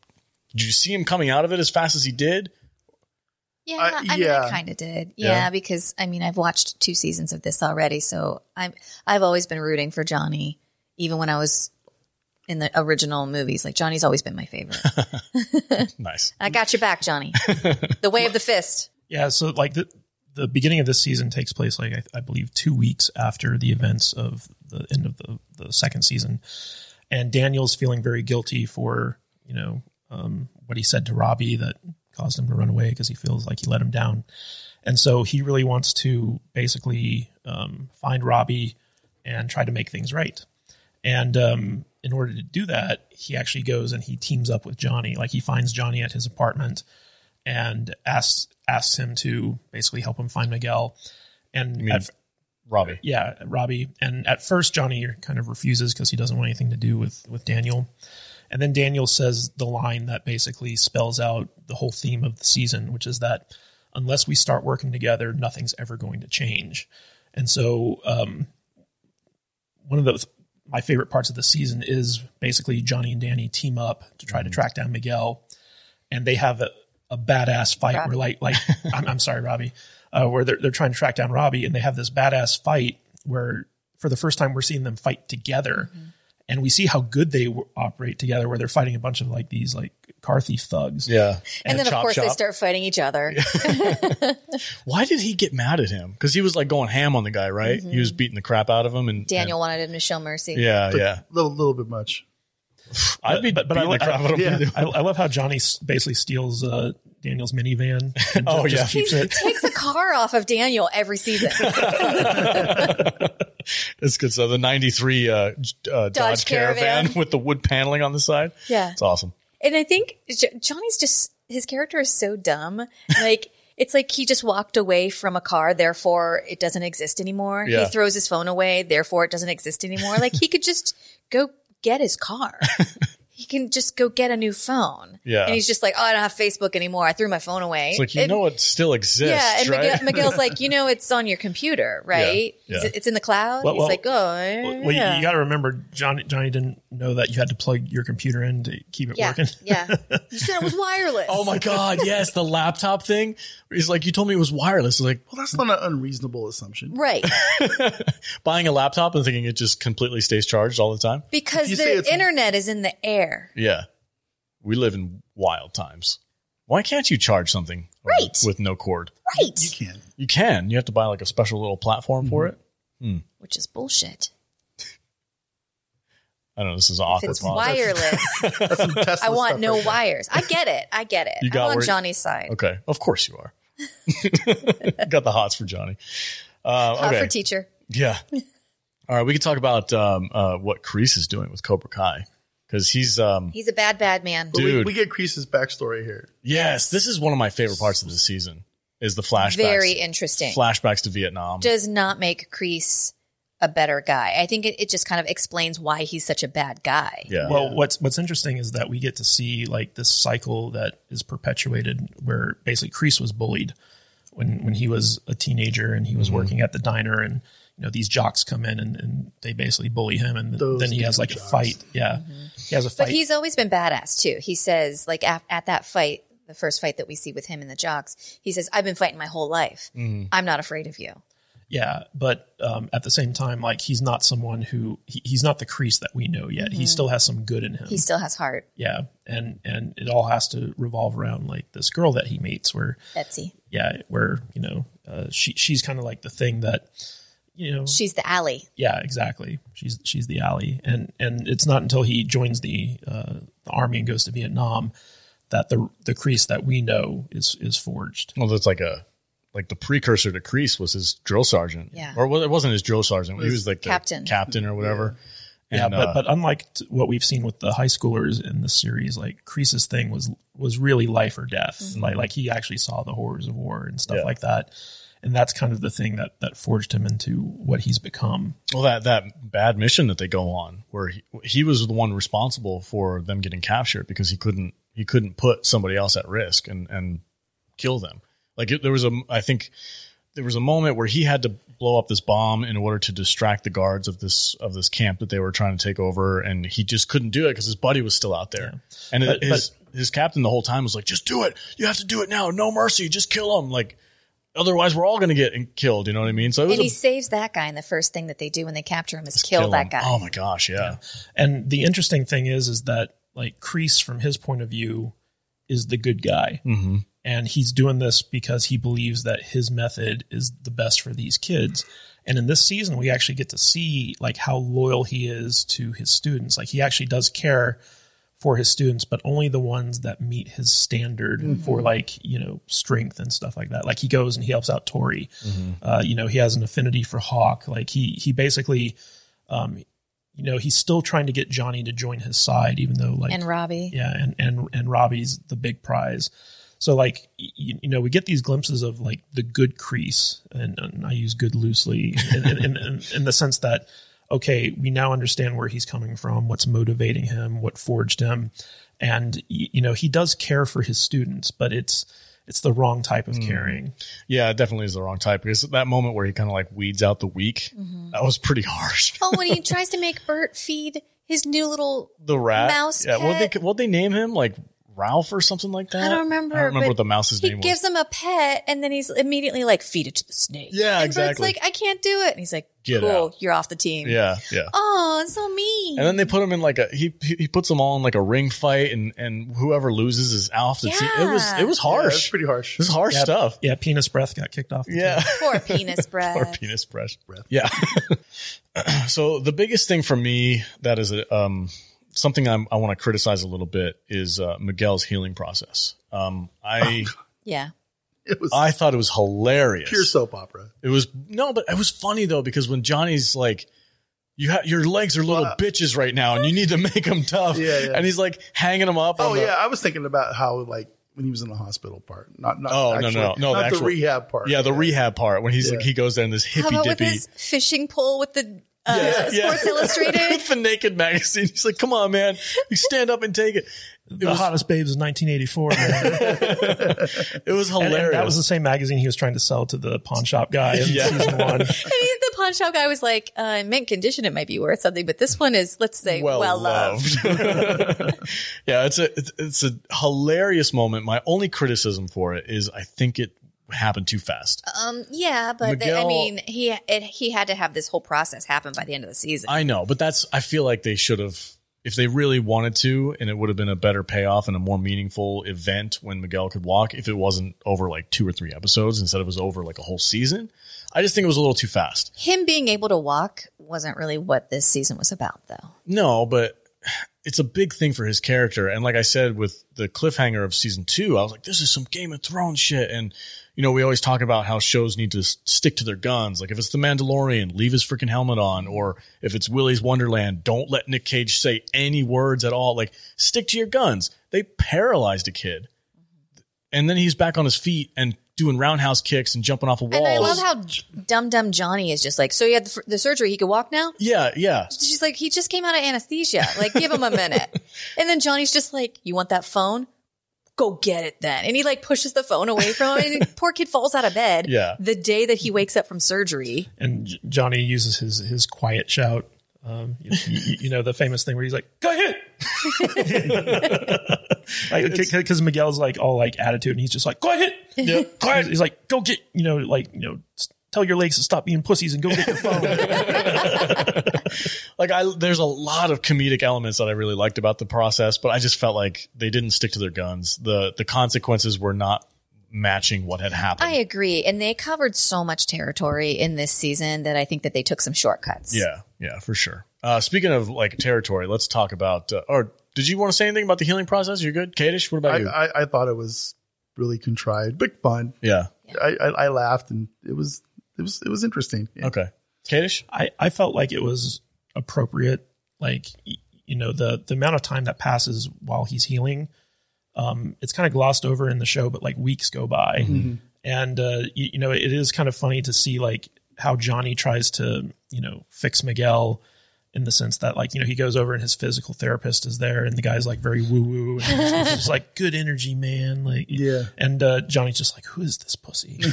did you see him coming out of it as fast as he did? Yeah, I- I, mean, yeah. I kind of did. Yeah, Yeah. because I mean, I've watched two seasons of this already, so I'm I've always been rooting for Johnny, even when I was in the original movies. Like Johnny's always been my favorite. Nice. I got your back, Johnny. the way of the fist. Yeah, so like the the beginning of this season takes place like I, I believe two weeks after the events of the end of the the second season, and Daniel's feeling very guilty for you know um, what he said to Robbie that caused him to run away because he feels like he let him down, and so he really wants to basically um, find Robbie and try to make things right. And um, in order to do that, he actually goes and he teams up with Johnny. Like he finds Johnny at his apartment and asks asks him to basically help him find Miguel. And at, Robbie. yeah, Robbie. And at first, Johnny kind of refuses because he doesn't want anything to do with with Daniel. And then Daniel says the line that basically spells out the whole theme of the season, which is that unless we start working together, nothing's ever going to change. And so, um, one of the my favorite parts of the season is basically Johnny and Danny team up to try to track down Miguel, and they have a, a badass fight Robbie. where like like I'm, I'm sorry, Robbie, uh, where they're they're trying to track down Robbie, and they have this badass fight where for the first time we're seeing them fight together, and we see how good they w- operate together, where they're fighting a bunch of like these like car thief thugs. Yeah. And, then, of chop course, they start fighting each other. Why did he get mad at him? Because he was like going ham on the guy, right? He was beating the crap out of him, and Daniel wanted him to show mercy. and- yeah, yeah. A little, little bit much. I'd be but, but I, beating the lo- crap out of yeah. too. I, I love how Johnny basically steals uh, Daniel's minivan. Oh, just yeah. He keeps it. takes a car off of Daniel every season. It's good. So the '93 uh, j- uh, Dodge, Caravan. Caravan. with the wood paneling on the side. Yeah. it's awesome. And I think J- Johnny's just his character is so dumb. Like it's like he just walked away from a car, therefore it doesn't exist anymore. Yeah. He throws his phone away, therefore it doesn't exist anymore. Like he could just go get his car. He can just go get a new phone. Yeah. And he's just like, oh, I don't have Facebook anymore. I threw my phone away. It's like you And- know it still exists, Yeah, and right? Miguel, Miguel's like, you know, it's on your computer, right? Yeah, It's- yeah. It's in the cloud. Well, He's well, like, oh, Well, yeah. you, you got to remember, Johnny. Johnny didn't know that you had to plug your computer in to keep it yeah, working. yeah. You said it was wireless. oh my god, yes, the laptop thing. He's like, you told me it was wireless. Like Well, that's not an unreasonable assumption. Right. buying a laptop and thinking it just completely stays charged all the time. Because the internet is in the air. Yeah, we live in wild times. Why can't you charge something Right. with no cord? Right. You can. You can. You have to buy like a special little platform for it. Which is bullshit. I don't know. This is an If awkward it's pause. wireless, That's some Tesla I want stuff no right wires. I get it. I get it. You got I'm on Johnny's side. Okay, of course you are. got the hots for Johnny. Uh, Hot okay, for teacher. yeah. All right, we can talk about um, uh, what Kreese is doing with Cobra Kai because he's um, He's a bad, bad man. But we, Dude. we get Kreese's backstory here. yes, this is one of my favorite parts of the season is the flashbacks. Very interesting. flashbacks to Vietnam. Does not make Kreese a better guy. I think it, it just kind of explains why he's such a bad guy. yeah, Well, what's what's interesting is that we get to see like this cycle that is perpetuated, where basically Kreese was bullied when when he was a teenager and he Mm-hmm. was working at the diner, and you know these jocks come in and, and they basically bully him, and Those then he has like a fight. Yeah, he has a fight. But he's always been badass too. He says, like at, at that fight, the first fight that we see with him and the jocks, he says, "I've been fighting my whole life. Mm-hmm. I'm not afraid of you." Yeah, but um, at the same time, like he's not someone who he, he's not the Kreese that we know yet. He still has some good in him. He still has heart, yeah, and and it all has to revolve around like this girl that he meets, where Betsy. yeah, where you know uh, she she's kind of like the thing that you know She's the Ali. yeah exactly she's she's the Ali, and and it's not until he joins the uh, the army and goes to Vietnam that the the Kreese that we know is is forged. well, that's like a like the precursor to Kreese was his drill sergeant. Yeah. or well, it wasn't his drill sergeant. He was like the Captain. captain or whatever. Yeah, And, but uh, but unlike t- what we've seen with the high schoolers in the series, like Kreese's thing was was really life or death. Like like he actually saw the horrors of war and stuff Yeah. like that, and that's kind of the thing that that forged him into what he's become. Well, that that bad mission that they go on, where he, he was the one responsible for them getting captured because he couldn't he couldn't put somebody else at risk and and kill them. Like it, there was a, I think there was a moment where he had to blow up this bomb in order to distract the guards of this of this camp that they were trying to take over, and he just couldn't do it because his buddy was still out there, and But- his his captain the whole time was like, "Just do it! You have to do it now! No mercy! Just kill him!" Like. Otherwise, we're all going to get killed. You know what I mean? So it was And a, he saves that guy, and the first thing that they do when they capture him is kill, kill that him. guy. Oh my gosh, yeah. And the interesting thing is, is that like Kreese, from his point of view, is the good guy, mm-hmm. and he's doing this because he believes that his method is the best for these kids. And in this season, we actually get to see like how loyal he is to his students. Like he actually does care for his students, but only the ones that meet his standard for like you know strength and stuff like that. Like he goes and he helps out Tory. Uh, you know, he has an affinity for Hawk. Like he he basically um, you know, he's still trying to get Johnny to join his side, even though like and Robbie. yeah, and and and Robbie's the big prize. So like you, you know, we get these glimpses of like the good Kreese, and, and I use good loosely in, in, in, in the sense that okay, we now understand where he's coming from, what's motivating him, what forged him, and you know he does care for his students, but it's it's the wrong type of hmm. caring. Yeah, it definitely is the wrong type because that moment where he kind of like weeds out the weak, mm-hmm. that was pretty harsh. Oh, when he tries to make Bert feed his new little The rat, Mouse yeah. What they what they name him like Ralph or something like that. I don't remember. I don't remember what the mouse's he name was. gives him a pet, and then he's immediately like, "Feed it to the snake." Yeah, and exactly. Bert's like, "I can't do it," and he's like, Get "Cool, out. you're off the team." yeah, yeah. Oh, it's so mean. And then they put him in like a he he he puts them all in like a ring fight, and and whoever loses is off the team. It was it was Yeah, harsh. that's pretty harsh. It was harsh Yeah, stuff. Yeah, penis breath got kicked off. The Yeah. team. Poor penis breath. poor penis breath. Yeah. so the biggest thing for me that is a, um, something I'm, I want to criticize a little bit is uh, Miguel's healing process. Um, I Yeah. It was I thought it was hilarious. pure soap opera. It was no, but it was funny though because when Johnny's like. You ha- your legs are little Well, bitches right now, and you need to make them tough. Yeah, yeah. And he's like hanging them up. Oh on the, yeah, I was thinking about how like when he was in the hospital part, not not Oh, no, actually, no, no, not the the, rehab part. yeah, the rehab part when he's like he goes there in this How hippy about with dippy his fishing pole with the uh, Yeah. Sports Illustrated? with the naked magazine. He's like, "Come on, man, you stand up and take it." It The was, hottest babes is 1984. man. it was hilarious. and that was the same magazine he was trying to sell to the pawn shop guy in Yeah. season one. And he, the pawn shop guy was like, uh, in mint condition, it might be worth something, but this one is, let's say, well, loved. yeah, it's a it's, it's a hilarious moment. My only criticism for it is I think it happened too fast. Um, yeah, but the- I mean, he it, he had to have this whole process happen by the end of the season. I know, but that's I feel like they should have if they really wanted to, and it would have been a better payoff and a more meaningful event when Miguel could walk if it wasn't over like two or three episodes instead of it was over like a whole season. I just think it was a little too fast. Him being able to walk wasn't really what this season was about, though. No, but it's a big thing for his character. And like I said, with the cliffhanger of season two, I was like, this is some Game of Thrones shit. And, you know, we always talk about how shows need to s- stick to their guns. Like if it's The Mandalorian, leave his freaking helmet on. Or if it's Willy's Wonderland, don't let Nick Cage say any words at all. Like stick to your guns. They paralyzed a kid. And then he's back on his feet and doing roundhouse kicks and jumping off of walls. And I love how dumb dumb Johnny is just like, so he had the, the surgery, he could walk now. yeah, yeah. She's like, he just came out of anesthesia. Like, give him a minute. and then Johnny's just like, you want that phone? Go get it then. And he like pushes the phone away from him. And the poor kid falls out of bed. Yeah. The day that he wakes up from surgery. and J- Johnny uses his his quiet shout. Um, you, you- you know the famous thing where he's like, "Go ahead," because Miguel's like all like attitude, and he's just like, "Go ahead, Yeah. quiet." He's like, "Go get," you know, like you know, tell your legs to stop being pussies and go get your phone. like I there's a lot of comedic elements that I really liked about the process, but I just felt like they didn't stick to their guns. The the consequences were not matching what had happened. I agree. And they covered so much territory in this season that I think that they took some shortcuts. yeah, yeah, for sure. Uh, speaking of like territory, let's talk about. Uh, or did you want to say anything about the healing process? You're good, Kadish. What about I, you? I, I thought it was really contrived, but fun. yeah. I, I, I laughed and it was it was it was interesting. Yeah. Okay. Kadish. I I felt like it was appropriate. Like you know the the amount of time that passes while he's healing, um, it's kind of glossed over in the show, but like weeks go by, and uh, you, you know it is kind of funny to see like how Johnny tries to you know fix Miguel in the sense that like you know he goes over and his physical therapist is there and the guy's like very woo woo and he's just like good energy man. Like Yeah. and uh, Johnny's just like who is this pussy?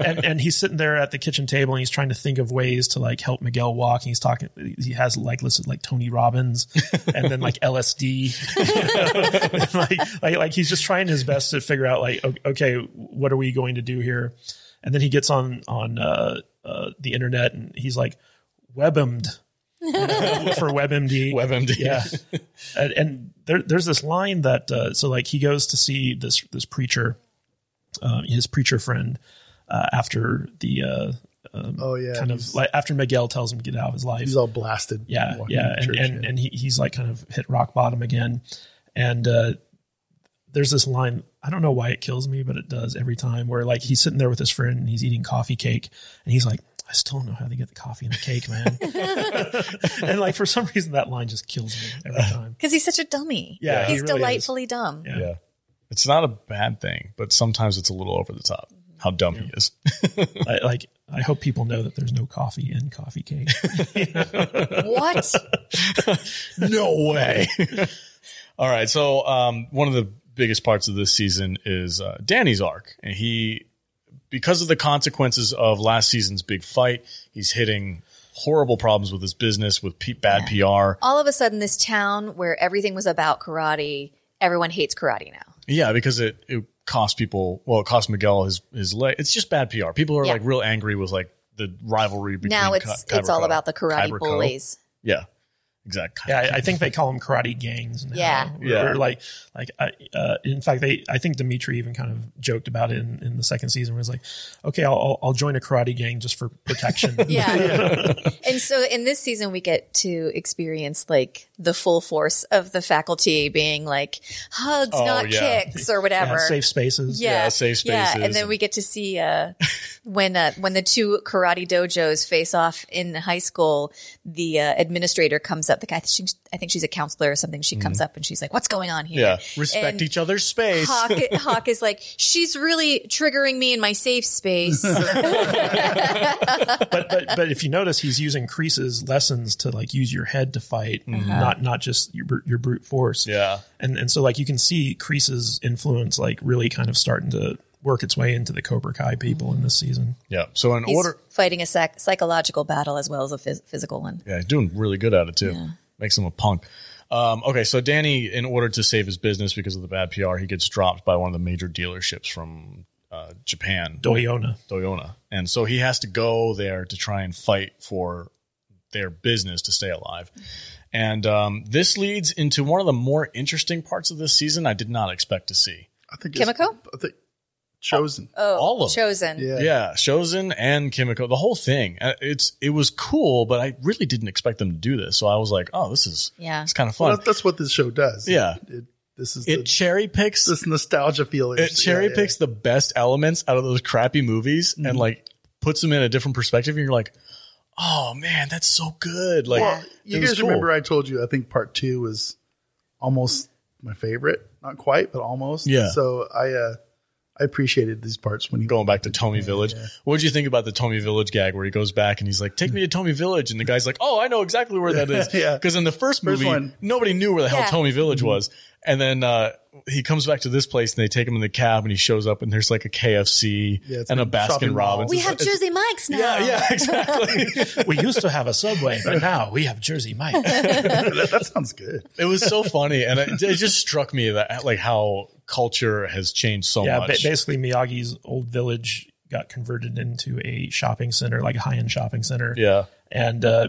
And, and he's sitting there at the kitchen table and he's trying to think of ways to like help Miguel walk. And he's talking he has like listed like Tony Robbins and then like LSD like, like like he's just trying his best to figure out like okay what are we going to do here? And then he gets on on uh, uh, the internet and he's like webmed for WebMD. WebMD. Yeah. and and there, there's this line that, uh, so like he goes to see this, this preacher, uh, his preacher friend, uh, after the, uh, Oh yeah. kind of like after Miguel tells him to get out of his life. he's all blasted. Yeah, yeah, and church, and, yeah. and he, he's like kind of hit rock bottom again, and uh, there's this line. I don't know why it kills me, but it does every time. Where like he's sitting there with his friend and he's eating coffee cake, and he's like, "I still don't know how they get the coffee and the cake, man." and like for some reason, that line just kills me every time. Because he's such a dummy. Yeah, he He's really is. delightfully dumb. Yeah. Yeah. It's not a bad thing, but sometimes it's a little over the top. How dumb he is. I, like I hope people know that there's no coffee in coffee cake. What? no way. All right. So, um, one of the biggest parts of this season is uh, Danny's arc. And he, because of the consequences of last season's big fight, he's hitting horrible problems with his business, with P- bad PR. All of a sudden, this town where everything was about karate everyone hates karate now. Yeah, because it, it cost people. Well, it cost Miguel his his leg. It's just bad PR. People are Yeah. like real angry with like the rivalry between. Now it's it's all about the karate Kyber Co. bullies. Yeah, exactly. Yeah, I, I think they call them karate gangs. Now. Yeah. Yeah. or like, like, I, uh, in fact, they, I think Demetri even kind of joked about it in, in the second season. Where he was like, "Okay, I'll, I'll, I'll join a karate gang just for protection." Yeah. and so in this season, we get to experience like the full force of the faculty being like hugs, Oh, not yeah. kicks or whatever. Yeah, safe spaces. Yeah, Yeah, safe Yeah, spaces and then we get to see uh, when uh, when the two karate dojos face off in high school. The uh, administrator comes up. The guy, she, I think she's a counselor or something. She comes up and she's like, "What's going on here?" Mm-hmm. Yeah, respect And each other's space. Hawk, Hawk is like, "She's really triggering me in my safe space." but, but but if you notice, he's using Kreese's lessons to like use your head to fight, not not just your your brute force. Mm-hmm. Yeah. and and so like you can see Kreese's influence like really kind of starting to work its way into the Cobra Kai people in this season. Yeah. So in He's order, fighting a psych- psychological battle as well as a phys- physical one. yeah, doing really good at it too. Makes him a punk. Um, okay, so Danny, in order to save his business because of the bad PR, he gets dropped by one of the major dealerships from uh, Japan, Doyona. Toyota, and so he has to go there to try and fight for their business to stay alive. And um, this leads into one of the more interesting parts of this season. I did not expect to see. I think Kumiko? I think Chozen. Oh, All of them. Chozen. Yeah. Yeah, Chozen and Kumiko, the whole thing. Uh, It's it was cool, but I really didn't expect them to do this. So I was like, oh, this is Yeah. it's kind of fun. that's, that's what this show does. Yeah. It, this is it the, cherry picks this nostalgia feeling. it cherry picks the best elements out of those crappy movies Mm-hmm. and like puts them in a different perspective. And you're like, oh man, that's so good. Like, Well, you guys cool. remember I told you I think part two was almost my favorite. Not quite, but almost. Yeah. So I uh I appreciated these parts when you going back to Tomi Village. What did you think about the Tomi Village gag where he goes back and he's like, "Take me to Tomi Village," and the guy's like, "Oh, I know exactly where that is." Yeah. Because in the first First movie, one. nobody knew where the hell Yeah. Tomi Village Mm-hmm. was, and then uh, he comes back to this place and they take him in the cab and he shows up and there's like a KFC Yeah, and a like shopping Baskin. Robbins. We It's- have it's- Jersey Mike's now. Yeah, yeah, exactly. We used to have a Subway, but now we have Jersey Mike. that, that sounds good. it was so funny, and it, it just struck me that like how culture has changed so much. yeah, ba- basically Miyagi's old village got converted into a shopping center, like a high end shopping center. yeah, and uh,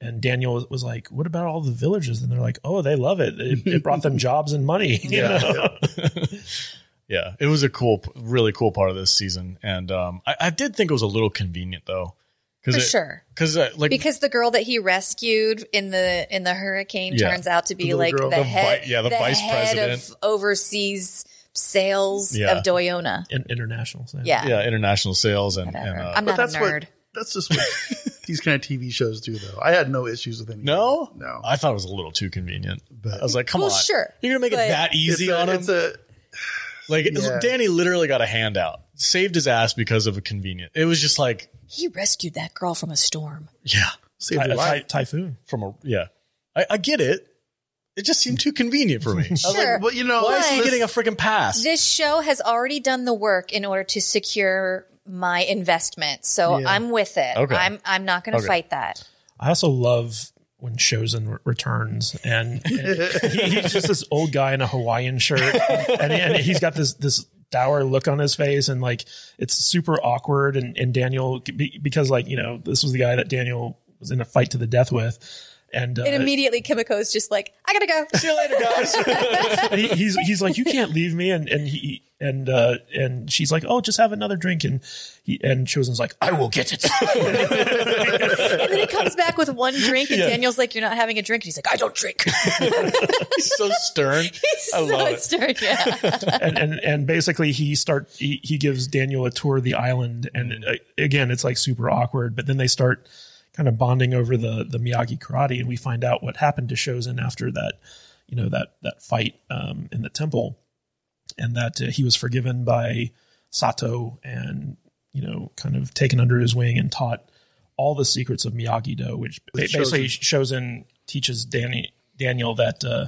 and Daniel was like, "What about all the villages?" And they're like, "Oh, they love it. It, it brought them jobs and money." you know? yeah. It was a cool, really cool part of this season, and um, I, I did think it was a little convenient though, For it, sure. because uh, like Because the girl that he rescued in the in the hurricane Yeah. turns out to be little like girl. the, The vi- head, yeah, the vice head president. of overseas sales Yeah. of Doyona. In, international. sales, Yeah, yeah, international sales and, and uh, I'm But not a that's nerd. what that's just what these kind of TV shows do though. I had no issues with any no, No. I thought it was a little too convenient. But- I was like, come Well, on, sure, you're gonna make but- it that it's easy a, on him? it's a like Yeah. Danny literally got a handout, saved his ass because of a convenient. It was just like, He rescued that girl from a storm. yeah, saved Ty- a ty- typhoon. from a yeah, I, I get it. It just seemed too convenient for me. I was like, Sure. Well, you know, why is he getting a freaking pass? This show has already done the work in order to secure my investment, so Yeah. I'm with it. Okay. I'm I'm not going to Okay. fight that. I also love when Chozen re- returns and, and he, he's just this old guy in a Hawaiian shirt and, and he's got this this dour look on his face and like it's super awkward and, and Daniel because like you know this was the guy that Daniel was in a fight to the death with and uh, And immediately Kumiko's just like, I gotta go. See you later, guys. he, he's he's like, you can't leave me, and and he and uh and she's like, oh, just have another drink, and he and Chozen's like, I will get it. And then he comes back with one drink, and Daniel's like, "You're not having a drink." And he's like, "I don't drink." He's so stern. He's I love so it. stern. Yeah. and, and and basically he start he, he gives Daniel a tour of the island, and uh, again, it's like super awkward, but then they start kind of bonding over the the Miyagi karate, and we find out what happened to Chozen after that, you know that that fight um, in the temple, and that uh, he was forgiven by Sato and you know kind of taken under his wing and taught all the secrets of Miyagi Do, which With basically Chozen teaches Danny Daniel that uh,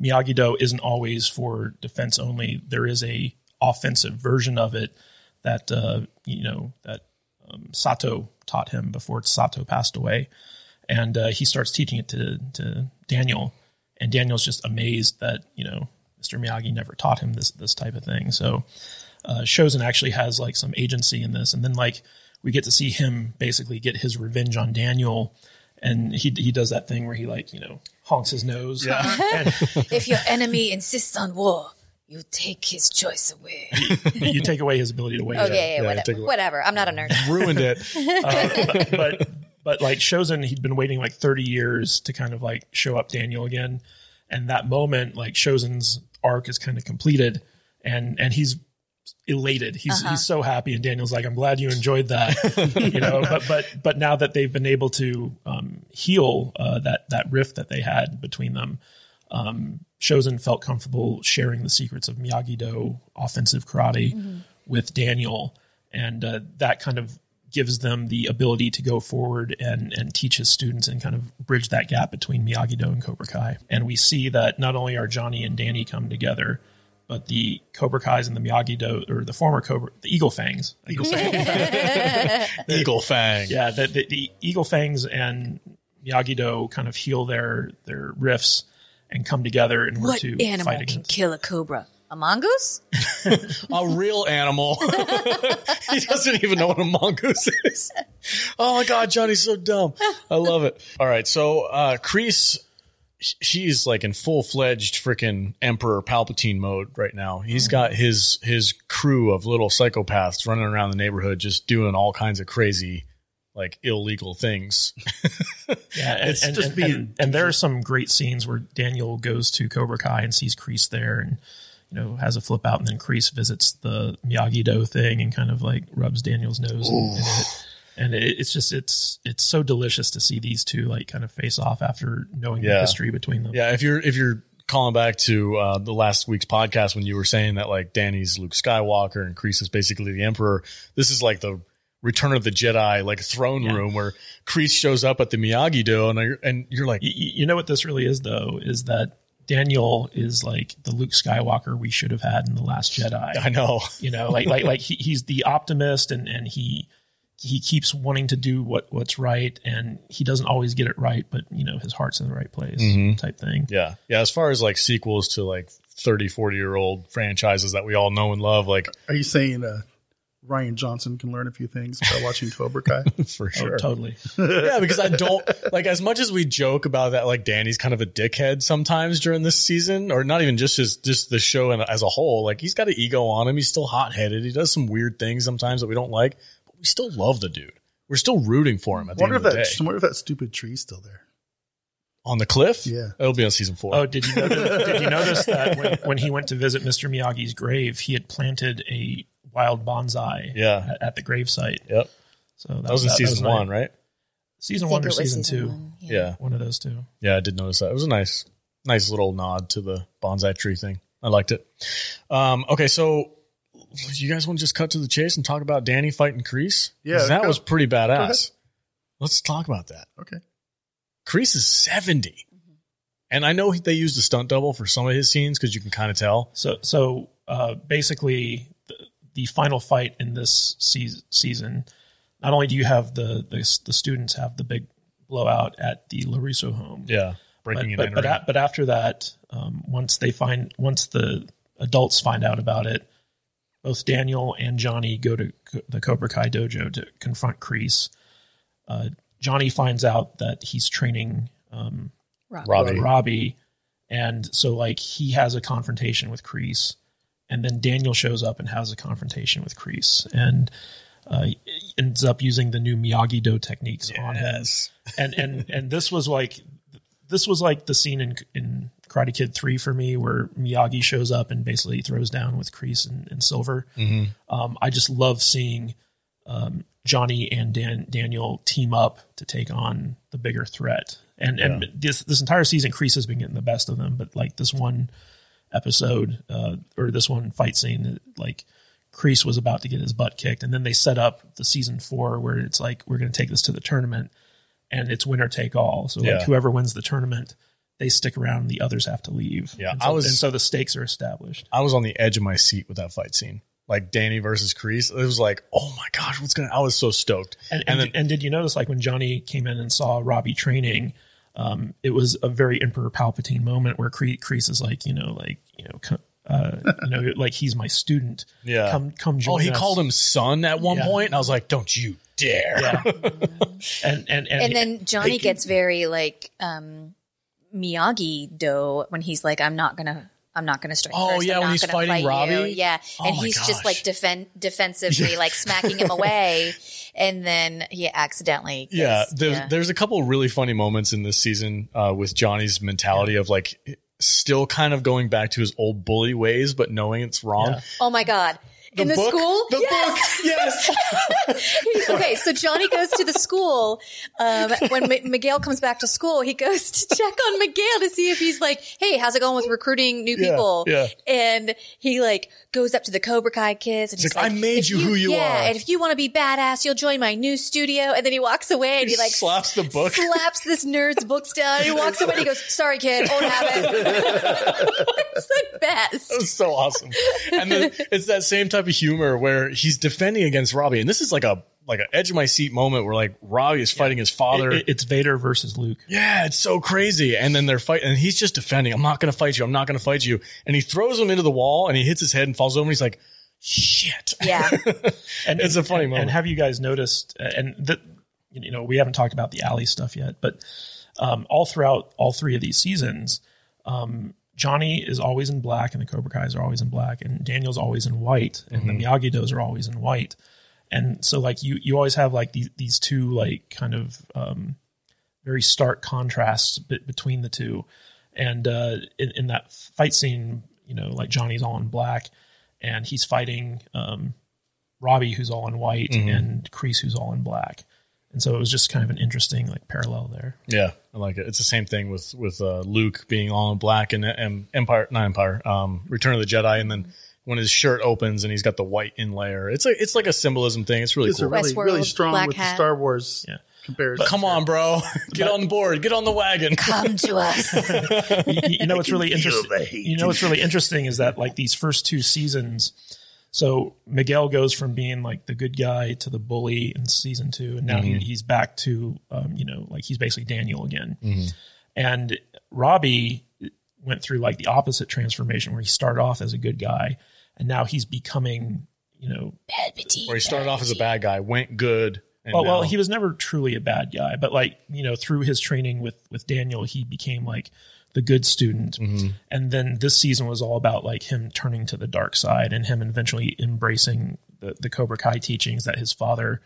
Miyagi Do isn't always for defense only. There is a offensive version of it that uh, you know that um, Sato taught him before Sato passed away, and uh, he starts teaching it to to Daniel, and Daniel's just amazed that you know Mr. Miyagi never taught him this this type of thing. So uh, Chozen actually has like some agency in this, and then like we get to see him basically get his revenge on Daniel, and he he does that thing where he like you know honks his nose. Yeah. If your enemy insists on war, you take his choice away. you take away his ability to wage. Oh yeah, yeah, yeah, whatever. I'm not a nerd. Ruined it. but but like Chozen, he'd been waiting like 30 years to kind of like show up Daniel again, and that moment, like Chozen's arc is kind of completed, and and he's elated. He's he's so happy, and Daniel's like, "I'm glad you enjoyed that," you know. But but but now that they've been able to um, heal uh, that that rift that they had between them. Um, Chozen felt comfortable sharing the secrets of Miyagi Do offensive karate with Daniel, and uh, that kind of gives them the ability to go forward and and teach his students and kind of bridge that gap between Miyagi Do and Cobra Kai. And we see that not only are Johnny and Danny come together, but the Cobra Kai's and the Miyagi Do or the former Cobra, the Eagle Fangs, Eagle Fangs, Eagle Fang. yeah, the, the, the Eagle Fangs and Miyagi Do kind of heal their their rifts and come together and work What to animal fight can kill a cobra? A mongoose? A real animal. he doesn't even know what a mongoose is. Oh my god, Johnny's so dumb. I love it. All right, so uh Kreese sh- she's like in full fledged freaking Emperor Palpatine mode right now. He's got his his crew of little psychopaths running around the neighborhood just doing all kinds of crazy like illegal things. Yeah, and, It's and, just and, being- and, and there are some great scenes where Daniel goes to Cobra Kai and sees Kreese there, and you know has a flip out, and then Kreese visits the Miyagi Do thing and kind of like rubs Daniel's nose in, in it. And it, it's just it's it's so delicious to see these two like kind of face off after knowing the history between them. Yeah, if you're if you're calling back to uh, the last week's podcast when you were saying that like Danny's Luke Skywalker and Kreese is basically the Emperor, this is like the Return of the Jedi like throne room where Kreese shows up at the Miyagi Do and you're, and you're like, Y- y- you know what this really is though is that Daniel is like the Luke Skywalker we should have had in the Last Jedi. I know, you know like like like he, he's the optimist and and he he keeps wanting to do what what's right and he doesn't always get it right but you know his heart's in the right place type thing yeah, yeah. As far as like sequels to like 30, 40 year old franchises that we all know and love, like Are you saying uh, Rian Johnson can learn a few things by watching Cobra Kai? for oh, sure, totally yeah, because I don't like as much as we joke about that. Like Danny's kind of a dickhead sometimes during this season, or not even just his just the show and as a whole. Like he's got an ego on him. He's still hot headed. He does some weird things sometimes that we don't like, but we still love the dude. We're still rooting for him at the wonder end if of the that. day. wonder if that stupid tree's still there. On the cliff, Yeah. it'll be on season four. oh did you notice, did you notice that when, when he went to visit Mr. Miyagi's grave he had planted a wild bonsai Yeah. at, at the gravesite. yep, so that, that was in season nice. one, right? season one or it was season, two one, yeah. Yeah, one of those two yeah, I did notice that. It was a nice, nice little nod to the bonsai tree thing. I liked it. Um, okay, so you guys want to just cut to the chase and talk about Danny fighting Kreese? 'Cause Yeah, that go. was pretty badass. Let's talk about that. Okay. Kreese is 70. And I know they used a stunt double for some of his scenes because you can kind of tell. So, so uh, basically, the, the final fight in this season, season, not only do you have the, the the students have the big blowout at the LaRusso home, Yeah. but Breaking but, and but, a- but after that, um, once they find once the adults find out about it, both Daniel and Johnny go to co- the Cobra Kai dojo to confront Kreese. Uh, Johnny finds out that he's training um, Rob. Robbie. Robbie, and so like he has a confrontation with Kreese, and then Daniel shows up and has a confrontation with Kreese, and uh, ends up using the new Miyagi Do techniques on him, and and and this was like this was like the scene in in Karate Kid three for me where Miyagi shows up and basically throws down with Kreese and, and Silver. Um, I just love seeing um, Johnny and Dan, Daniel team up to take on the bigger threat. And and this this entire season, Kreese has been getting the best of them, but like this one episode uh, or this one fight scene, like Kreese was about to get his butt kicked, and then they set up the season four where it's like we're going to take this to the tournament, and it's winner take all. So Yeah. like whoever wins the tournament, they stick around, the others have to leave. Yeah, and I so, was- and so the stakes are established. I was on the edge of my seat with that fight scene. Like Danny versus Kreese. It was like, oh my gosh, what's going to, I was so stoked. And, and, and did you notice, like when Johnny came in and saw Robbie training, um, it was a very Emperor Palpatine moment where Cre- Kreese is like, you know, like you know, co- uh, you know, like he's my student. Yeah. come come join Oh, he us. called him son at one Yeah. point, and I was like, "Don't you dare!" Yeah. and and and, And then Johnny gets very like um Miyagi Do when he's like, I'm not gonna I'm not gonna strike. Oh, first. yeah, I'm when he's fighting fight you." Robbie? Yeah. Oh and he's just like defend defensively, like smacking him away. And then he accidentally gets- Yeah, there's yeah. there's a couple of really funny moments in this season uh, with Johnny's mentality of like still kind of going back to his old bully ways, but knowing it's wrong. Yeah. Oh my god. In the book? school? the Yes! book, yes. okay, so Johnny goes to the school. Um, when M- Miguel comes back to school, he goes to check on Miguel to see if he's like, "Hey, how's it going with recruiting new Yeah, people?" yeah. And he like goes up to the Cobra Kai kids and he's, like, "I made "If you who you are. yeah, are." and if you want to be badass, you'll join my new studio." And then he walks away and he, like slaps the book. slaps this nerd's books down. And he walks away and he goes, "Sorry, kid, won't have it." it's the best. It was so awesome. And then it's that same type of humor where he's defending against Robbie, and this is like a like an edge of my seat moment where like Robbie is fighting his father. it- it's Vader versus Luke. yeah, it's so crazy. And then they're fighting, and he's just defending. I'm not going to fight you. I'm not going to fight you. And he throws him into the wall, and he hits his head and falls over. And he's like, "Shit." Yeah. And It's a funny and, moment. And have you guys noticed? uh, And that you know, we haven't talked about the Ali stuff yet, but um, all throughout all three of these seasons, um, Johnny is always in black, and the Cobra Kai's are always in black, and Daniel's always in white, and Mm-hmm. the Miyagi Dos are always in white. And so, like you, you always have like these these two like kind of um, very stark contrasts be- between the two. And uh, in, in that fight scene, you know, like Johnny's all in black, and he's fighting um, Robbie, who's all in white, Mm-hmm. and Kreese, who's all in black. And so it was just kind of an interesting like parallel there. Yeah, I like it. It's the same thing with with uh, Luke being all in black and, and Empire, not Empire, um, Return of the Jedi, and then when his shirt opens and he's got the white inlayer, it's like it's like a symbolism thing. It's really It's a cool. really, Westworld, really strong Black with Hat. the Star Wars Yeah. comparison. Come on, bro, get on board, get on the wagon. Come to us. you, you know what's really interesting you know what's really interesting is that like these first two seasons so miguel goes from being like the good guy to the bully in season two and now he, he's back to um, you know like he's basically daniel again and robbie went through like the opposite transformation where he started off as a good guy and now he's becoming you know bad. Where he started off as a bad guy, went good. And oh, well, well, he was never truly a bad guy, but like you know, through his training with with Daniel, he became like the good student. Mm-hmm. And then this season was all about like him turning to the dark side and him eventually embracing the the Cobra Kai teachings that his father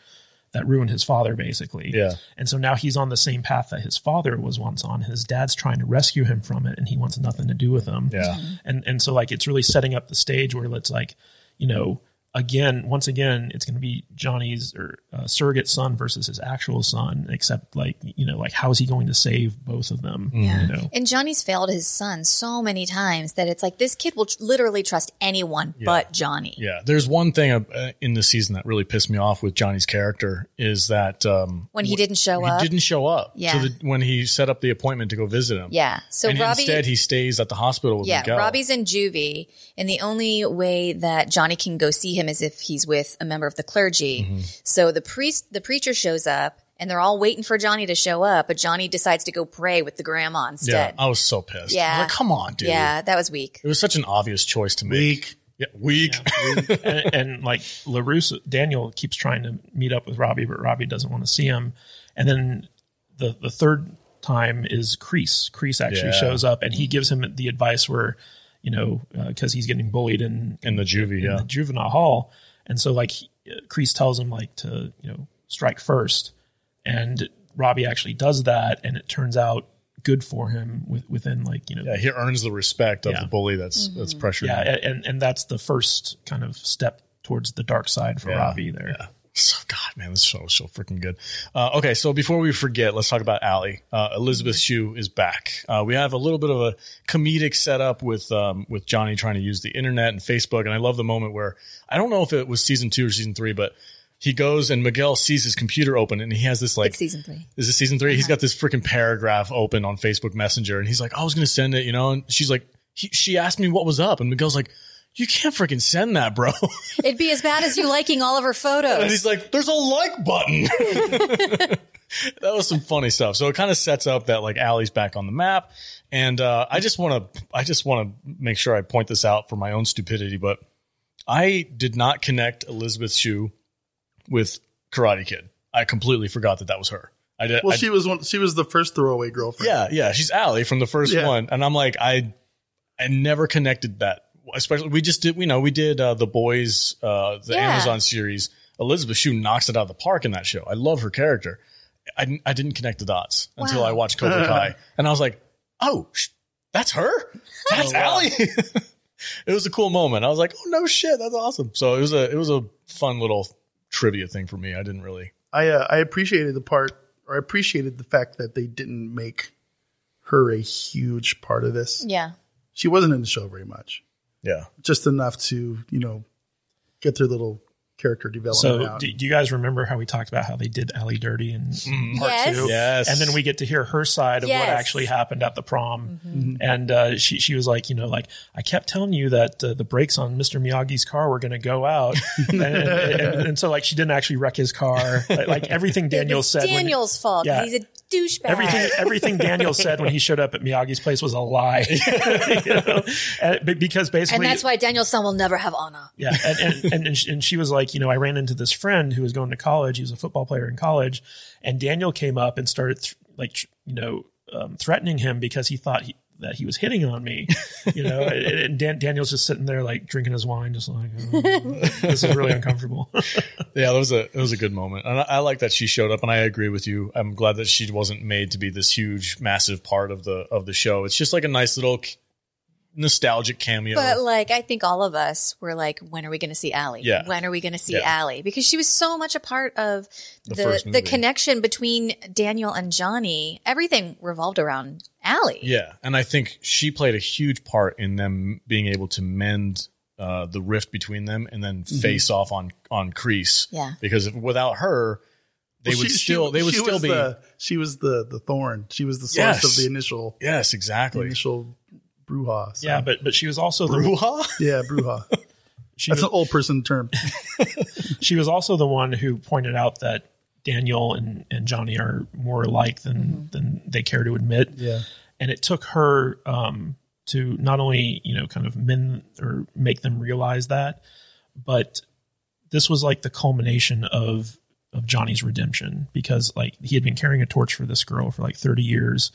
that ruined his father basically. Yeah. And so now he's on the same path that his father was once on. His dad's trying to rescue him from it and he wants nothing to do with him. Yeah. Mm-hmm. And and so like it's really setting up the stage where it's like, you know, again, once again, it's going to be Johnny's or uh, surrogate son versus his actual son. Except like, you know, like how is he going to save both of them? Yeah. You know, And Johnny's failed his son so many times that it's like this kid will tr- literally trust anyone but Johnny. Yeah, there's one thing uh, in the season that really pissed me off with Johnny's character is that um, When he didn't show he up. didn't show up. Yeah. to the, when he set up the appointment to go visit him. yeah. So and Robbie instead he stays at the hospital with Yeah, Miguel. Robbie's in juvie, and the only way that Johnny can go see him is if he's with a member of the clergy. Mm-hmm. So the priest, the preacher shows up, and they're all waiting for Johnny to show up, but Johnny decides to go pray with the grandma yeah, instead. I was so pissed. Yeah. Like, come on, dude. Yeah, that was weak. It was such an obvious choice to make. Weak. Yeah, weak. and, and like LaRusso, Daniel keeps trying to meet up with Robbie, but Robbie doesn't want to see him. And then the the third time is Kreese. Kreese actually Yeah. shows up and he gives him the advice where, you know, because he's getting bullied in in the juvie, in yeah. the juvenile hall, and so like he, uh, Kreese tells him like to you know strike first, and Robbie actually does that, and it turns out good for him with, within like you know Yeah, he earns the respect of Yeah. the bully that's that's pressuring yeah, him. and and that's the first kind of step towards the dark side for Robbie there. So, God, man, this show is so freaking good. Uh, okay, so before we forget, let's talk about Ali. Uh, Elizabeth Shue is back. Uh, we have a little bit of a comedic setup with um, with Johnny trying to use the internet and Facebook, and I love the moment where I don't know if it was season two or season three, but he goes and Miguel sees his computer open, and he has this like It's season three. is this season 3 He's got this freaking paragraph open on Facebook Messenger, and he's like, "I was gonna send it," you know, and she's like, he, "She asked me what was up," and Miguel's like, "You can't freaking send that, bro." It'd be as bad as you liking all of her and photos. he's like, "There's a like button." that was some funny stuff. So it kind of sets up that like Ali's back on the map, and uh, I just want to I just want to make sure I point this out for my own stupidity, but I did not connect Elizabeth Shue with Karate Kid. I completely forgot that that was her. I did. Well, I- she was one. She was the first throwaway girlfriend. yeah, yeah, she's Ali from the first Yeah. one, and I'm like, I, I never connected that. Especially, we just did, you know, we did uh, the boys, uh, the Yeah. Amazon series. Elizabeth Shue knocks it out of the park in that show. I love her character. I, didn't- I didn't connect the dots until I watched Cobra Kai, and I was like, oh, sh- that's her. That's Ali. it was a cool moment. I was like, oh no shit, that's awesome. So it was a it was a fun little trivia thing for me. I didn't really. I uh, I appreciated the part, or I appreciated the fact that they didn't make her a huge part of this. Yeah. She wasn't in the show very much, Yeah. just enough to you know get their little character development So, out. do, do you guys remember how we talked about how they did Ali dirty in part Yes. two? Yes. And then we get to hear her side of what actually happened at the prom. Mm-hmm. And uh, she she was like, you know, like I kept telling you that uh, the brakes on Mr. Miyagi's car were going to go out, and, and, and, and so like she didn't actually wreck his car. Like, like everything Daniel it's said. when- Daniel's fault. 'cause Yeah. He's a douchebag. Everything, everything Daniel said when he showed up at Miyagi's place was a lie, You know? And- because basically, and that's why Daniel's son will never have honor. yeah, and and, and and she- and she was like, you know, I ran into this friend who was going to college. He was a football player in college, and Daniel came up and started th- like you know um, threatening him because he thought he, that he was hitting on me, you know. and Dan, Daniel's just sitting there like drinking his wine, just like oh, this is really uncomfortable. Yeah, that was a it was a good moment, and I, I like that she showed up. And I agree with you. I'm glad that she wasn't made to be this huge, massive part of the of the show. It's just like a nice little nostalgic cameo. But like, I think all of us were like, when are we going to see Ali? Yeah. When are we going to see Yeah. Ali? Because she was so much a part of The the the, connection between Daniel and Johnny. Everything revolved around Ali. yeah, and I think she played a huge part in them being able to mend uh, the rift between them, and then face off on on Kreese. Yeah. because if, without her, they Well, would she- still they would still be. The, she was the the thorn. She was the source Yes. of the initial yes, the exactly. initial brouhaha. So, yeah, but but she was also the Brouhaha? yeah, brouhaha. she That's was, an old person term. she was also the one who pointed out that Daniel and, and Johnny are more alike than than they care to admit. Yeah. and it took her um, to not only you know kind of men or make them realize that, but this was like the culmination of of Johnny's redemption because like he had been carrying a torch for this girl for like 30 years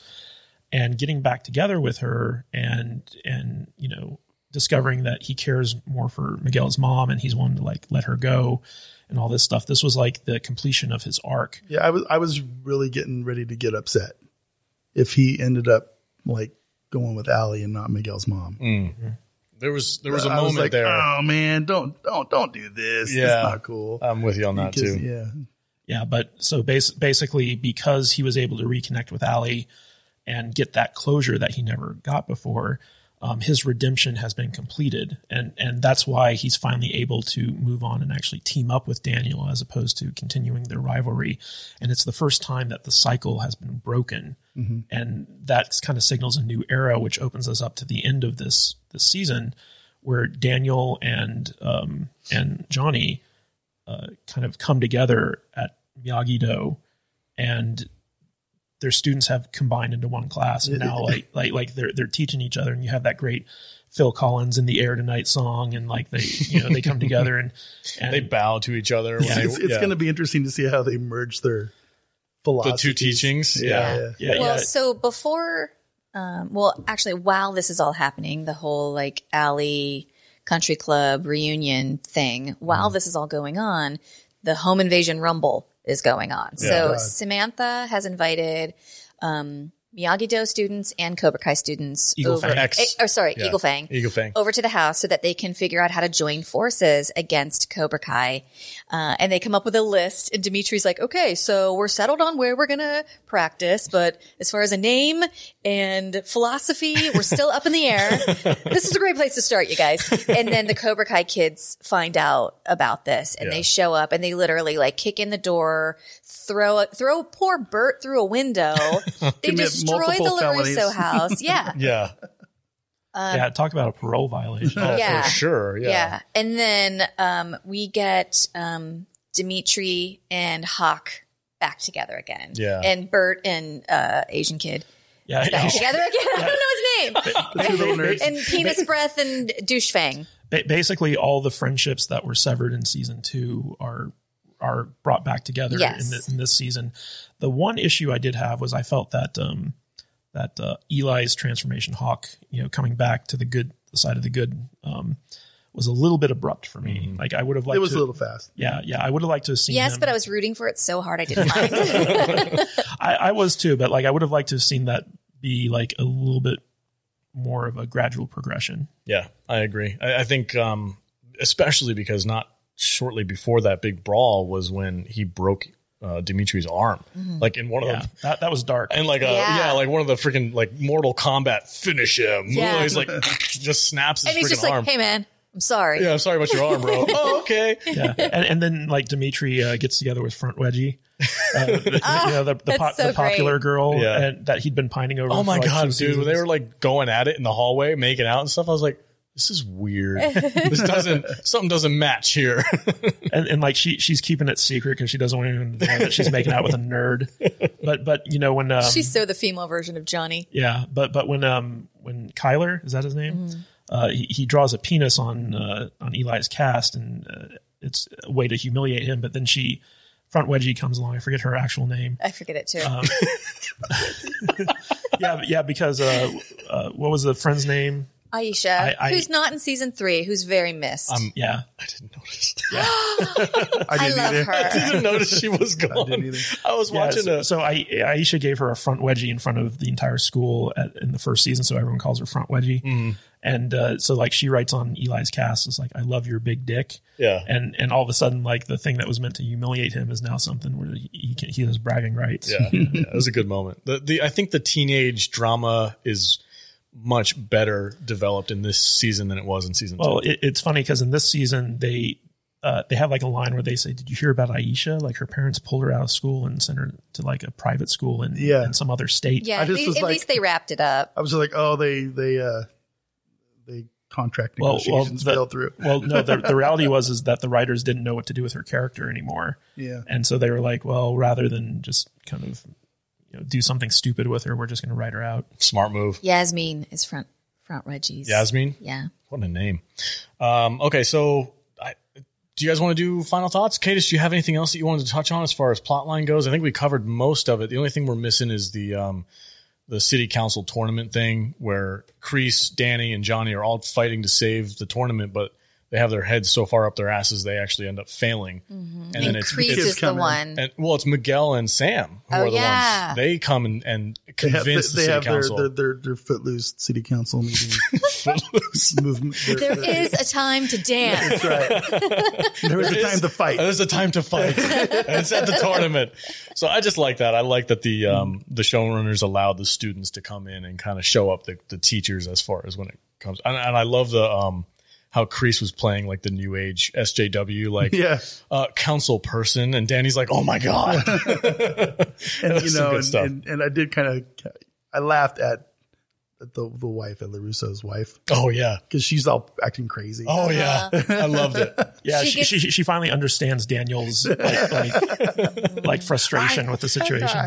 and getting back together with her and and you know discovering that he cares more for Miguel's mom and he's wanting to like let her go and all this stuff this was like the completion of his arc Yeah, I was I was really getting ready to get upset if he ended up like going with Ali and not Miguel's mom. Mm. There was there was a I was moment like, there. Oh man, don't don't don't do this. Yeah. It's not cool. I'm with you on that Because- too. Yeah. Yeah, but so bas- basically, because he was able to reconnect with Ali and get that closure that he never got before, um, his redemption has been completed, and and that's why he's finally able to move on and actually team up with Daniel as opposed to continuing their rivalry. And it's the first time that the cycle has been broken, and that kind of signals a new era, which opens us up to the end of this this season, where Daniel and um, and Johnny uh, kind of come together at Miyagi Do, and their students have combined into one class, and now like like like they're they're teaching each other, and you have that great Phil Collins in the air tonight song, and like they you know they come together and and They bow to each other. When they, It's, it's yeah. going to be interesting to see how they merge their the two teachings. Yeah. Yeah. yeah Well, yeah so before, um, well, actually, while this is all happening, the whole like Ali country club reunion thing, while Mm-hmm. this is all going on, the home invasion rumble is going on. so God. Samantha has invited um, Miyagi Do students and Cobra Kai students Eagle over. Fang. Eh, or sorry, Yeah. Eagle Fang. Eagle Fang. Over to the house so that they can figure out how to join forces against Cobra Kai. Uh, and they come up with a list and Demetri's like, okay, so we're settled on where we're going to practice, but as far as a name and philosophy, we're still up in the air. this is a great place to start, you guys. And then the Cobra Kai kids find out about this and Yeah. they show up and they literally like kick in the door, throw a, throw poor Bert through a window. They Commit destroy the multiple felonies. LaRusso house. Yeah. Yeah. yeah talk about a parole violation. Oh, Yeah. for sure. Yeah. Yeah. And then um, we get um, Demetri and Hawk back together again. Yeah. And Bert and uh, Asian kid Yeah, back together again. I don't know his The two little name. nerds. and penis breath and douche fang. ba- basically all the friendships that were severed in season two are are brought back together Yes. in, this, in this season. The one issue I did have was I felt that um, that uh, Eli's transformation, Hawk, you know, coming back to the good the side of the good, um, was a little bit abrupt for me. Like I would have liked. It was to, a little fast. Yeah, yeah, I would have liked to have seen. Yes, him- but I was rooting for it so hard I didn't mind. I, I was too, but like I would have liked to have seen that be like a little bit more of a gradual progression. Yeah, I agree. I, I think, um, especially because not shortly before that big brawl was when he broke uh, Demetri's arm, like in one of Yeah, the. that that was dark. And like a yeah. Yeah. like one of the freaking like Mortal Kombat finish him. Yeah. He's like just snaps his and he's freaking just like, arm. hey, man, I'm sorry. yeah, I'm sorry about your arm, bro. oh, okay. yeah, and, and then like Demetri uh, gets together with Front Wedgie, uh, the, you know the, the, po- so the popular great. girl Yeah. and, that he'd been pining over. Oh my for, like, god, two dude! seasons. When they were like going at it in the hallway, making out and stuff, I was like, "This is weird. this doesn't something doesn't match here." and, and like she she's keeping it secret because she doesn't want anyone to know that she's making out with a nerd. But but you know when um, She's so the female version of Johnny. Yeah, but but when um when Kyler is that his name? Mm-hmm. Uh, he, he draws a penis on uh, on Eli's cast, and uh, it's a way to humiliate him. But then she front wedgie comes along. I forget her actual name. I forget it too. Um, Yeah, yeah, because uh, uh, what was the friend's name? Aisha, I- I- who's not in season three, who's very missed. Yeah, I didn't notice. I I didn't love either. I didn't notice she was gone. didn't either. I was yeah. watching So, a so I, Aisha gave her a front wedgie in front of the entire school at, in the first season, so everyone calls her front wedgie. Mm-hmm. And uh, so like she writes on Eli's cast, it's like I love your big dick. yeah. and and all of a sudden like the thing that was meant to humiliate him is now something where he he, can, he has bragging rights Yeah, yeah, it was a good moment. The, the I think the teenage drama is much better developed in this season than it was in season well two. it, it's funny because in this season they uh, they have like a line where they say did you hear about aisha like her parents pulled her out of school and sent her to like a private school in, Yeah. in some other state yeah, I at, least, was at like- least they wrapped it up. I was like, oh, they they uh they contract Well, well, negotiations the- fell through. well no the, the reality was is that the writers didn't know what to do with her character anymore Yeah. and so they were like well rather than just kind of you know do something stupid with her we're just going to write her out Smart move. Yasmin is front front Wedgie's. Yasmin, Yeah. what a name. Um, okay, so I, do you guys want to do final thoughts? Kadish, do you have anything else that you wanted to touch on as far as plotline goes? I think we covered most of it. The only thing we're missing is the um, the city council tournament thing where Kreese, Danny, and Johnny are all fighting to save the tournament, but they have their heads so far up their asses they actually end up failing. And, then it's, it's is the one. and well, it's Miguel and Sam who Oh, are the yeah. ones. They come and, and They have, convince they the have city their, council. their, their, their footloose city council meeting Footloose. movement. Their- There their- a time to dance. That's right. there was a time to fight. There's a time to fight. and it's at the tournament. So I just like that. I like that the um, the showrunners allowed the students to come in and kind of show up the, the teachers as far as when it comes. And, and I love the um, how Kreese was playing like the new age SJW, like Yeah. uh, council person, and Danny's like, "Oh my god!" and you know, and, and, and I did kind of, I laughed at at the the wife, at LaRusso's wife, oh yeah, because she's all acting crazy. oh yeah, uh-huh. I loved it. Yeah, She she, she, she finally understands Daniel's like like, like frustration with the situation.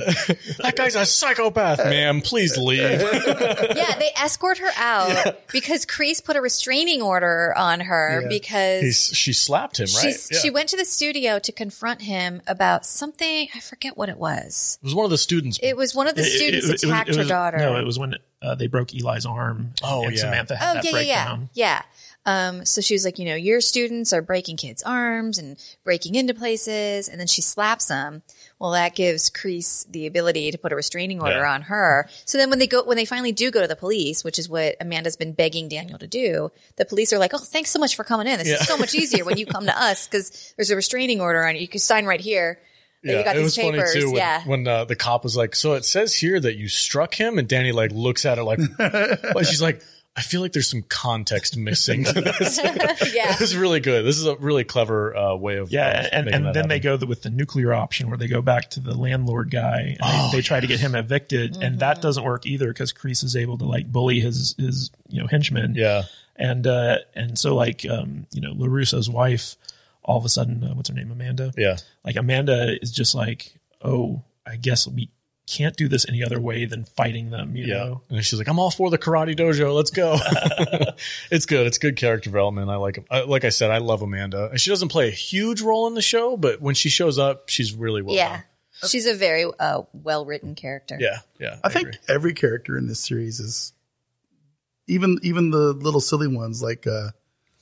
That guy's a psychopath, ma'am. Please leave. yeah, they escort her out because Kreese put a restraining order on her Yeah. because He's, she slapped him, right? she's, Yeah. she went to the studio to confront him about something. I forget what it was. it was one of the students. It was one of the It- it- students it was- attacked it her was- daughter. No, it was when uh, they broke Eli's arm. Oh, and yeah. Samantha had Oh that yeah, yeah, yeah, yeah. Um, so she was like, you know, your students are breaking kids' arms and breaking into places, and then she slaps them. Well, that gives Kreese the ability to put a restraining order Yeah. on her. So then when they go, when they finally do go to the police, which is what Amanda's been begging Daniel to do, the police are like, oh, thanks so much for coming in. This Yeah. is so much easier when you come to us because there's a restraining order on it. You can sign right here. That you got it these was papers. funny too when, yeah. when uh, the cop was like, "So it says here that you struck him," and Danny like looks at it like, but she's like, "I feel like there's some context missing to this." yeah. it was really good. This is a really clever uh, way of Yeah, of and, and that then they go the, with the nuclear option where they go back to the landlord guy and Oh, they, they try to get him evicted, and that doesn't work either because Kreese is able to like bully his his you know henchmen. yeah, and uh, and so like um, you know LaRusso's wife, all of a sudden, uh, what's her name, Amanda? yeah, Like Amanda is just like, oh, I guess we can't do this any other way than fighting them. You know, And she's like, I'm all for the karate dojo. Let's go. it's good. It's good character development. I like. I, like I said, I love Amanda. And she doesn't play a huge role in the show, but when she shows up, she's really well Yeah. done. She's a very uh, well written character. Yeah. Yeah. I think agree. every character in this series is even even the little silly ones like uh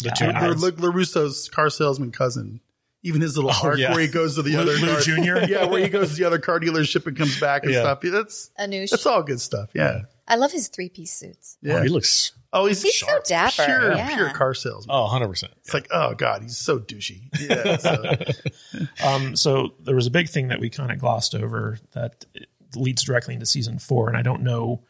the two I- I- La- La- LaRusso's car salesman cousin. Even his little arc Oh, yeah. where he goes to the other Lou car, Jr.? yeah, where he goes to the other car dealership and comes back and Yeah. stuff. That's Anoush. that's all good stuff. Yeah, I love his three piece suits. yeah. Oh, he looks, oh, he's, He's so sharp, dapper, pure, yeah. pure car salesman. oh, 100%. It's like, oh god, he's so douchey. Yeah, so, Um, so there was a big thing that we kind of glossed over that leads directly into season four, and I don't know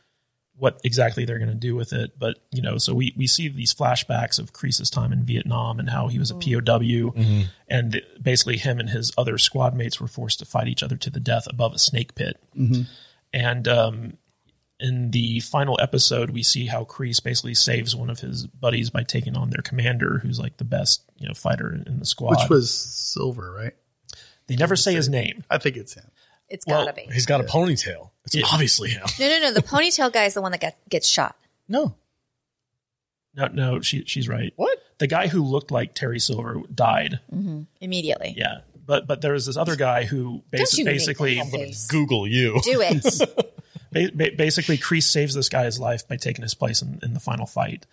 what exactly they're going to do with it, but you know, so we we see these flashbacks of Kreese's time in Vietnam and how he was a mm-hmm. POW, mm-hmm. and basically him and his other squad mates were forced to fight each other to the death above a snake pit, mm-hmm. and um, in the final episode, we see how Kreese basically saves one of his buddies by taking on their commander, who's like the best you know fighter in the squad. which was Silver, right? they never say his name. I think it's him. It's Well, gotta be. He's got a ponytail. It's Yeah. obviously him. No, no, no. The ponytail guy is the one that got, gets shot. No. No, no, she she's right. What? The guy who looked like Terry Silver died. Mm-hmm. immediately. Yeah, but but there was this other guy who basi- basically. Google you. Do it. ba- ba- basically Kreese saves this guy's life by taking his place in, in the final fight.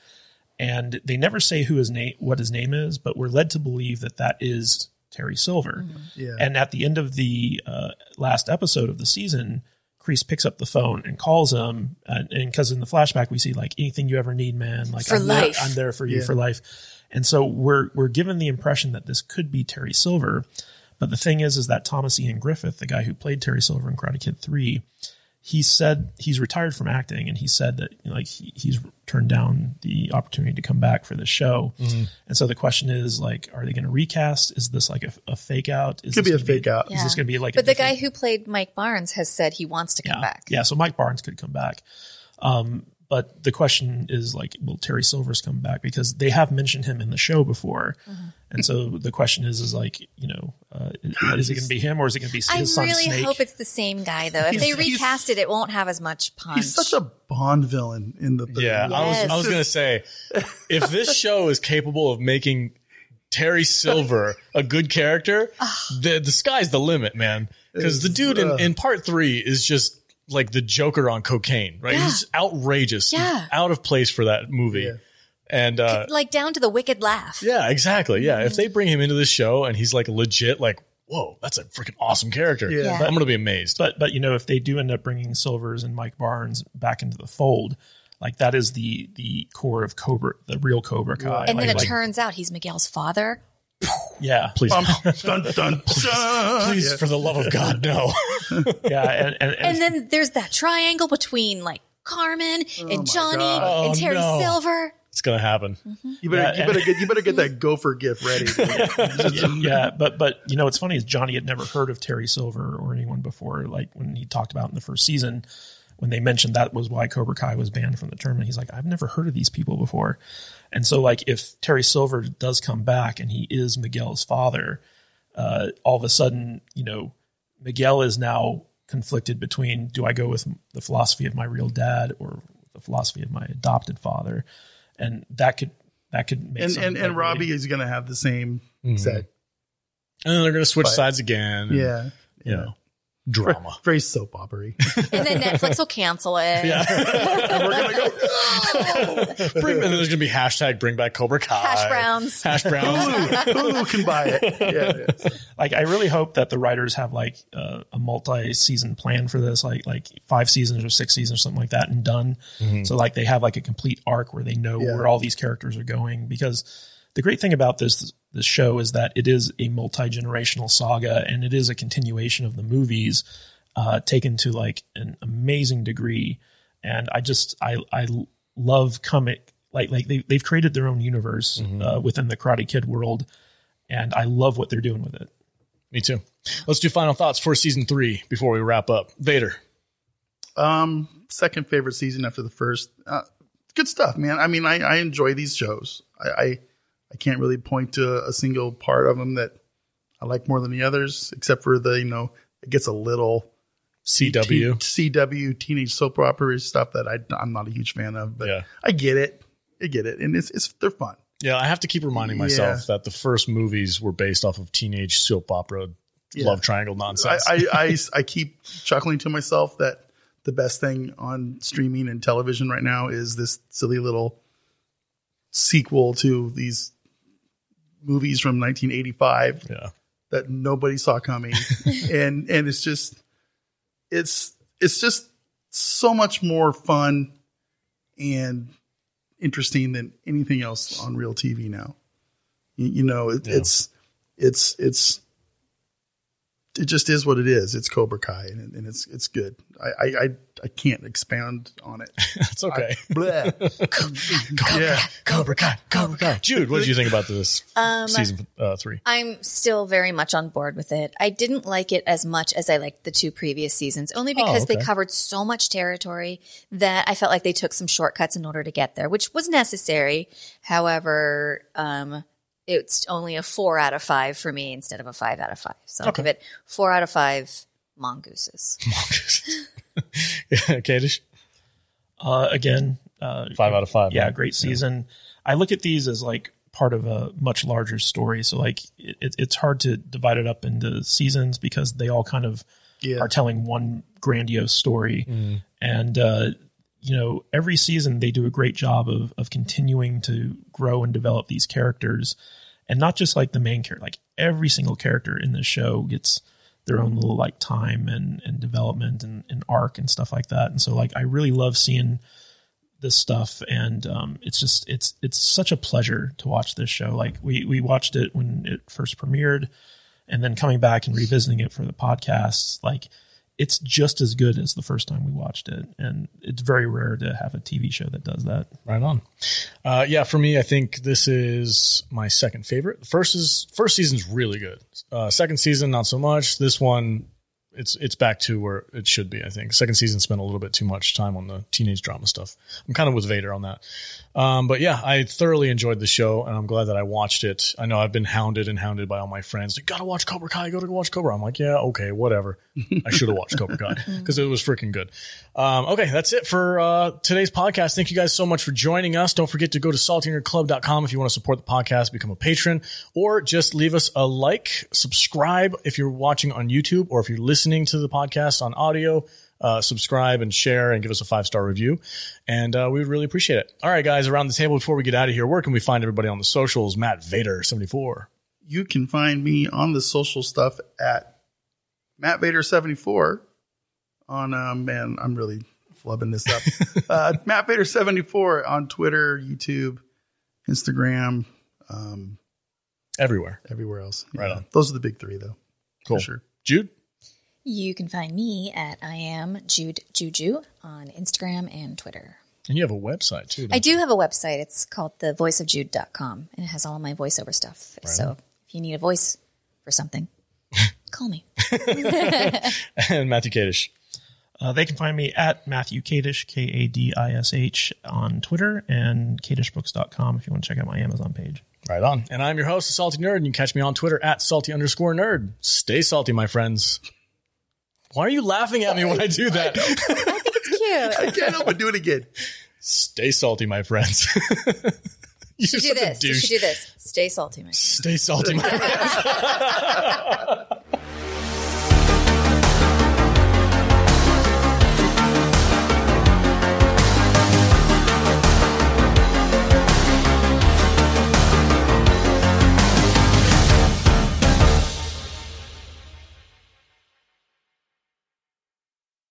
And they never say who his name, what his name is, but we're led to believe that that is Terry Silver. Yeah. And at the end of the uh, last episode of the season, Kreese picks up the phone and calls him. Uh, and because in the flashback we see like anything you ever need, man, like For I'm there- I'm there for you Yeah. for life. And so we're we're given the impression that this could be Terry Silver. But the thing is, is that Thomas Ian Griffith, the guy who played Terry Silver in Karate Kid Three, he said he's retired from acting, and he said that you know, like he, he's turned down the opportunity to come back for the show. Mm-hmm. And so the question is, like, are they going to recast? Is this like a, a fake out? Is Could this be a gonna fake out. Is this going to be like? But a the guy who played Mike Barnes has said he wants to come yeah, back. yeah. So Mike Barnes could come back. Um, but the question is like, will Terry Silvers come back? Because they have mentioned him in the show before, Mm-hmm. and so the question is, is like, you know, uh, is, is it going to be him or is it going to be his I son really Snake? hope it's the same guy, though. If they recast it, it won't have as much punch. He's such a Bond villain in the third Yeah, movie. I was Yes. I was gonna say, if this show is capable of making Terry Silver a good character, the the sky's the limit, man. Because the dude in, in part three is just like the Joker on cocaine, right? Yeah. He's outrageous, He's Yeah. out of place for that movie, Yeah. And uh, like down to the wicked laugh. yeah, exactly, yeah. If they bring him into this show and he's like legit, like, whoa, that's a freaking awesome character. Yeah. Yeah. I'm gonna be amazed. But but you know, if they do end up bringing Silvers and Mike Barnes back into the fold, like that is the the core of Cobra, the real Cobra Kai. And like, then it like- turns out he's Miguel's father. yeah, Please, Bum, dun, dun, dun. please, Yeah. for the love of God, no. yeah, and and, and, And then there's that triangle between like Carmen and Johnny God. and Oh, Terry no. Silver. It's gonna happen. You better, Yeah, you and- better get, you better get that gopher gift ready. yeah, but but you know what's funny is Johnny had never heard of Terry Silver or anyone before. Like when he talked about in the first season, when they mentioned that was why Cobra Kai was banned from the tournament, he's like, I've never heard of these people before. And so, like, if Terry Silver does come back and he is Miguel's father, uh, all of a sudden, you know, Miguel is now conflicted between do I go with the philosophy of my real dad or the philosophy of my adopted father, and that could that could make and some, and, like, and really- Robbie is going to have the same mm-hmm. set. And then they're gonna switch But- sides again. and, Yeah. you know, drama. Very soap opery. And then Netflix will cancel it. Yeah. and we're going to go, Bring, and then there's gonna be hashtag bring back Cobra Kai. Hash browns. Hash browns. Hulu can buy it. Yeah. yeah. like I really hope that the writers have like uh, a multi-season plan for this, like like five seasons or six seasons or something like that, and done. So like they have like a complete arc where they know Yeah. where all these characters are going. Because the great thing about this this show is that it is a multi-generational saga, and it is a continuation of the movies, uh, taken to like an amazing degree. And I just I I love comic like like they they've created their own universe uh, within the Karate Kid world, and I love what they're doing with it. Me too. Let's do final thoughts for season three before we wrap up. Vader. Um, second favorite season after the first. Uh, good stuff, man. I mean, I, I enjoy these shows. I, I I can't really point to a single part of them that I like more than the others, except for the you know it gets a little CW. T- CW teenage soap opera stuff that I, I'm not a huge fan of, but Yeah. I get it. I get it. And it's, it's, they're fun. Yeah, I have to keep reminding myself that the first movies were based off of teenage soap opera love triangle I, nonsense. I, I, I keep chuckling to myself that the best thing on streaming and television right now is this silly little sequel to these movies from 1985 yeah. that nobody saw coming and and it's just it's it's just so much more fun and interesting than anything else on real TV now. You, you know, it, Yeah. it's it's it's it just is what it is. It's Cobra Kai, and, and it's it's good. I, I I I can't expand on it. It's okay. Bleh. yeah, Cobra Kai, Cobra Kai. Jude, what did you think about this Um, season uh, three? I'm still very much on board with it. I didn't like it as much as I liked the two previous seasons, only because okay. they covered so much territory that I felt like they took some shortcuts in order to get there, which was necessary. However, um, it's only a four out of five for me instead of a five out of five. So I'll give it four out of five mongooses. yeah, Kadish? Uh, again, uh, Five out of five. yeah, right? great season. I look at these as like part of a much larger story. So like it, it's hard to divide it up into seasons because they all kind of Yeah. are telling one grandiose story. And uh, you know, every season they do a great job of of continuing to grow and develop these characters, and not just like the main character. Like every single character in the show gets their own little like time and and development and, and arc and stuff like that. And so like I really love seeing this stuff and um, it's just it's it's such a pleasure to watch this show like we we watched it when it first premiered and then coming back and revisiting it for the podcasts like it's just as good as the first time we watched it and it's very rare to have a tv show that does that Right on. Uh, yeah, for me, I think this is my second favorite. First is first season's really good. Uh, second season, not so much. This one, it's it's back to where it should be. I think second season spent a little bit too much time on the teenage drama stuff. I'm kind of with Vader on that. Um, but yeah, I thoroughly enjoyed the show, and I'm glad that I watched it. I know I've been hounded and hounded by all my friends. You gotta watch Cobra Kai. Go to watch Cobra. I'm like, yeah, okay, whatever. I should have watched Cobra Kai because it was freaking good. Um, okay, that's it for uh, today's podcast. Thank you guys so much for joining us. Don't forget to go to saltynerdclub.com if you want to support the podcast, become a patron, or just leave us a like, subscribe if you're watching on YouTube, or if you're listening to the podcast on audio. Uh, subscribe and share and give us a five star review. And uh, we would really appreciate it. All right, guys, around the table before we get out of here, where can we find everybody on the socials? Matt Vader74. you can find me on the social stuff at Matt Vader 74 on um man, I'm really flubbing this up. uh Matt Vader 74 on Twitter, YouTube, Instagram, um, Everywhere. everywhere else. Right on. Those are the big three though. Cool. For sure. Jude? You can find me at I am Jude Juju on Instagram and Twitter. And you have a website too. I do have a website. It's called thevoiceofjude.com and it has all my voiceover stuff. so if you need a voice for something, call me. and Matthew Kadish. uh, they can find me at matthew kadish k-a-d-i-s-h on twitter and kadishbooks.com if you want to check out my amazon page Right on. And I'm your host, the Salty Nerd, and you can catch me on Twitter at salty underscore nerd. Stay salty, my friends. Why are you laughing at me when I do that? I think It's cute. I can't help but do it again. Stay salty, my friends. You're Do this. You should do this. Stay salty, my friends. Stay salty, my friends.